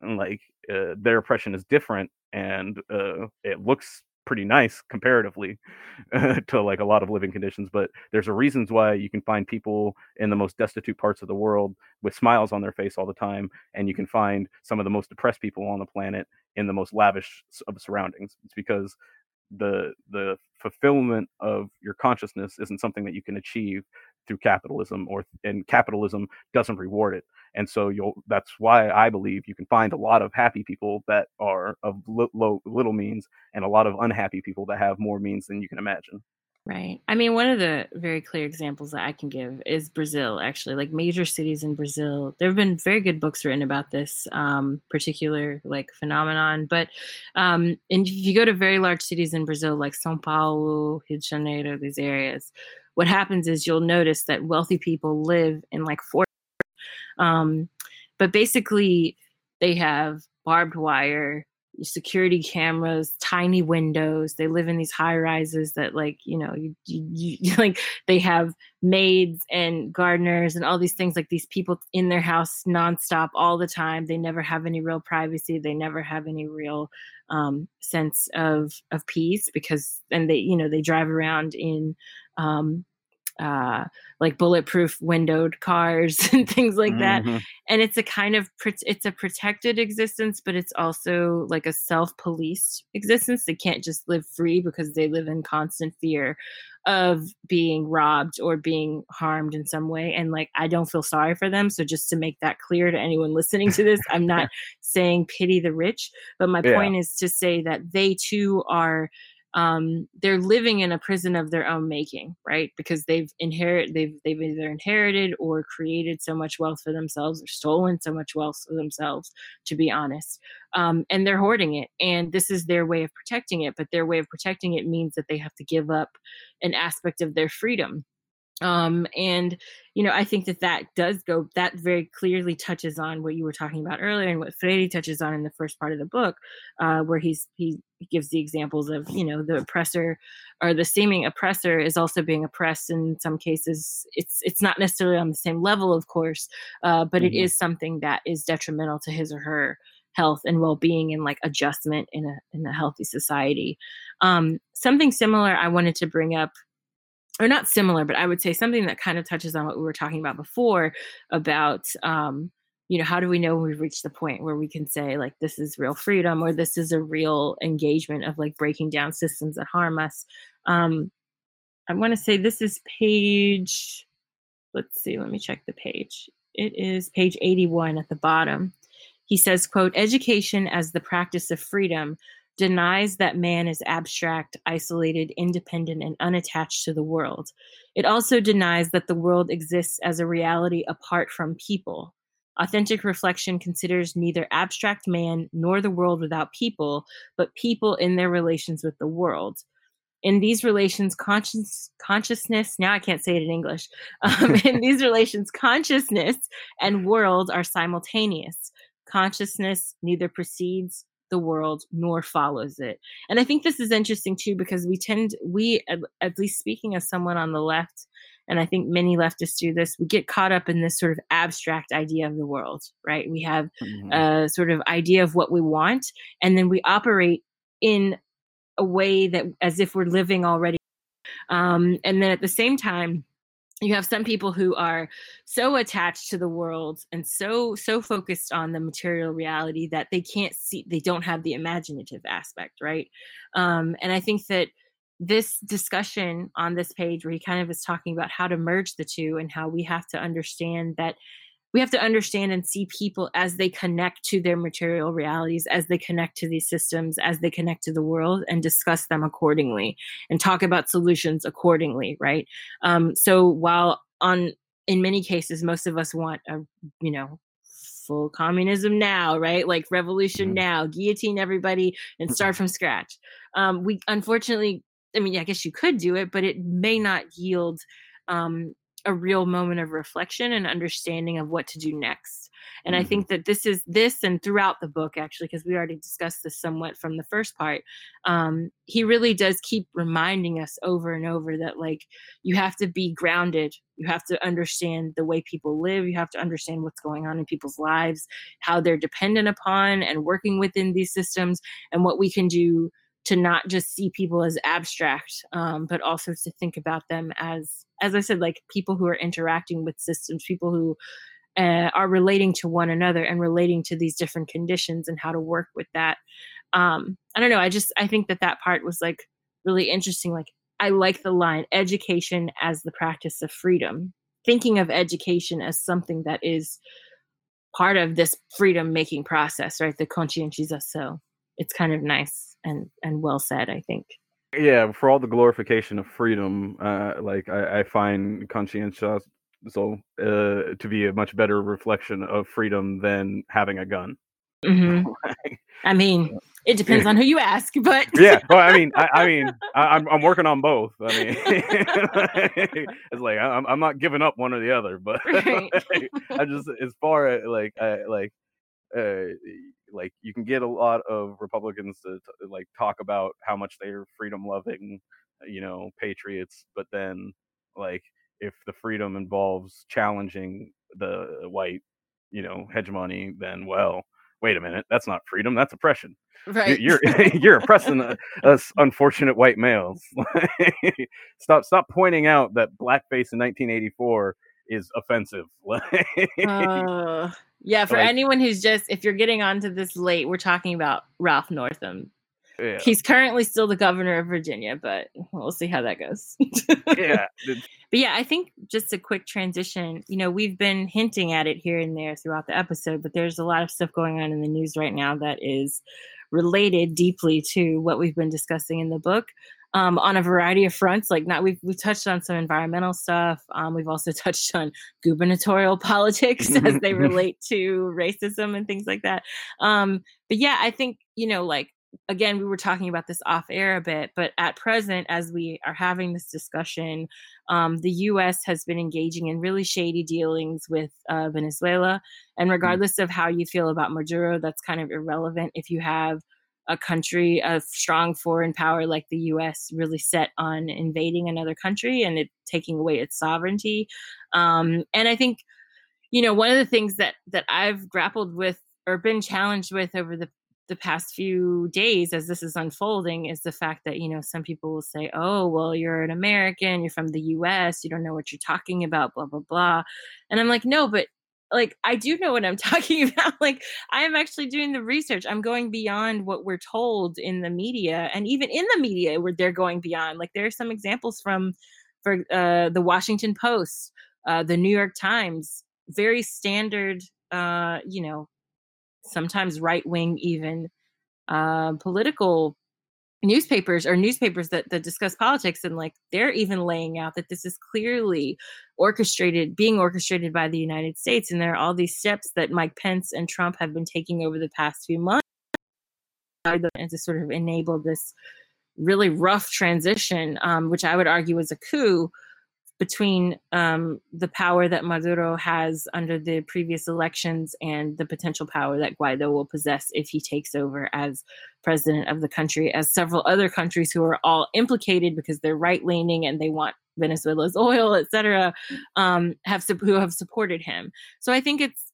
And like uh, their oppression is different, and uh, it looks pretty nice comparatively to like a lot of living conditions but there's a reasons why you can find people in the most destitute parts of the world with smiles on their face all the time and you can find some of the most depressed people on the planet in the most lavish of surroundings. It's because the the fulfillment of your consciousness isn't something that you can achieve through capitalism or and capitalism doesn't reward it. And so you'll that's why i believe you can find a lot of happy people that are of low little means and a lot of unhappy people that have more means than you can imagine Right. I mean, one of the very clear examples that I can give is Brazil, actually, like major cities in Brazil. There have been very good books written about this um, particular like phenomenon. But um, and if you go to very large cities in Brazil, like Sao Paulo, Rio de Janeiro, these areas, what happens is you'll notice that wealthy people live in like four um, but basically, they have barbed wire, security cameras, tiny windows. They live in these high rises that, like, you know, you, you, you, like they have maids and gardeners and all these things. Like these people in their house nonstop all the time. They never have any real privacy. They never have any real um, sense of of peace because, and they, you know, they drive around in um, uh, like bulletproof windowed cars and things like mm-hmm. that and it's a kind of it's a protected existence but it's also like a self-policed existence they can't just live free because they live in constant fear of being robbed or being harmed in some way and like i don't feel sorry for them so just to make that clear to anyone listening to this i'm not saying pity the rich but my yeah. point is to say that they too are um, they're living in a prison of their own making, right? Because they've inherit they've they've either inherited or created so much wealth for themselves or stolen so much wealth for themselves, to be honest. Um, and they're hoarding it, and this is their way of protecting it. But their way of protecting it means that they have to give up an aspect of their freedom um and you know i think that that does go that very clearly touches on what you were talking about earlier and what freire touches on in the first part of the book uh where he's he gives the examples of you know the oppressor or the seeming oppressor is also being oppressed in some cases it's it's not necessarily on the same level of course uh but mm-hmm. it is something that is detrimental to his or her health and well-being and like adjustment in a in a healthy society um something similar i wanted to bring up or not similar, but I would say something that kind of touches on what we were talking about before about, um, you know, how do we know we've reached the point where we can say like this is real freedom or this is a real engagement of like breaking down systems that harm us? Um, I want to say this is page. Let's see. Let me check the page. It is page 81 at the bottom. He says, quote, education as the practice of freedom denies that man is abstract, isolated, independent, and unattached to the world. It also denies that the world exists as a reality apart from people. Authentic reflection considers neither abstract man nor the world without people, but people in their relations with the world. In these relations, conscious, consciousness, now I can't say it in English. Um, in these relations, consciousness and world are simultaneous. Consciousness neither precedes the world nor follows it. And I think this is interesting too because we tend we at, at least speaking as someone on the left and I think many leftists do this, we get caught up in this sort of abstract idea of the world, right? We have mm-hmm. a sort of idea of what we want, and then we operate in a way that as if we're living already. Um, and then at the same time, you have some people who are so attached to the world and so so focused on the material reality that they can't see they don't have the imaginative aspect right? Um, and i think that this discussion on this page where he kind of is talking about how to merge the two and how we have to understand that we have to understand and see people as they connect to their material realities, as they connect to these systems, as they connect to the world, and discuss them accordingly and talk about solutions accordingly, right? Um, so while on in many cases, most of us want a you know full communism now, right? Like revolution mm-hmm. now, guillotine everybody and start from scratch. Um, we unfortunately, I mean, I guess you could do it, but it may not yield um, a real moment of reflection and understanding of what to do next. And mm-hmm. I think that this is this and throughout the book, actually, because we already discussed this somewhat from the first part, um, he really does keep reminding us over and over that, like, you have to be grounded. You have to understand the way people live. You have to understand what's going on in people's lives, how they're dependent upon and working within these systems, and what we can do to not just see people as abstract, um, but also to think about them as, as I said, like people who are interacting with systems, people who uh, are relating to one another and relating to these different conditions and how to work with that. Um, I don't know. I just I think that that part was like really interesting. Like I like the line education as the practice of freedom. Thinking of education as something that is part of this freedom making process, right? The conscientization. It's kind of nice and and well said. I think. Yeah, for all the glorification of freedom, uh, like I, I find conscientious so uh, to be a much better reflection of freedom than having a gun. Mm-hmm. I mean, it depends on who you ask, but yeah. Well, I mean, I, I mean, I, am I'm, I'm working on both. I mean, it's like I'm I'm not giving up one or the other, but right. I just as far as like I like uh like you can get a lot of Republicans to, to like talk about how much they're freedom loving, uh, you know, patriots, but then like if the freedom involves challenging the white, you know, hegemony, then well, wait a minute, that's not freedom, that's oppression. Right. You're you're oppressing uh, us unfortunate white males. stop stop pointing out that blackface in 1984 is offensive. uh, yeah, for like, anyone who's just if you're getting onto this late, we're talking about Ralph Northam. Yeah. He's currently still the governor of Virginia, but we'll see how that goes. yeah. But yeah, I think just a quick transition. You know, we've been hinting at it here and there throughout the episode, but there's a lot of stuff going on in the news right now that is related deeply to what we've been discussing in the book um, on a variety of fronts. Like not we've we've touched on some environmental stuff. Um, we've also touched on gubernatorial politics as they relate to racism and things like that. Um, but yeah, I think you know like again, we were talking about this off air a bit, but at present, as we are having this discussion, um, the U.S. has been engaging in really shady dealings with uh, Venezuela. And mm-hmm. regardless of how you feel about Maduro, that's kind of irrelevant if you have a country, a strong foreign power like the U.S., really set on invading another country and it taking away its sovereignty. Um, and I think, you know, one of the things that that I've grappled with or been challenged with over the the past few days as this is unfolding is the fact that you know some people will say oh well you're an american you're from the us you don't know what you're talking about blah blah blah and i'm like no but like I do know what I'm talking about. Like I am actually doing the research. I'm going beyond what we're told in the media, and even in the media, where they're going beyond. Like there are some examples from, for uh, the Washington Post, uh, the New York Times, very standard. Uh, you know, sometimes right wing, even uh, political newspapers or newspapers that, that discuss politics and like they're even laying out that this is clearly orchestrated being orchestrated by the united states and there are all these steps that mike pence and trump have been taking over the past few months and to sort of enable this really rough transition um, which i would argue was a coup between um, the power that Maduro has under the previous elections and the potential power that Guaido will possess if he takes over as president of the country, as several other countries who are all implicated because they're right leaning and they want Venezuela's oil, et cetera, um, have who have supported him. So I think it's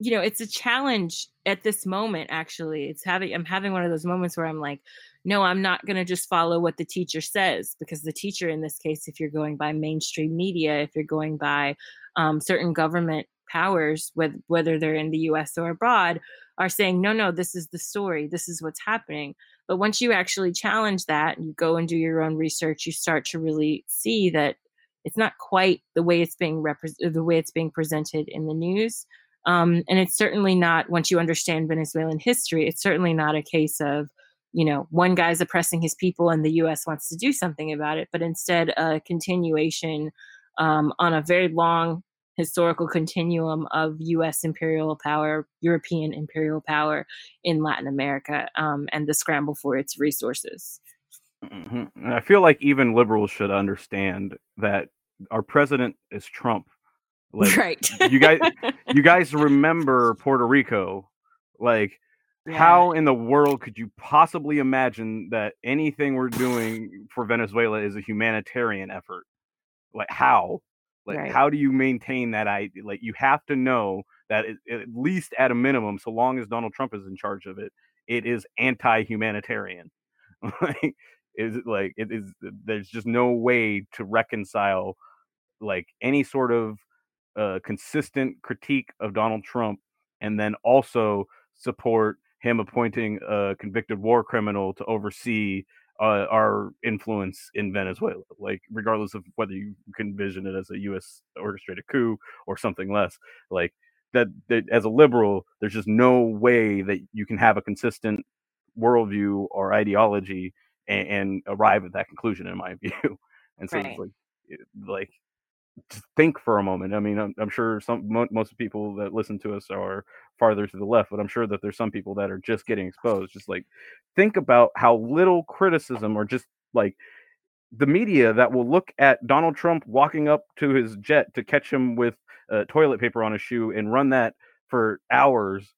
you know it's a challenge at this moment actually it's having i'm having one of those moments where i'm like no, I'm not going to just follow what the teacher says because the teacher, in this case, if you're going by mainstream media, if you're going by um, certain government powers, whether, whether they're in the US or abroad, are saying, no, no, this is the story, this is what's happening. But once you actually challenge that and you go and do your own research, you start to really see that it's not quite the way it's being repre- the way it's being presented in the news. Um, and it's certainly not once you understand Venezuelan history, it's certainly not a case of you know, one guy's oppressing his people and the U.S. wants to do something about it, but instead a continuation um, on a very long historical continuum of U.S. imperial power, European imperial power in Latin America, um, and the scramble for its resources. Mm-hmm. I feel like even liberals should understand that our president is Trump. Like, right. you guys, you guys remember Puerto Rico? Like how in the world could you possibly imagine that anything we're doing for Venezuela is a humanitarian effort? Like how? Like right. how do you maintain that idea? Like you have to know that it, at least at a minimum, so long as Donald Trump is in charge of it, it is anti-humanitarian. like is it like it is? There's just no way to reconcile like any sort of uh, consistent critique of Donald Trump and then also support him appointing a convicted war criminal to oversee uh, our influence in Venezuela, like regardless of whether you can envision it as a U.S. orchestrated coup or something less, like that, that. As a liberal, there's just no way that you can have a consistent worldview or ideology and, and arrive at that conclusion, in my view. And so, right. it's like, like think for a moment. I mean, I'm, I'm sure some mo- most people that listen to us are farther to the left, but I'm sure that there's some people that are just getting exposed. Just like think about how little criticism or just like the media that will look at Donald Trump walking up to his jet to catch him with uh, toilet paper on his shoe and run that for hours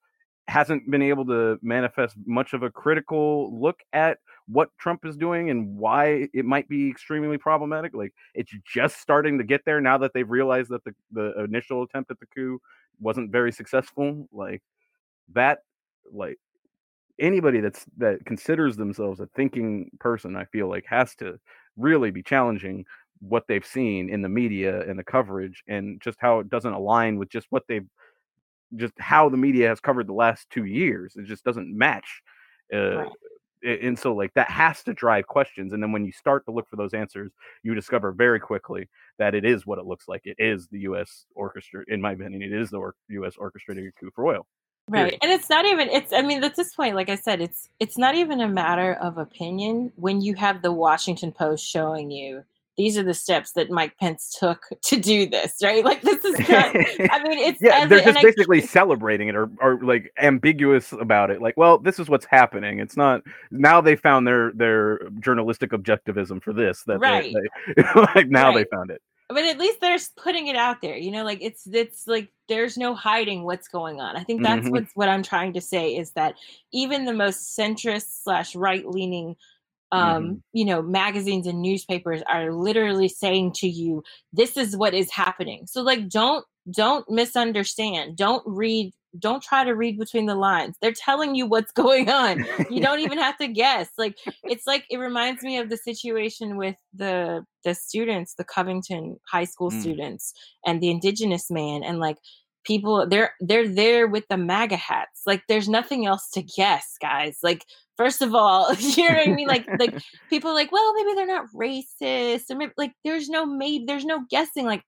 hasn't been able to manifest much of a critical look at what Trump is doing and why it might be extremely problematic. Like it's just starting to get there now that they've realized that the, the initial attempt at the coup wasn't very successful. Like that, like anybody that's that considers themselves a thinking person, I feel like has to really be challenging what they've seen in the media and the coverage and just how it doesn't align with just what they've just how the media has covered the last two years. It just doesn't match. Uh, right and so like that has to drive questions and then when you start to look for those answers you discover very quickly that it is what it looks like. It is the us orchestra in my opinion it is the or- us orchestrated coup for oil right and it's not even it's i mean at this point like i said it's it's not even a matter of opinion when you have the washington post showing you these are the steps that Mike Pence took to do this, right? Like this is not, I mean, it's yeah, they're just I, basically celebrating it or, or like ambiguous about it. Like, well, this is what's happening. It's not now they found their their journalistic objectivism for this. That right. They, they, like now right. they found it but at least they're putting it out there you know like it's it's like there's no hiding what's going on i think that's mm-hmm. what's what i'm trying to say is that even the most centrist slash right leaning um mm-hmm. you know magazines and newspapers are literally saying to you this is what is happening so like don't don't misunderstand don't read don't try to read between the lines. They're telling you what's going on. You don't even have to guess. Like it's like it reminds me of the situation with the the students, the Covington high school mm. students and the indigenous man and like people they're they're there with the MAGA hats. Like there's nothing else to guess, guys. Like first of all, you know what I mean? Like like people like, well, maybe they're not racist. Or maybe like there's no maybe there's no guessing. Like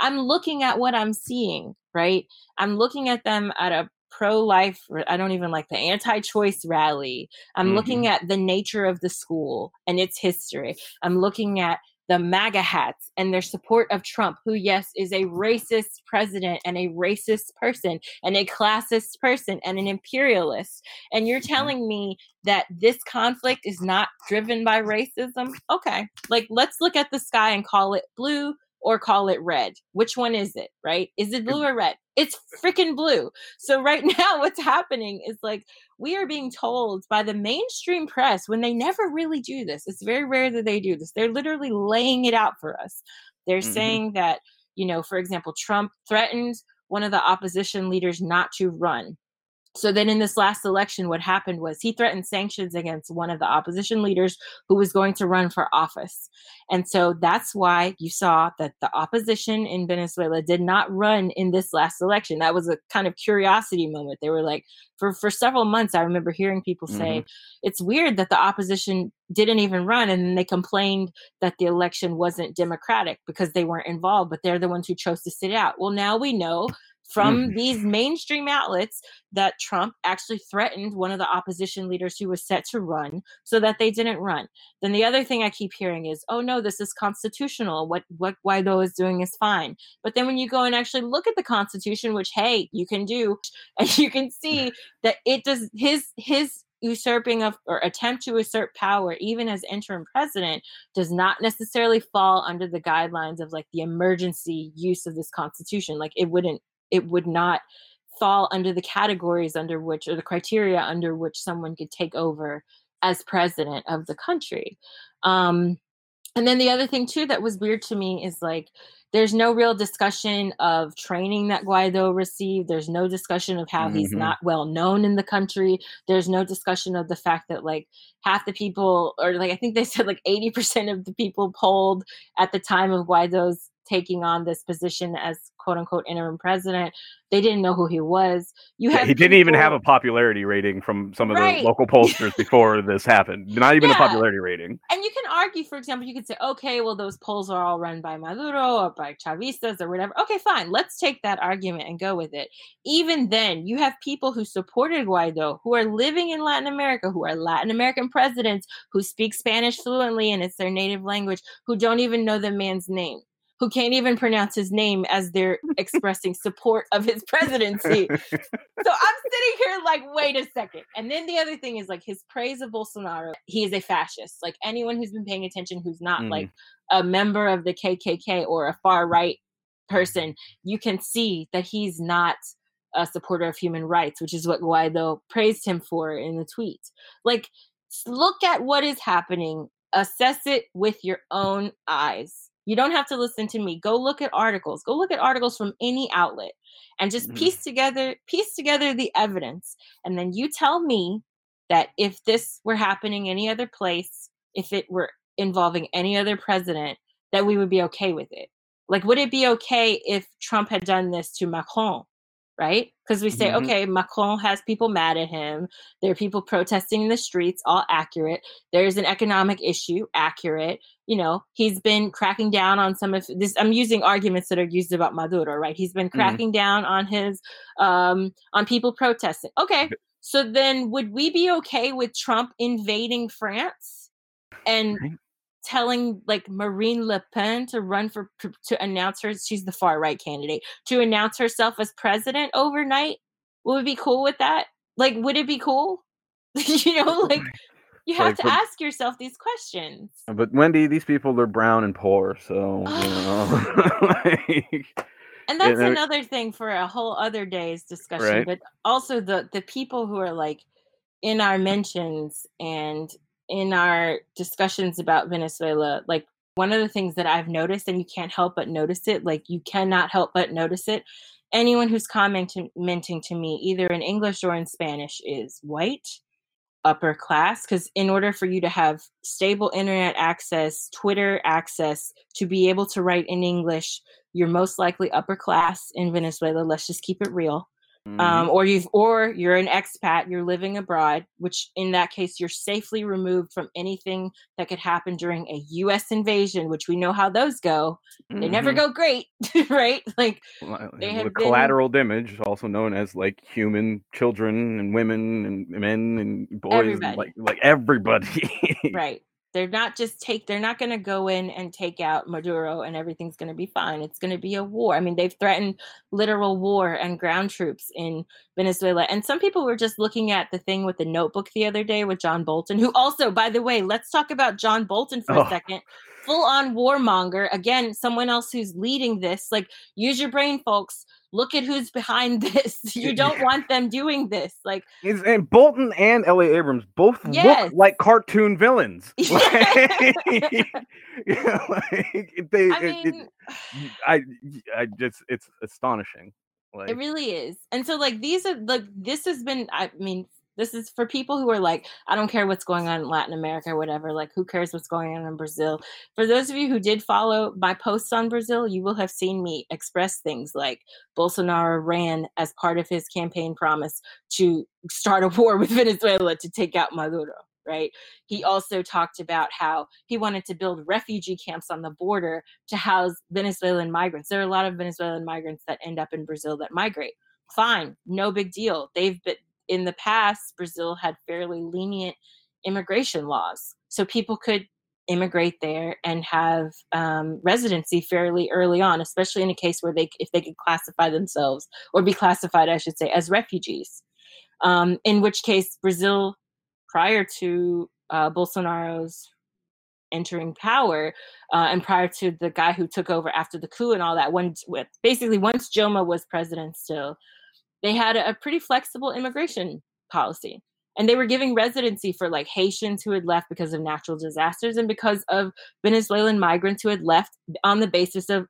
I'm looking at what I'm seeing, right? I'm looking at them at a pro life, I don't even like the anti choice rally. I'm mm-hmm. looking at the nature of the school and its history. I'm looking at the MAGA hats and their support of Trump, who, yes, is a racist president and a racist person and a classist person and an imperialist. And you're mm-hmm. telling me that this conflict is not driven by racism? Okay, like let's look at the sky and call it blue or call it red. Which one is it, right? Is it blue or red? It's freaking blue. So right now what's happening is like we are being told by the mainstream press when they never really do this. It's very rare that they do this. They're literally laying it out for us. They're mm-hmm. saying that, you know, for example, Trump threatened one of the opposition leaders not to run so then in this last election, what happened was he threatened sanctions against one of the opposition leaders who was going to run for office. And so that's why you saw that the opposition in Venezuela did not run in this last election. That was a kind of curiosity moment. They were like, for, for several months, I remember hearing people say, mm-hmm. it's weird that the opposition didn't even run. And then they complained that the election wasn't democratic because they weren't involved, but they're the ones who chose to sit out. Well, now we know from mm. these mainstream outlets that Trump actually threatened one of the opposition leaders who was set to run so that they didn't run. Then the other thing I keep hearing is, oh no, this is constitutional. What what Guaido is doing is fine. But then when you go and actually look at the Constitution, which hey, you can do, and you can see that it does his his usurping of or attempt to usurp power even as interim president does not necessarily fall under the guidelines of like the emergency use of this constitution like it wouldn't it would not fall under the categories under which or the criteria under which someone could take over as president of the country um and then the other thing too that was weird to me is like there's no real discussion of training that Guaido received. There's no discussion of how mm-hmm. he's not well known in the country. There's no discussion of the fact that like half the people, or like I think they said like 80% of the people polled at the time of Guaido's taking on this position as quote unquote interim president. They didn't know who he was. You yeah, he didn't even have a popularity rating from some of right. the local pollsters before this happened. Not even yeah. a popularity rating. And you can argue, for example, you could say, okay, well, those polls are all run by Maduro or by Chavistas or whatever. Okay, fine. Let's take that argument and go with it. Even then, you have people who supported Guaido who are living in Latin America, who are Latin American presidents, who speak Spanish fluently and it's their native language, who don't even know the man's name who can't even pronounce his name as they're expressing support of his presidency. so I'm sitting here like, wait a second. And then the other thing is like his praise of Bolsonaro, he is a fascist. Like anyone who's been paying attention who's not mm. like a member of the KKK or a far right person, you can see that he's not a supporter of human rights, which is what Guaido praised him for in the tweet. Like, look at what is happening, assess it with your own eyes you don't have to listen to me. Go look at articles. Go look at articles from any outlet and just mm-hmm. piece together piece together the evidence. And then you tell me that if this were happening any other place, if it were involving any other president, that we would be okay with it. Like would it be okay if Trump had done this to Macron? Right? Because we say, mm-hmm. okay, Macron has people mad at him. There are people protesting in the streets, all accurate. There's an economic issue, accurate. You know, he's been cracking down on some of this. I'm using arguments that are used about Maduro, right? He's been mm-hmm. cracking mm-hmm. down on his, um, on people protesting. Okay. So then would we be okay with Trump invading France and telling like Marine Le Pen to run for to announce her she's the far right candidate to announce herself as president overnight? Would we be cool with that? Like, would it be cool? you know, like you have like, to but, ask yourself these questions. But Wendy, these people are brown and poor, so you oh. know. like, and that's another thing for a whole other day's discussion. Right? But also the the people who are like in our mentions and in our discussions about Venezuela, like one of the things that I've noticed, and you can't help but notice it, like you cannot help but notice it. Anyone who's commenting to me, either in English or in Spanish, is white, upper class because in order for you to have stable internet access twitter access to be able to write in english you're most likely upper class in venezuela let's just keep it real mm-hmm. um, or you've or you're an expat you're living abroad which in that case you're safely removed from anything that could happen during a us invasion which we know how those go mm-hmm. they never mm-hmm. go great right like they have been... collateral damage also known as like human children and women and men and boys everybody. like like everybody right they're not just take they're not going to go in and take out maduro and everything's going to be fine. It's going to be a war. I mean they've threatened literal war and ground troops in venezuela. And some people were just looking at the thing with the notebook the other day with john bolton who also by the way let's talk about john bolton for oh. a second. Full on warmonger. Again someone else who's leading this. Like use your brain folks look at who's behind this. You don't want them doing this. Like Is and Bolton and Elliott Abrams both yes. look like cartoon villains. yeah, like they, I mean, it, it, I, I just it's astonishing. Like, it really is. And so like these are like this has been I mean this is for people who are like, I don't care what's going on in Latin America or whatever. Like, who cares what's going on in Brazil? For those of you who did follow my posts on Brazil, you will have seen me express things like Bolsonaro ran as part of his campaign promise to start a war with Venezuela to take out Maduro right? He also talked about how he wanted to build refugee camps on the border to house Venezuelan migrants. There are a lot of Venezuelan migrants that end up in Brazil that migrate. Fine, no big deal. They've been in the past, Brazil had fairly lenient immigration laws. So people could immigrate there and have um, residency fairly early on, especially in a case where they, if they could classify themselves or be classified, I should say, as refugees. Um, in which case, Brazil, prior to uh, Bolsonaro's entering power uh, and prior to the guy who took over after the coup and all that, when basically once Dilma was president still, they had a, pretty flexible immigration policy and they were giving residency for like Haitians who had left because of natural disasters and because of Venezuelan migrants who had left on the basis of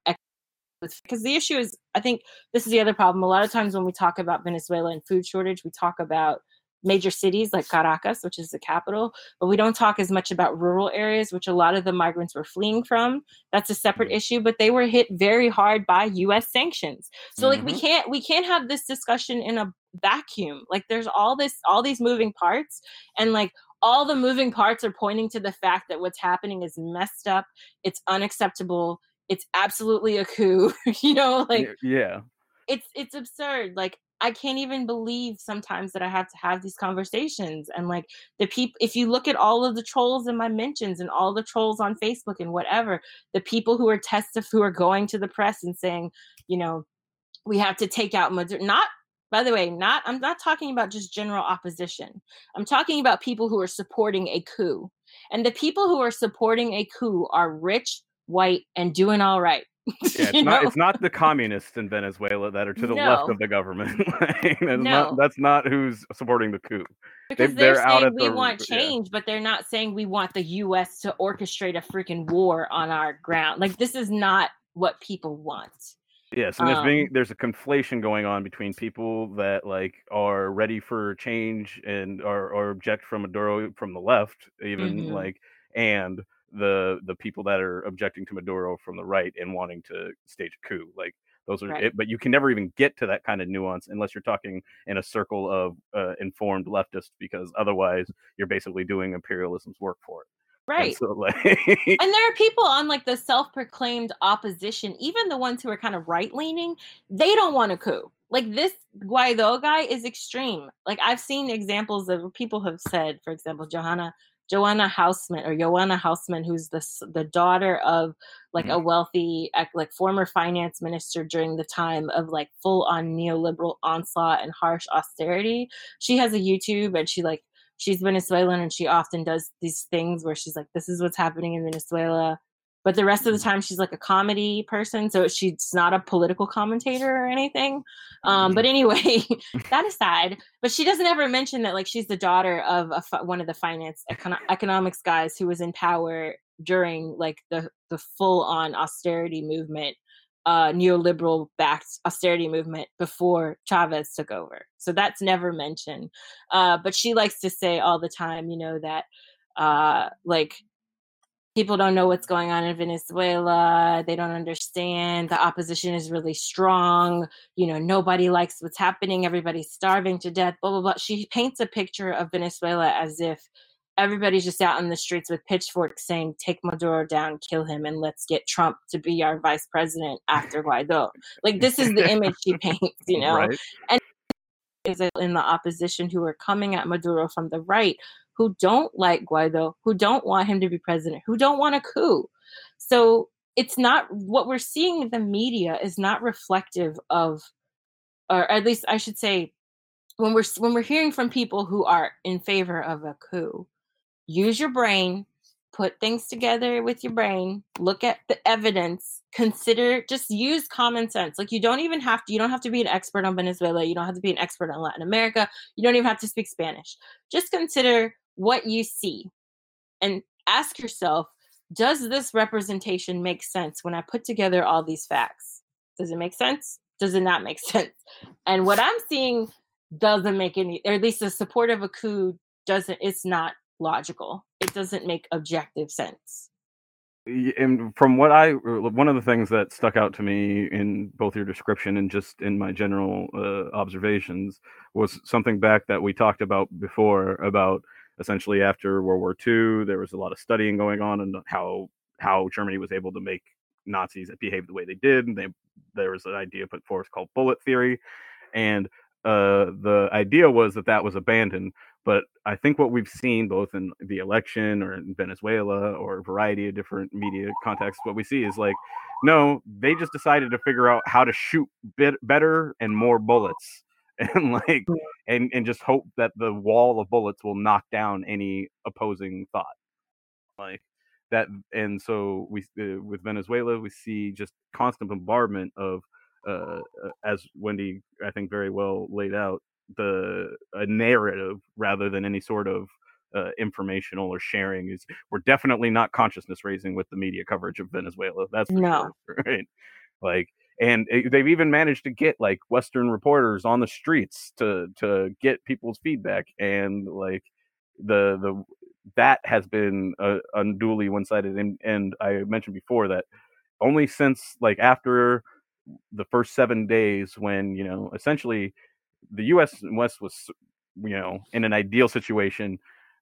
because the issue is I think this is the other problem. A lot of times when we talk about Venezuela and food shortage we talk about major cities like Caracas, which is the capital, but we don't talk as much about rural areas, which a lot of the migrants were fleeing from. That's a separate mm-hmm. issue, but they were hit very hard by US sanctions. So mm-hmm. like we mm-hmm. can't we can't have this discussion in a vacuum. Like there's all this all these moving parts and like all the moving parts are pointing to the fact that what's happening is messed up, it's unacceptable, it's absolutely a coup, you know, like yeah. It's it's absurd. Like I can't even believe sometimes that I have to have these conversations. And like the people, if you look at all of the trolls in my mentions and all the trolls on Facebook and whatever, the people who are testif who are going to the press and saying, you know, we have to take out Maduro. Not, by the way, not. I'm not talking about just general opposition. I'm talking about people who are supporting a coup, and the people who are supporting a coup are rich, white, and doing all right. Yeah, it's not. It's not the communists in Venezuela that are to the no. left of the government. that's, no. not, that's not who's supporting the coup. Because they, are saying we the, want change, yeah. but they're not saying we want the U.S. to orchestrate a freaking war on our ground. Like this is not what people want. Yes, and there's um, being there's a conflation going on between people that like are ready for change and are or object from Maduro from the left, even mm-hmm. like and the the people that are objecting to Maduro from the right and wanting to stage a coup. Like those are right. it, but you can never even get to that kind of nuance unless you're talking in a circle of uh, informed leftists, because otherwise you're basically doing imperialism's work for it. Right. And, so, like... and there are people on like the self-proclaimed opposition, even the ones who are kind of right-leaning, they don't want a coup. Like this Guaido guy is extreme. Like I've seen examples of people have said, for example, Johanna Joanna Hausmann or Joanna Hausmann, who's the the daughter of like mm-hmm. a wealthy like former finance minister during the time of like full on neoliberal onslaught and harsh austerity. She has a YouTube and she like she's Venezuelan and she often does these things where she's like, "This is what's happening in Venezuela." But the rest of the mm. time she's like a comedy person so she's not a political commentator or anything um, but mm. anyway that aside but she doesn't ever mention that like she's the daughter of a, one of the finance econ- economics guys who was in power during like the the full on austerity movement uh, neoliberal backed austerity movement before Chavez took over. So that's never mentioned. Uh, but she likes to say all the time, you know, that uh, like people don't know what's going on in Venezuela. They don't understand. The opposition is really strong. You know, nobody likes what's happening. Everybody's starving to death, blah, blah, blah. She paints a picture of Venezuela as if everybody's just out in the streets with pitchforks saying, take Maduro down, kill him, and let's get Trump to be our vice president after Guaido. Like, this is the image she paints, you know? Right. And is in the opposition who are coming at Maduro from the right who don't like Guaido, who don't want him to be president, who don't want a coup. So it's not what we're seeing in the media is not reflective of, or at least I should say, when we're when we're hearing from people who are in favor of a coup, use your brain, put things together with your brain, look at the evidence, consider just use common sense. Like you don't even have to you don't have to be an expert on Venezuela, you don't have to be an expert on Latin America, you don't even have to speak Spanish. Just consider what you see and ask yourself does this representation make sense when I put together all these facts? Does it make sense? Does it not make sense? And what I'm seeing doesn't make any, or at least the support of a coup doesn't, it's not logical. It doesn't make objective sense. And from what I, one of the things that stuck out to me in both your description and just in my general uh, observations was something back that we talked about before about essentially after World War II, there was a lot of studying going on and how how Germany was able to make Nazis behave the way they did. And they, there was an idea put forth called bullet theory, and uh, the idea was that that was abandoned. But I think what we've seen both in the election or in Venezuela or a variety of different media contexts, what we see is like, no, they just decided to figure out how to shoot bit better and more bullets and like and and just hope that the wall of bullets will knock down any opposing thought. Like that and so we uh, with venezuela we see just constant bombardment of uh, uh, as wendy i think very well laid out the a narrative rather than any sort of uh, informational or sharing is we're definitely not consciousness raising with the media coverage of venezuela that's no sure, right? Like and it, they've even managed to get like western reporters on the streets to to get people's feedback and like the the that has been uh, unduly one-sided and and i mentioned before that only since like after the first seven days when you know essentially the us and west was you know in an ideal situation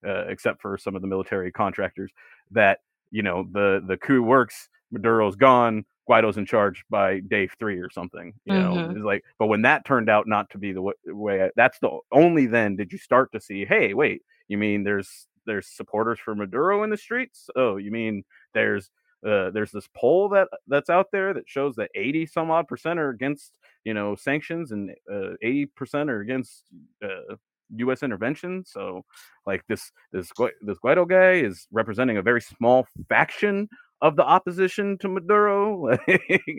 uh, except for some of the military contractors that you know the the coup works maduro's gone Guaido's in charge by day three or something. You know, mm-hmm. it's like, but when that turned out not to be the way, I, that's the only then did you start to see, hey, wait, you mean there's there's supporters for Maduro in the streets? Oh, you mean there's uh, there's this poll that that's out there that shows that 80 some odd percent are against you know sanctions and uh, 80 percent are against uh, U.S. intervention. So, like this this this Guaido guy is representing a very small faction of the opposition to Maduro.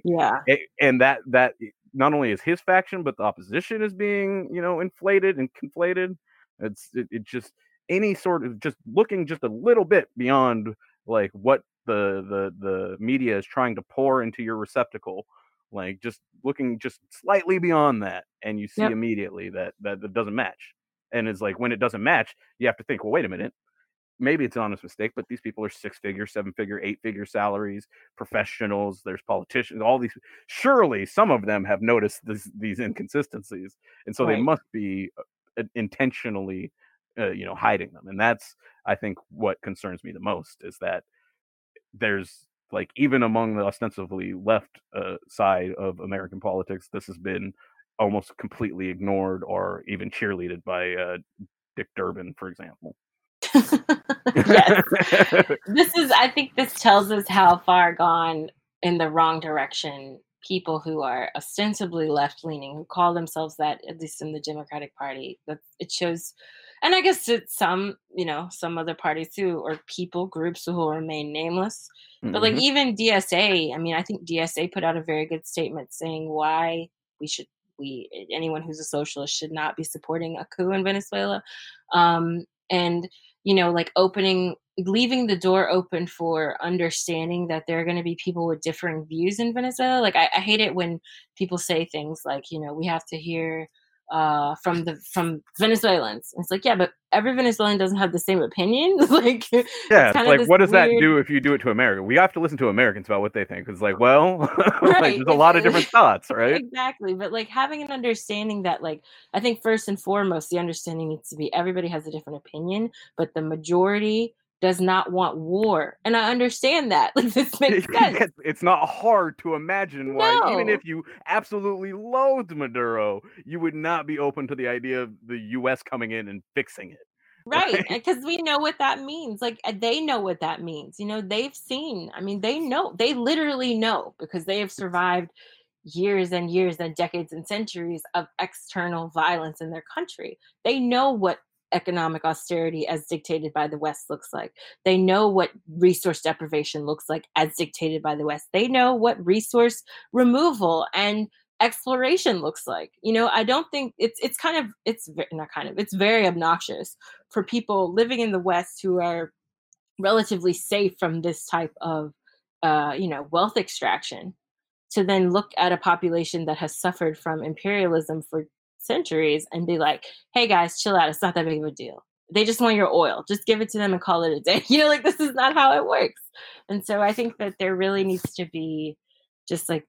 yeah. And that that eh, not only is his faction, but the opposition is being, you know, inflated and conflated. It's it, it just any sort of just looking just a little bit beyond like what the the the media is trying to pour into your receptacle like just looking just slightly beyond that and you see yep. immediately that, that that doesn't match and it's like when it doesn't match you have to think well wait a minute maybe it's an honest mistake, but these people are six figure, seven figure, eight figure salaries, professionals. There's politicians. All these. Surely some of them have noticed this, these inconsistencies, and so right. they must be uh, intentionally, uh, you know, hiding them. And that's, I think, what concerns me the most is that there's like even among the ostensibly left uh, side of American politics, this has been almost completely ignored or even cheerleaded by uh, Dick Durbin, for example. Yes. this is I think this tells us how far gone in the wrong direction people who are ostensibly left leaning, who call themselves that, at least in the Democratic Party, that it shows and I guess it's some, you know, some other parties too, or people, groups who will remain nameless. Mm-hmm. But like mm-hmm. even DSA, I mean, I think DSA put out a very good statement saying why we should we anyone who's a socialist should not be supporting a coup in Venezuela. Um, and you know, like opening leaving the door open for understanding that there are going to be people with differing views in Venezuela. Like I, I hate it when people say things like, you know, we have to hear uh, from the from Venezuelans. And it's like, yeah, but every Venezuelan doesn't have the same opinion. like, yeah, like, what does weird... that do if you do it to America? We have to listen to Americans about what they think. It's like, well, right. like, there's a lot of different thoughts, right? Exactly, but like having an understanding that, like, I think first and foremost, the understanding needs to be everybody has a different opinion, but the majority does not want war. And I understand that. Like this makes sense. it's not hard to imagine why no. even if you absolutely loathed Maduro, you would not be open to the idea of the US coming in and fixing it. Right, because we know what that means. Like they know what that means. You know, they've seen. I mean, they know. They literally know because they have survived years and years and decades and centuries of external violence in their country. They know what economic austerity as dictated by the West looks like. They know what resource deprivation looks like as dictated by the West. They know what resource removal and exploration looks like. You know, I don't think it's it's kind of it's not kind of it's very obnoxious for people living in the West who are relatively safe from this type of uh, you know wealth extraction to then look at a population that has suffered from imperialism for centuries and be like, hey guys, chill out. It's not that big of a deal. They just want your oil. Just give it to them and call it a day. You know, like this is not how it works. And so I think that there really needs to be just like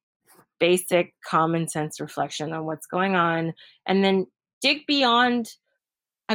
basic common sense reflection on what's going on and then dig beyond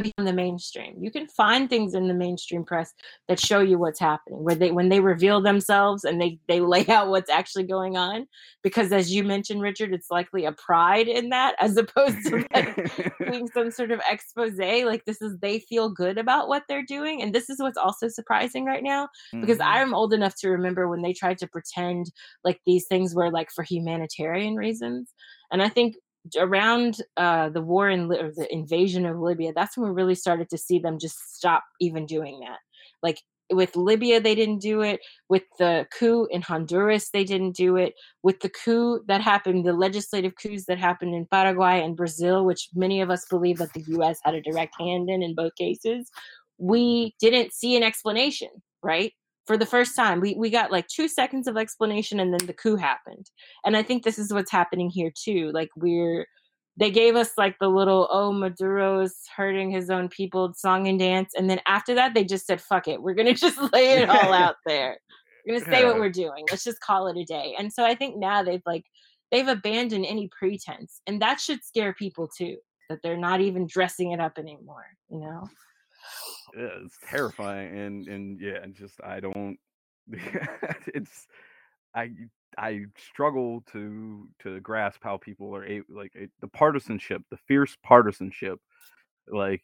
beyond the mainstream. You can find things in the mainstream press that show you what's happening, where they when they reveal themselves and they they lay out what's actually going on. Because as you mentioned, Richard, it's likely a pride in that as opposed to like being some sort of expose. Like this is they feel good about what they're doing, and this is what's also surprising right now. Because mm-hmm. I'm old enough to remember when they tried to pretend like these things were like for humanitarian reasons. And I think around uh, the war in or the invasion of Libya, that's when we really started to see them just stop even doing that. Like with Libya, they didn't do it. With the coup in Honduras, they didn't do it. With the coup that happened, the legislative coups that happened in Paraguay and Brazil, which many of us believe that the U.S. had a direct hand in in both cases, we didn't see an explanation, right? For the first time. We we got like two seconds of explanation and then the coup happened. And I think this is what's happening here too. Like we're they gave us like the little oh Maduro's hurting his own people song and dance and then after that they just said fuck it. We're going to just lay it all out there. We're going to say what we're doing. Let's just call it a day. And so I think now they've like they've abandoned any pretense and that should scare people too that they're not even dressing it up anymore, you know yeah, it's terrifying and and yeah just i don't it's i i struggle to to grasp how people are able like the partisanship the fierce partisanship like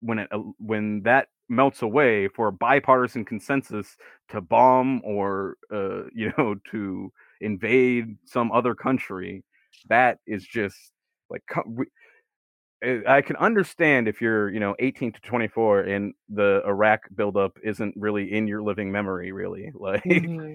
when it uh, when that melts away for a bipartisan consensus to bomb or uh you know to invade some other country that is just like Eh, I can understand if you're, you know, 18 to 24 and the Iraq buildup isn't really in your living memory, really. Like, mm-hmm.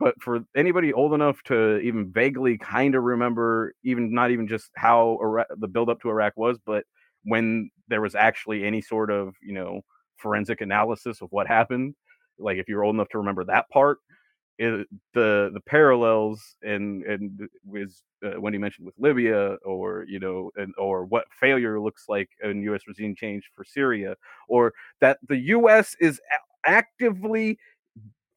but for anybody old enough to even vaguely kind of remember, even not even just how Iraq, the buildup to Iraq was, but when there was actually any sort of, you know, forensic analysis of what happened, like if you're old enough to remember that part, it, the the parallels and and with uh, Wendy mentioned with Libya or you know and or what failure looks like in U.S. regime change for Syria or that the U.S. is actively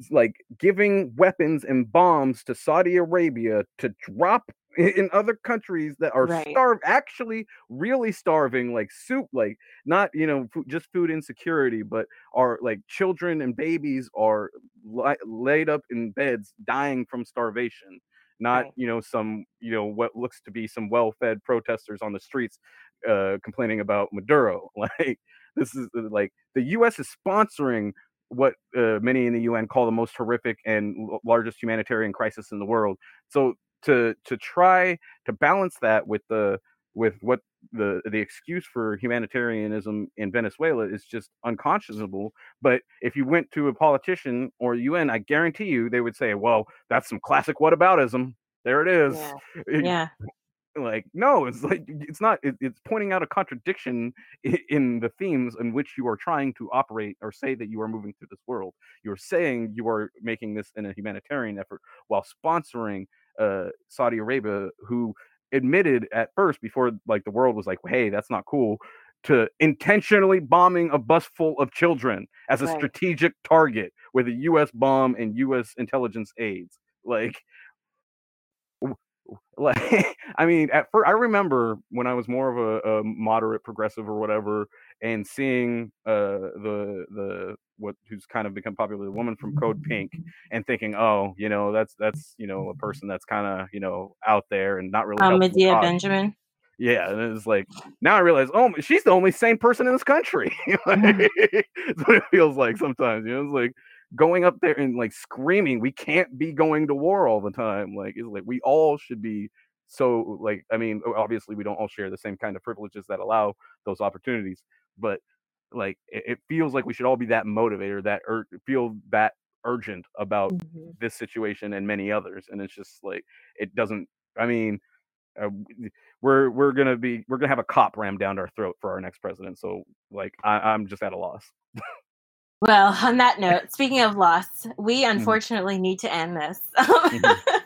like giving weapons and bombs to Saudi Arabia to drop in other countries that are right. starved actually really starving like soup like not you know just food insecurity but are like children and babies are li- laid up in beds dying from starvation not right. you know some you know what looks to be some well-fed protesters on the streets uh complaining about maduro like this is uh, like the U.S. is sponsoring what uh, many in the UN call the most horrific and l- largest humanitarian crisis in the world. So to to try to balance that with the with what the the excuse for humanitarianism in Venezuela is just unconscionable. But if you went to a politician or UN, I guarantee you they would say, "Well, that's some classic whataboutism." There it is. Yeah. yeah. Like no, it's like it's not. It, it's pointing out a contradiction in, in the themes in which you are trying to operate or say that you are moving through this world. You're saying you are making this in a humanitarian effort while sponsoring uh, Saudi Arabia, who admitted at first before like the world was like, hey, that's not cool, to intentionally bombing a bus full of children as a right. strategic target with a U.S. bomb and U.S. intelligence aids. Like, like I mean, at first, I remember when I was more of a, a moderate progressive or whatever, and seeing uh, the the what who's kind of become popular, the woman from Code Pink, and thinking, oh, you know, that's that's you know a person that's kind of you know out there and not really. Um, Medea Benjamin. Yeah, and it's like now I realize, oh, she's the only sane person in this country. like, that's what it feels like sometimes. You know, it's like going up there and like screaming, we can't be going to war all the time. Like it's like we all should be so like I mean, obviously we don't all share the same kind of privileges that allow those opportunities, but like it, it feels like we should all be that motivator, that ur- feel that urgent about mm-hmm. this situation and many others. And it's just like it doesn't. I mean, uh, we're we're gonna be we're gonna have a cop rammed down our throat for our next president. So like I, I'm just at a loss. well, on that note, speaking of loss, we mm-hmm. unfortunately mm-hmm. need to end this. mm-hmm.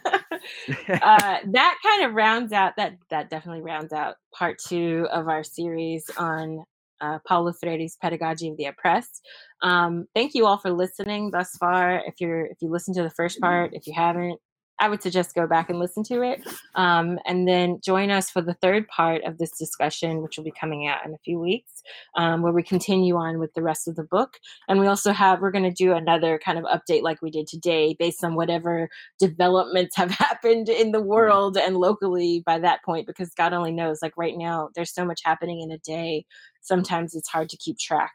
uh, that kind of rounds out that that definitely rounds out part two of our series on uh, Paulo Freire's Pedagogy of the Oppressed. Um, thank you all for listening thus far. If you're if you listened to the first part, if you haven't, I would suggest go back and listen to it. Um, and then join us for the third part of this discussion, which will be coming out in a few weeks, um, where we continue on with the rest of the book. And we also have, we're going to do another kind of update like we did today, based on whatever developments have happened in the world and locally by that point, because God only knows, like right now, there's so much happening in a day. Sometimes it's hard to keep track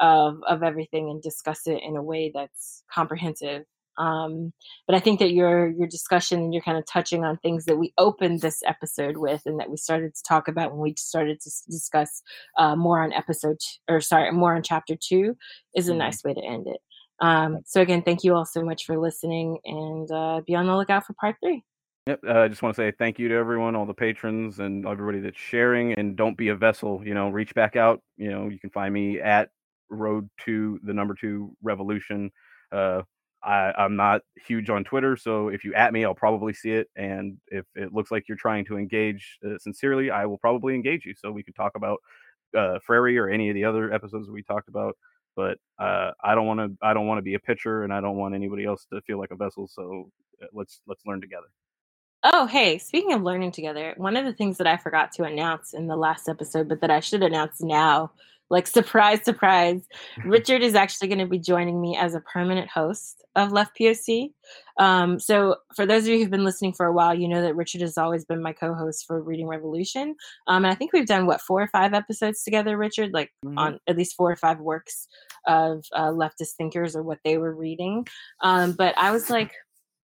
of, of everything and discuss it in a way that's comprehensive um, but I think that your your discussion and you're kind of touching on things that we opened this episode with, and that we started to talk about when we started to discuss uh, more on episode or sorry, more on chapter two, is a mm-hmm. nice way to end it. Um, so again, thank you all so much for listening, and uh, be on the lookout for part three. Yep. Uh, I just want to say thank you to everyone, all the patrons, and everybody that's sharing. And don't be a vessel. You know, reach back out. You know, you can find me at Road to the Number Two Revolution. Uh, I, I'm not huge on Twitter, so if you at me, I'll probably see it. And if it looks like you're trying to engage uh, sincerely, I will probably engage you, so we can talk about uh, Freire or any of the other episodes we talked about. But uh, I don't want to. I don't want to be a pitcher, and I don't want anybody else to feel like a vessel. So uh, let's let's learn together. Oh, hey, speaking of learning together, one of the things that I forgot to announce in the last episode, but that I should announce now like, surprise, surprise. Richard is actually going to be joining me as a permanent host of Left POC. Um, so, for those of you who've been listening for a while, you know that Richard has always been my co host for Reading Revolution. Um, and I think we've done, what, four or five episodes together, Richard? Like, mm-hmm. on at least four or five works of uh, leftist thinkers or what they were reading. Um, but I was like,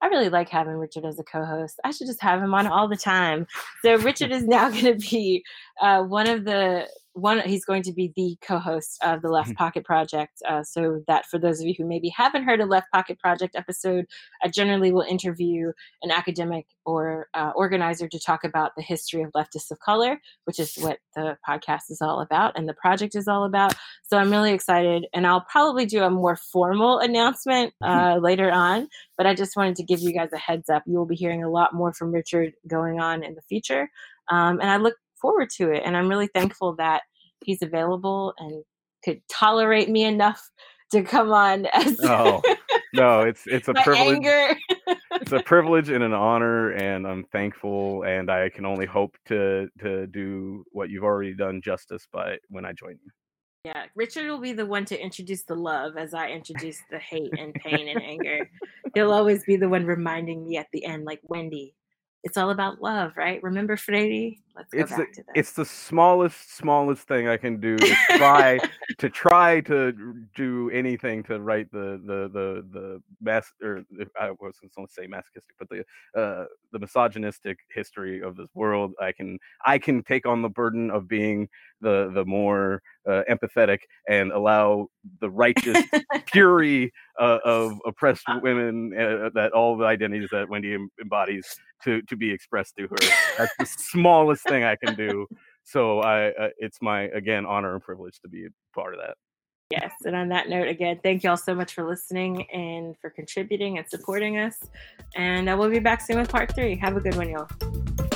I really like having Richard as a co-host. I should just have him on all the time. So Richard is now going to be uh, one of the one he's going to be the co-host of the left mm-hmm. POC project uh, so that for those of you who maybe haven't heard a left POC project episode i generally will interview an academic or uh, organizer to talk about the history of leftists of color which is what the podcast is all about and the project is all about so i'm really excited and i'll probably do a more formal announcement mm-hmm. uh, later on but i just wanted to give you guys a heads up you will be hearing a lot more from richard going on in the future um, and i look forward to it. And I'm really thankful that he's available and could tolerate me enough to come on as oh no it's it's a privilege it's a privilege and an honor and i'm thankful and i can only hope to to do what you've already done justice by when i join you. Yeah richard will be the one to introduce the love as i introduce the hate and pain and anger. He'll always be the one reminding me at the end like wendy it's all about love, right? Remember Freire? Let's go it's back the, to that. It's the smallest, smallest thing I can do to try to try to do anything to write the the the the mass or I wasn't going to say masochistic, but the uh, the misogynistic history of this world. I can I can take on the burden of being the the more uh, empathetic and allow the righteous fury uh, of oppressed women uh, that all the identities that Wendy embodies to to be expressed through her. That's the smallest thing I can do. So I, uh, it's my again honor and privilege to be a part of that. Yes, and on that note, again, thank you all so much for listening and for contributing and supporting us. And uh, we'll be back soon with part three. Have a good one, y'all.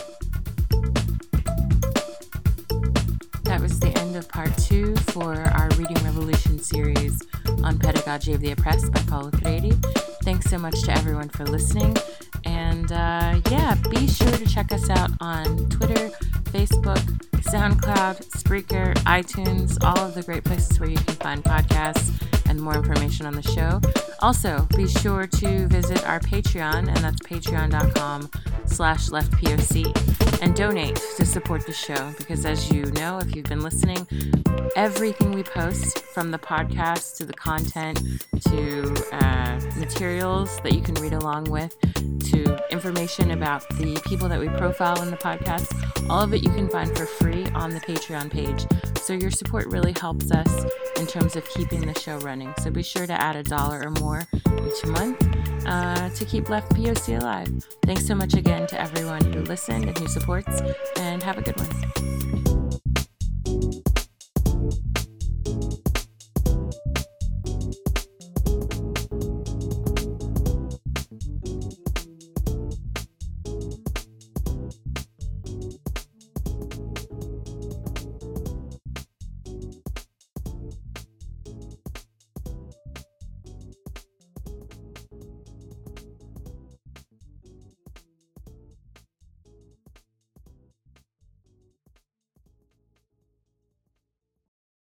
Of part two for our Reading Revolution series on Pedagogy of the Oppressed by Paulo Freire. Thanks so much to everyone for listening. And uh, yeah, be sure to check us out on Twitter, Facebook, SoundCloud, Spreaker, iTunes, all of the great places where you can find podcasts and more information on the show. Also, be sure to visit our Patreon, and that's patreon.com slash leftpoc, and donate to support the show because as you know, if you've been listening, everything we post from the podcast to the content to uh, materials that you can read along with information about the people that we profile in the podcast, all of it you can find for free on the Patreon page. So your support really helps us in terms of keeping the show running. So be sure to add a dollar or more each month uh, to keep Left POC alive. Thanks so much again to everyone who listened and who supports, and have a good one.